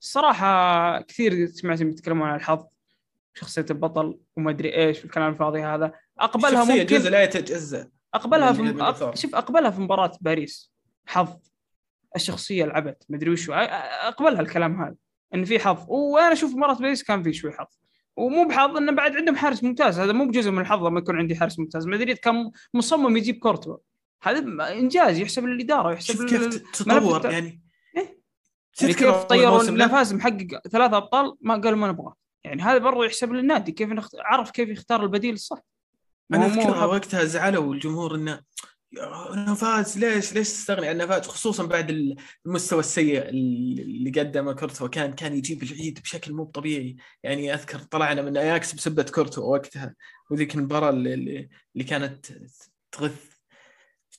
الصراحه كثير سمعتهم يتكلمون عن الحظ شخصية البطل وما أدري إيش والكلام الفاضي هذا. أقبلها ممكن جزء لا يتجزأ. أقبلها في أق... شوف أقبلها في مباراة باريس. حظ الشخصية لعبت مدري وشو. أ- أ- أقبلها الكلام هذا إن في حظ. وأنا أشوف مباراة باريس كان في شوي حظ. ومو بحظ إنه بعد عندهم حارس ممتاز. هذا مو بجزء من الحظ لما يكون عندي حارس ممتاز. مدريد كان مصمم يجيب كورتوا. هذا إنجاز يحسب للاداره ويحسب شوف لل- كيف ملف تطور الت- يعني؟ إيه. يعني تذكر كيف طيروا؟ نفاز محقق ثلاثة أبطال ما قالوا ما نبغاه. يعني هذا برضو يحسب للنادي كيف نخت... عرف كيف يختار البديل الصح. أنا أذكرها. وقتها زعلوا الجمهور إنه نافاز ليش ليش تستغني عن نافاز خصوصا بعد المستوى السيء اللي قدمه كورتوا كان كان يجيب العيد بشكل مو طبيعي يعني أذكر طلعنا من إياكس بسبة كورتوا وقتها. وذيك المباراة اللي, اللي كانت تغث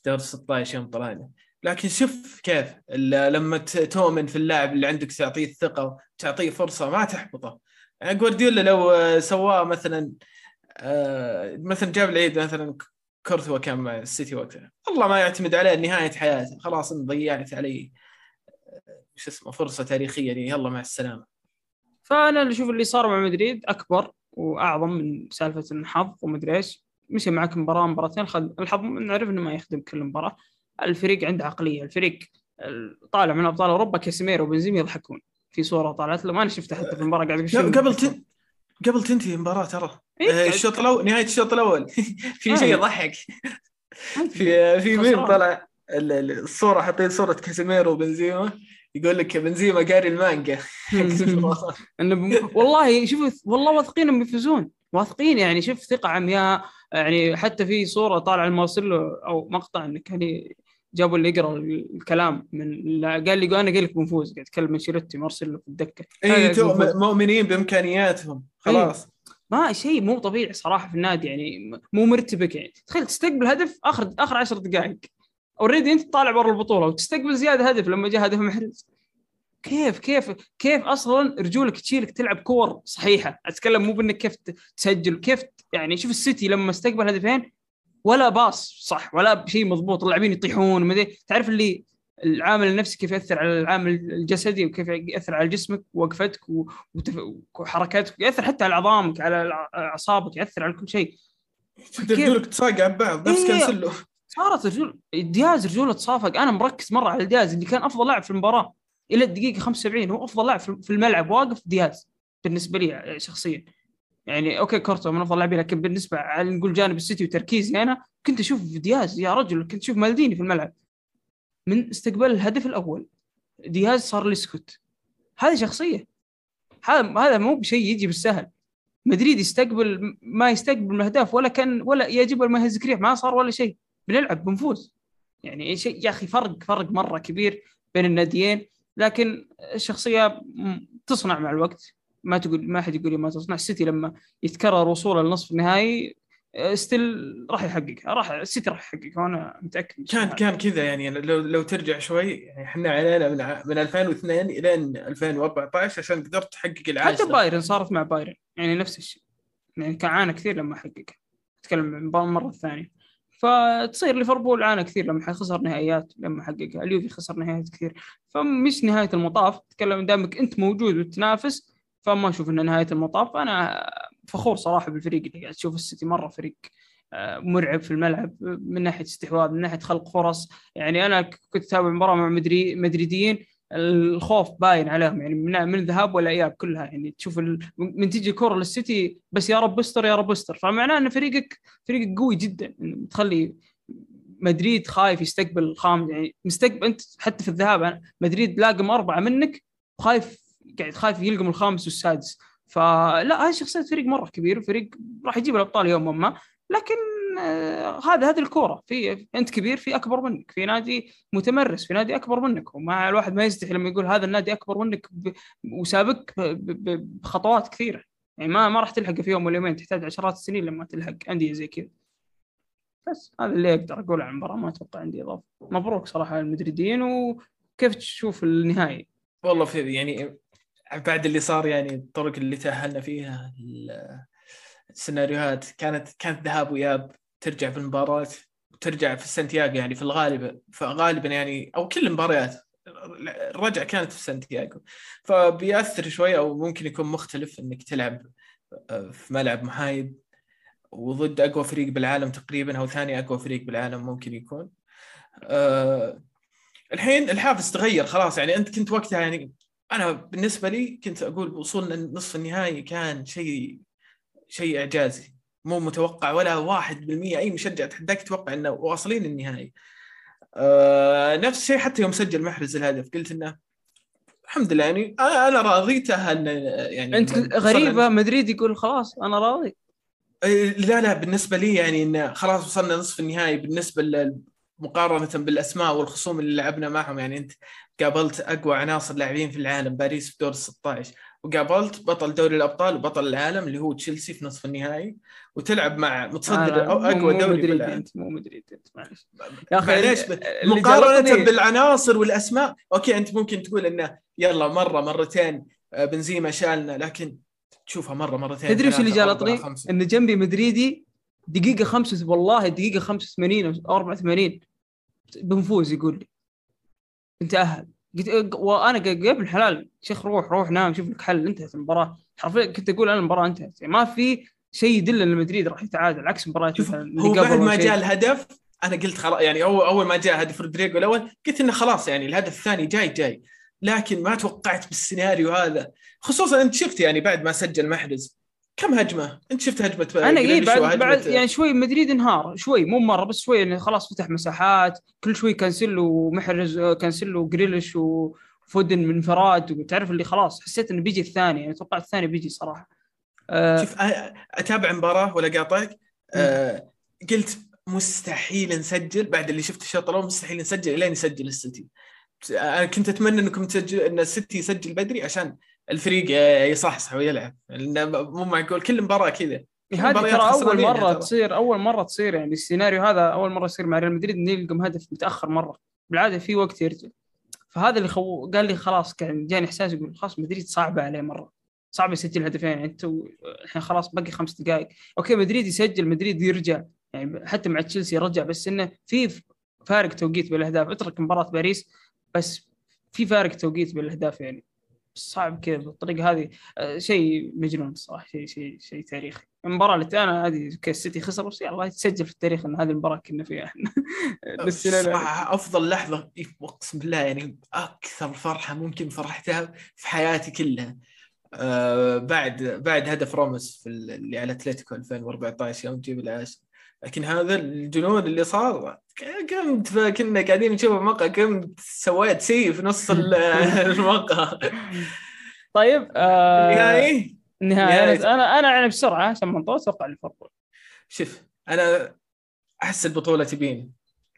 دور 16 يوم طلعنا. لكن شوف كيف لما تؤمن في اللاعب اللي عندك تعطيه الثقه وتعطيه فرصة ما تحبطه. يعني جوارديولا لو سواه مثلا آه، مثلا جاب العيد مثلا كورتوا كان مع السيتي وقتها. والله ما يعتمد عليه نهاية حياته. خلاص ضيعت علي شو اسمه فرصة تاريخية يعني يلا مع السلامة. فأنا اللي أشوف اللي صار مع مدريد أكبر وأعظم من سالفة الحظ ومدري إيش. مشي معك مباراة مباراتين الحظ نعرف إنه ما يخدم كل مباراة. الفريق عنده عقلية الفريق طالع من أبطال أوروبا كاسيميرو وبنزيما يضحكون. في صورة طلعت له ما أنا شفتها حتى في المباراة قاعد قبل تن... قبل تنتهي المباراة ترى. إيه؟ الشوط الأول نهاية الشوط الأول. في شيء يضحك. في في مين طلع الصورة حاطين صورة كاسيميرو وبنزيما. يقول لك بنزيما قاري المانجا. والله شوف والله واثقين إنهم بيفوزون واثقين يعني شوف ثقة عمياء. يعني حتى في صورة طالعة لمارسيلو أو مقطع إنه كان جابوا اللي يقرأ الكلام من قال لي أنا قال لك بنفوز قاعد يتكلم من شيرتي مارسيلو في الدكة. اي مؤمنين بإمكانياتهم خلاص. أي. ما شيء مو طبيعي صراحة في النادي يعني مو مرتبك يعني. تخيل تستقبل هدف اخر آخر 10 دقائق. already أنت طالع برا البطولة وتستقبل زيادة هدف لما جاء هدف محرز. كيف كيف كيف أصلا رجولك تشيلك تلعب كور صحيحة؟ أتكلم مو بإنك كيف تسجل كيف يعني شوف السيتي لما استقبل هدفين ولا باص صح ولا شيء مضبوط اللاعبين يطيحون تعرف اللي العامل النفسي كيف يأثر على العامل الجسدي وكيف يأثر على جسمك ووقفتك وحركاتك يأثر حتى على عظامك على أعصابك يأثر على كل شيء. رجولك تصاقع ببعض نفس إيه. كانسلو صارت رجول دياز رجولة تصافق. أنا مركز مرة على دياز اللي كان أفضل لاعب في المباراة إلى الدقيقة 75 هو أفضل لاعب في الملعب واقف دياز بالنسبة لي شخصيا. يعني okay كورتوا من أفضل اللاعبين لكن بالنسبة على نقول جانب السيتي وتركيزي أنا كنت أشوف دياز يا رجل كنت أشوف مالديني في الملعب. من استقبال الهدف الأول دياز صار يسكت هذه شخصية. هذا هذا مو بشيء يجي بالسهل. مدريد يستقبل ما يستقبل الأهداف ولا كان ولا يجب ما يهز ما صار ولا شيء. بنلعب بنفوز. يعني شيء؟ يا أخي فرق فرق مرة كبير بين الناديين لكن الشخصية تصنع مع الوقت. ما تقول ما حد يقول ما تصنع. السيتي لما يتكرر وصوله للنصف النهائي still راح يحققها راح السيتي راح يحققها وأنا متأكد كان كان كذا يعني. لو لو ترجع شوي يعني إحنا علينا من من 2002 إلى 2014 عشان قدرت تحقق العاشره حتى بايرن صارت مع بايرن. يعني نفس الشيء. يعني كان عانى كثير لما حققها أتكلم المره الثانية فتصير ليفربول عانى كثير لما خسر نهائيات لما حققها. اليوفي خسر نهائيات كثير. فمش نهاية المطاف. تكلم دامك أنت موجود وتنافس فما أشوف إنه نهاية المطاف. أنا فخور صراحة بالفريق اللي قاعد تشوف السيتي مرة فريق آه، مرعب في الملعب من ناحية استحواذ من ناحية خلق فرص. يعني أنا كنت أتابع مباراة مع مدري مدريديين الخوف باين عليهم. يعني من من الذهاب والاياب كلها. يعني تشوف من تجي كورة للسيتي بس يا رب استر يا رب استر فمعناه إن فريقك فريقك قوي جدا. تخلي مدريد خايف يستقبل الخامس يعني مستقبل أنت حتى في الذهاب. مدريد لاقم أربعة منك وخايف قاعد خايف يلقم الخامس والسادس. فلا هاي شخصية فريق مرة كبير فريق راح يجيب الأبطال يوما ما. لكن آه هذا هذه الكورة. في أنت كبير في أكبر منك. في نادي متمرس في نادي أكبر منك. وما الواحد ما يستحي لما يقول هذا النادي أكبر منك وسابق بخطوات كثيرة. يعني ما ما راح تلحق في يوم ولا يومين. تحتاج عشرات السنين لما تلحق أندية زي كذا. بس هذا اللي أقدر أقوله عن المباراة. ما أتوقع عندي إضافة. مبروك صراحة للمدريدين وكيف تشوف النهائي؟ والله في يعني بعد اللي صار يعني الطرق اللي تأهلنا فيها السيناريوهات. كانت كانت ذهاب وإياب. ترجع في المباراة وترجع في سانتياغو يعني في الغالب فغالبا يعني أو كل المباريات. الرجعة كانت في سانتياغو. فبيأثر شوي أو ممكن يكون مختلف إنك تلعب آه، في ملعب محايد. وضد أقوى فريق بالعالم تقريبا أو ثاني أقوى فريق بالعالم ممكن يكون. أه الحين الحافز تغير خلاص يعني. أنت كنت وقتها يعني أنا بالنسبة لي كنت أقول وصولنا نصف النهائي كان شيء شيء إعجازي مو متوقع ولا واحد بالمية. أي مشجع تحداك يتوقع إنه واصلين النهائي. آه نفس الشيء حتى يوم سجل محرز الهدف. قلت إنه الحمد لله يعني أنا أنا راضي تاهلنا يعني أنت غريبة مدريد يقول خلاص أنا راضي. لا لا بالنسبة لي يعني إنه خلاص وصلنا نصف النهائي بالنسبة مقارنة بالأسماء والخصوم اللي لعبنا معهم. يعني أنت قابلت أقوى عناصر لاعبين في العالم باريس في دور ال 16 وقابلت بطل دوري الأبطال وبطل العالم اللي هو تشيلسي في نصف النهائي وتلعب مع متصدر آه، مو- أقوى مو دوري في مدريد أنت مو مدريد أنت معلش. يا أخي اللي مقارنة بالعناصر والأسماء. أوكي أنت ممكن تقول إنه يلا مرة مرتين آه، بنزيما شالنا لكن تشوفها مرة مرتين تدري وش اللي جلطني؟ خمسة. إن جنبي مدريدي دقيقة 5 والله دقيقة 85 أو 84 بنفوز يقول لي. انت أهل قلت وأنا ق- قبل حلال شيخ روح روح نام شوف لك حل انتهت المباراة. حرفيا كنت أقول أنا المباراة انتهت. يعني ما في شيء يدل إن مدريد راح يتعادل عكس مباراة شوف مثلا هو بعد ما. جاء الهدف أنا قلت خلاص يعني اول أول ما جاء هدف رودريجو الأول قلت إنه خلاص يعني الهدف الثاني جاي جاي. لكن ما توقعت بالسيناريو هذا خصوصا أنت شفت يعني بعد ما سجل محرز. كم هجمة؟ أنت شفت هجمة أنا اي بعد, بعد يعني شوي مدريد انهار شوي مو مرة بس شوي إنه خلاص فتح مساحات كل شوي كانسيلو ومحرز كانسيلو وجريليش وفودن من انفراد وتعرف اللي خلاص حسيت إنه بيجي الثاني يعني توقعت الثاني بيجي صراحة. آه شوف أتابع مباراة ولا قاطعك؟ آه قلت مستحيل نسجل بعد اللي شفت الشوط الأول مستحيل نسجل الين يسجل السيتي. أنا كنت أتمنى إنكم تسجل إن السيتي يسجل بدري عشان الفريق آه، يصحصح ويلعب مو معقول كل مباراة كذا. هذه ترى أول مرة ترى. تصير أول مرة تصير يعني السيناريو هذا أول مرة يصير مع ريال مدريد انه يلقم هدف متأخر مرة. بالعادة في وقت يرجع. فهذا اللي خو... قال لي خلاص كان جاني إحساس يقول خلاص مدريد صعبة عليه مرة. صعب يسجل هدفين يعني انت الحين خلاص باقي خمس دقائق. okay مدريد يسجل مدريد يرجع. يعني حتى مع تشيلسي رجع بس إنه في فارق توقيت بالأهداف. اترك مباراة باريس بس في فارق توقيت بالأهداف يعني. صعب كذا بالطريقة هذه. آه، شيء مجنون صراحة شيء شيء شيء تاريخي. المباراة اللي أنا هذه السيتي خسر بس يلا يتسجل في التاريخ إن هذه المباراة كنا فيها. إحنا صراحة أفضل لحظة أقسم بالله يعني أكثر فرحة ممكن فرحتها في حياتي كلها. آه بعد بعد هدف راموس في ال- اللي على اتلتيكو 2014 يوم جيب العاشر لكن هذا الجنون اللي صار قمت كنا قاعدين نشوف المقهى قمت سويت سي في نص ال- المقهى. طيب آه النهايه نهاية. أنا أنا يعني بسرعة عشان ما نطول أتوقع ليفربول. شوف أنا أحس البطولة تبين.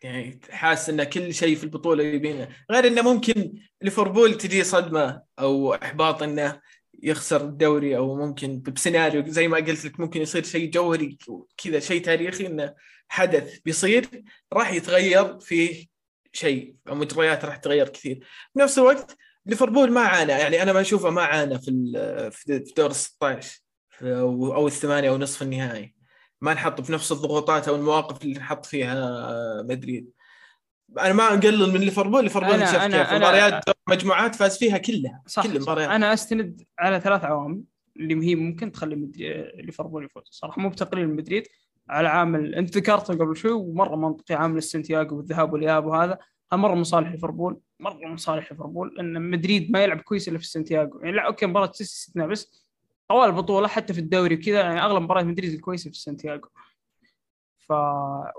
يعني حاسس إن كل شيء في البطولة يبينه. غير إنه ممكن ليفربول تجي صدمة أو إحباط إنه يخسر الدوري أو ممكن بسيناريو زي ما قلت لك ممكن يصير شيء جوهري كذا شيء تاريخي إنه حدث بيصير راح يتغير فيه شيء المجريات راح تتغير كثير. بنفس الوقت ليفربول ما عانى يعني أنا ما أشوفه ما عانى في في دور ال 16 أو الثمانية أو نصف النهائي. ما نحط في نفس الضغوطات أو المواقف اللي نحط فيها مدريد. أنا ما أقلل من ليفربول ليفربول أنا- كيف. مباريات مجموعات فاز فيها كلها صح, كل المباريات أنا أستند على ثلاث عوامل اللي هي ممكن تخلي مدري... ليفربول يفوز. صراحة مو بتقليل مدريد على عامل أنت ذكرته قبل شوي ومرة منطقي عامل السنتياغو والذهاب والإياب وهذا. هذا مرة من صالح ليفربول مرة من صالح ليفربول إن مدريد ما يلعب كويس إلا في السنتياغو. يعني لا okay مباراة تشيلسي استثناء بس طوال البطولة حتى في الدوري وكذا يعني أغلب مباريات مدريد الكويسة في السنتياغو.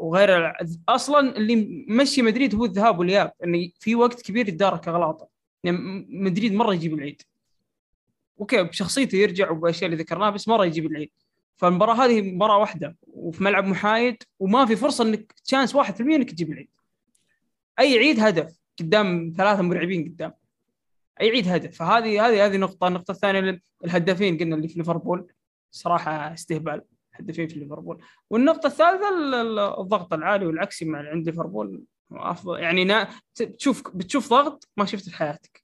وغير أصلا اللي مشي مدريد هو الذهاب والإياب انه في وقت كبير يتدارك أغلاطه. يعني مدريد مرة يجيب العيد. okay بشخصيته يرجع وبأشياء اللي ذكرناها بس مرة يجيب العيد. فالمباراة هذه مباراة واحدة وفي ملعب محايد وما في فرصة إنك chance 1% إنك تجيب العيد. أي عيد هدف قدام ثلاثة مرعبين قدام. أي عيد هدف. فهذه هذه هذه نقطة. النقطة الثانية الهدافين قلنا اللي في ليفربول صراحة استهبال. هدافين في ليفربول. والنقطة الثالثة ال- ال- الضغط العالي والعكسي مع عند ليفربول أفضل. يعني نا... تشوف بتشوف ضغط ما شفته في حياتك.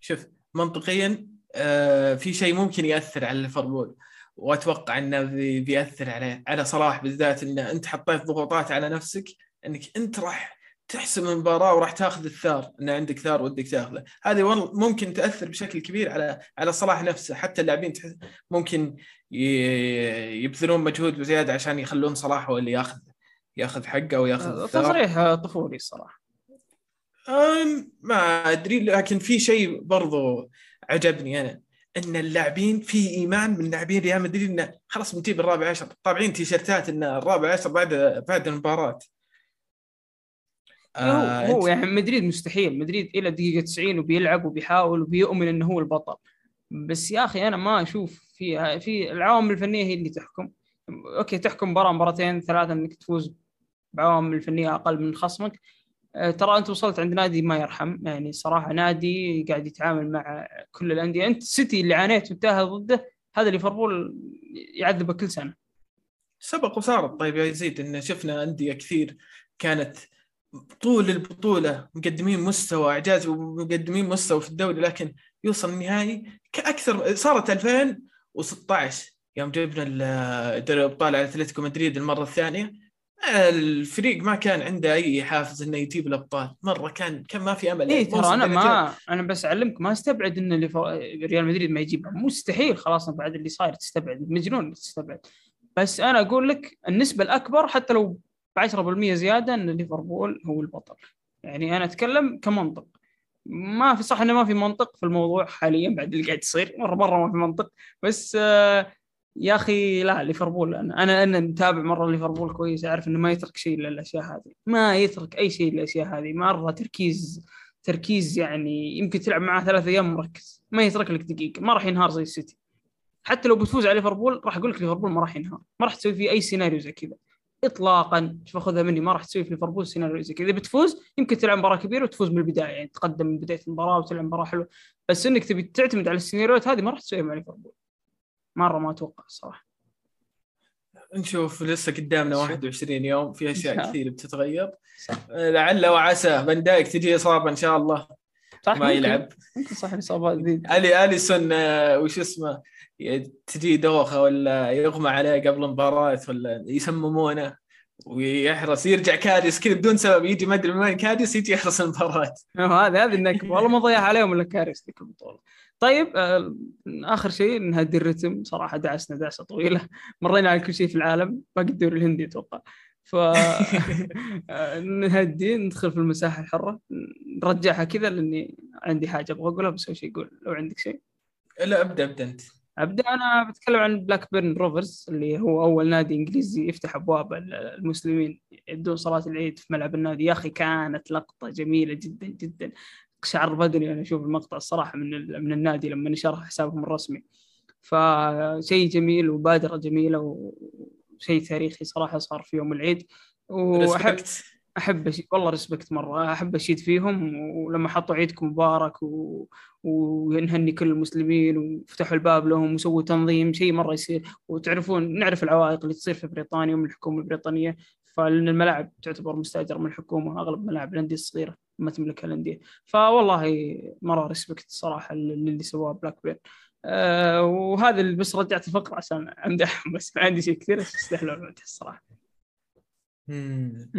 شوف منطقيا آه، في شيء ممكن يأثر على ليفربول وأتوقع إنه بي- بيأثر على على صلاح بالذات إن أنت حطيت ضغوطات على نفسك إنك أنت راح تحسم المباراة وراح تاخذ الثار إن عندك ثار ودك تاخذه. هذه والله ممكن تأثر بشكل كبير على على صلاح نفسه. حتى اللاعبين ممكن يبذلون مجهود بزياده عشان يخلون صلاح هو اللي ياخذ ياخذ حقه وياخذ الثار. تصريح طفولي الصراحه ما أدري لكن في شيء برضو عجبني أنا إن اللاعبين في إيمان من لاعبين ريال مدريد انه خلاص بنجيب الرابع عشر. طابعين تيشرتات إن الرابع عشر بعد بعد المباراة. آه هو يعني مدريد مستحيل. مدريد إلى دقيقة 90 وبيلعب وبيحاول وبيؤمن إنه هو البطل. بس يا أخي أنا ما أشوف في في العوامل الفنية هي اللي تحكم. أوكي تحكم مباراة مباراتين ثلاثة إنك تفوز بعوامل فنية أقل من خصمك. آه، ترى أنت وصلت عند نادي ما يرحم. يعني صراحة نادي قاعد يتعامل مع كل الأندية. أنت سيتي اللي عانيت وانتهى ضده هذا ليفربول يعذبه كل سنة. سبق وصارت. طيب يا يزيد إن شفنا أندية كثير كانت طول البطولة مقدمين مستوى إعجاز ومقدمين مستوى في الدوري لكن يوصل النهائي كأكثر صارت 2016 يوم جبنا دوري الأبطال على أتلتيكو مدريد المرة الثانية. الفريق ما كان عنده أي حافز إنه يجيب الأبطال مرة كان كان ما في أمل. اي ترى أنا ما أنا بس أعلمك ما أستبعد إن ريال مدريد ما يجيبها مستحيل خلاص بعد اللي صاير تستبعد مجنون تستبعد. بس أنا أقول لك النسبة الأكبر حتى لو ب 10% زيادة إن ليفربول هو البطل. يعني أنا أتكلم كمنطق. ما في صح إنه ما في منطق في الموضوع حاليا بعد اللي قاعد يصير. مرة مرة ما في منطق. بس آه يا أخي لا ليفربول أنا أنا أنا متابع مرة ليفربول كويس. أعرف إنه ما يترك شيء للاشياء هذه. ما يترك أي شيء للاشياء هذه. مرة تركيز تركيز يعني يمكن تلعب معاه ثلاث أيام مركز. ما يترك لك دقيقة. ما راح ينهار زي السيتي. حتى لو بتفوز على ليفربول راح أقول لك ليفربول ما راح ينهار. ما راح تسوي فيه أي سيناريو زي كذا. اطلاقا. شوف خذها مني ما راح تسوي في ليفربول سيناريو زي كذا. إذا بتفوز يمكن تلعب مباراة كبيرة وتفوز من البداية يعني تقدم من بداية المباراة وتلعب مباراة حلوة. بس إنك تبي تعتمد على السيناريوهات هذه ما راح تسويها مع ليفربول. مرة ما أتوقع الصراحه نشوف لسه قدامنا 21 يوم في أشياء كثير بتتغير. لعل وعسى. بن دايك تجي إصابة إن شاء الله. صح ما يلعب. ممكن صح الاصابات ذي الي أليسون آه، وش اسمه؟ تجي دوخة ولا يغمى عليه قبل مباراه ولا يسممونه ويحرص يرجع كادس كذا بدون سبب يجي ما أدري من وين كادس يجي يحرص المباراة. هذه هذه النكبه والله ما ضيع عليهم إلا كارثه ذيك البطولة. طيب آه آخر شيء نهدي الرتم. صراحة دعسنا دعسة طويلة. مرينا على كل شيء في العالم. باقي الدوري الهندي أتوقع. ف آه، نهدي ندخل في المساحة الحرة. نرجعها كذا لأني عندي حاجة أبغى أقولها بس أول شيء يقول لو عندك شيء. لا أبدأ أبدأ أنت. أبدأ أنا بتكلم عن بلاك بيرن روفرز اللي هو أول نادي إنجليزي يفتح أبواب المسلمين يدون صلاة العيد في ملعب النادي. يا أخي كانت لقطة جميلة جدا جدا. شعر بدني أنا أشوف المقطع الصراحة من من النادي لما نشر حسابهم الرسمي. فشيء جميل وبادرة جميلة وشيء تاريخي صراحة صار في يوم العيد. واحب أحب والله respect مرة. أحب أشيد فيهم ولما حطوا عيدكم مبارك و... ونهني كل المسلمين وفتحوا الباب لهم وسووا تنظيم شيء مرة يصير. وتعرفون نعرف العوائق اللي تصير في بريطانيا ومن الحكومة البريطانية. فلأن الملاعب تعتبر مستاجره من الحكومة أغلب ملاعب الأندية الصغيرة ما تملكها الأندية. فوالله مرة respect الصراحه اللي سواه بلاك بيرن أه وهذا اللي بس رجعت الفقرة عشان امدحهم بس ما عندي شيء كثير بس يستاهلون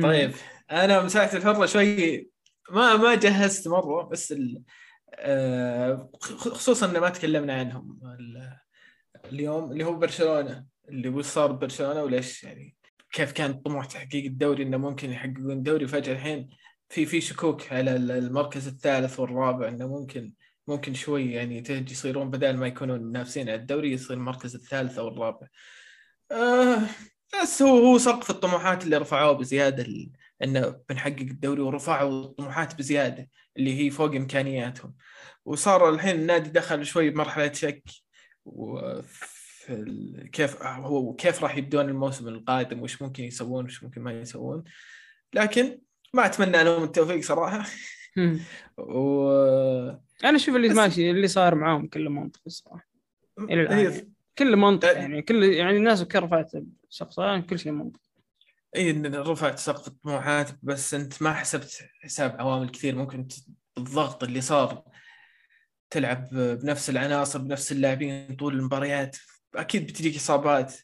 طيب أنا مساحة الحرة شوي ما ما جهزت مرة بس آه خصوصا إن ما تكلمنا عنهم اليوم اللي هو برشلونة اللي وش صار ببرشلونه وليش يعني كيف كان طموح تحقيق الدوري إنه ممكن يحققون الدوري فجأة الحين في في شكوك على المركز الثالث والرابع إنه ممكن ممكن شوي يعني يصيرون بدل ما يكونون منافسين على الدوري يصير المركز الثالث أو الرابع. آه بس هو هو سقف الطموحات اللي رفعوه بزيادة إنه بنحقق الدوري ورفعوا الطموحات بزيادة اللي هي فوق إمكانياتهم. وصار الحين النادي دخل شوي بمرحلة شك كيف هو كيف راح يبدون الموسم القادم؟ وش ممكن يسوون؟ وش ممكن ما يسوون؟ لكن ما أتمنى لهم التوفيق صراحة. و أنا أشوف اللي ماشي اللي صار معاهم كله منطقي الصراحه إلى الآن. كله منطق يعني كل يعني الناس كل رفعت سقف يعني كل شيء منطق إي رفعت سقف الطموحات بس أنت ما حسبت حساب عوامل كثير. ممكن الضغط اللي صار تلعب بنفس العناصر بنفس اللاعبين طول المباريات أكيد بتجيك إصابات.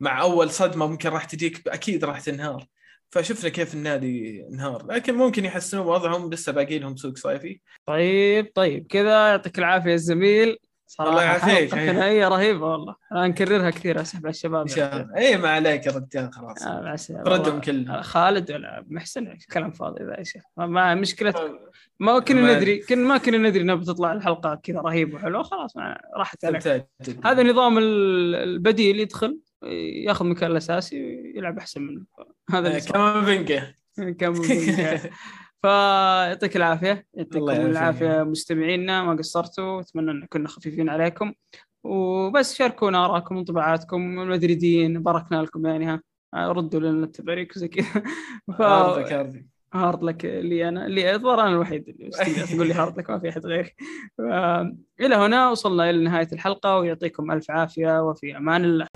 مع أول صدمة ممكن راح تجيك أكيد راح تنهار. فشفنا كيف النادي انهار. لكن ممكن يحسنون وضعهم لسه باقي لهم سوق صيفي. طيب طيب. كذا يعطيك العافية الزميل صراحة ثنائيه رهيبة والله. أنا نكررها كثير اسحب على الشباب. إن شاء الله. اي ما عليك يا رجال خلاص. آه ردهم كلهم. خالد ولا محسن؟ كلام فاضي ذا يا شيخ ما مشكلتك. ما كنا ندري كنا ما كنا ندري انها بتطلع الحلقة كذا رهيبه وحلوة. خلاص راحت عليك. هذا نظام البديل يدخل ياخذ مكان الأساسي ويلعب أحسن منه هذا كمان بنقه كمان بنقه فيعطيك العافية. يعطيكم العافية مستمعينا ما قصرتوا. أتمنى أن كنا خفيفين عليكم. وبس شاركونا آرائكم وانطباعاتكم المدريديين باركنا لكم يعني ها. ردوا لنا التبريك وزي كذا. ف... hard luck hard luck. hard luck لي أنا. اللي الظاهر أنا الوحيد اللي تقول لي hard luck ما في أحد غيري. ف- إلى هنا وصلنا إلى نهاية الحلقة ويعطيكم ألف عافية وفي أمان الله.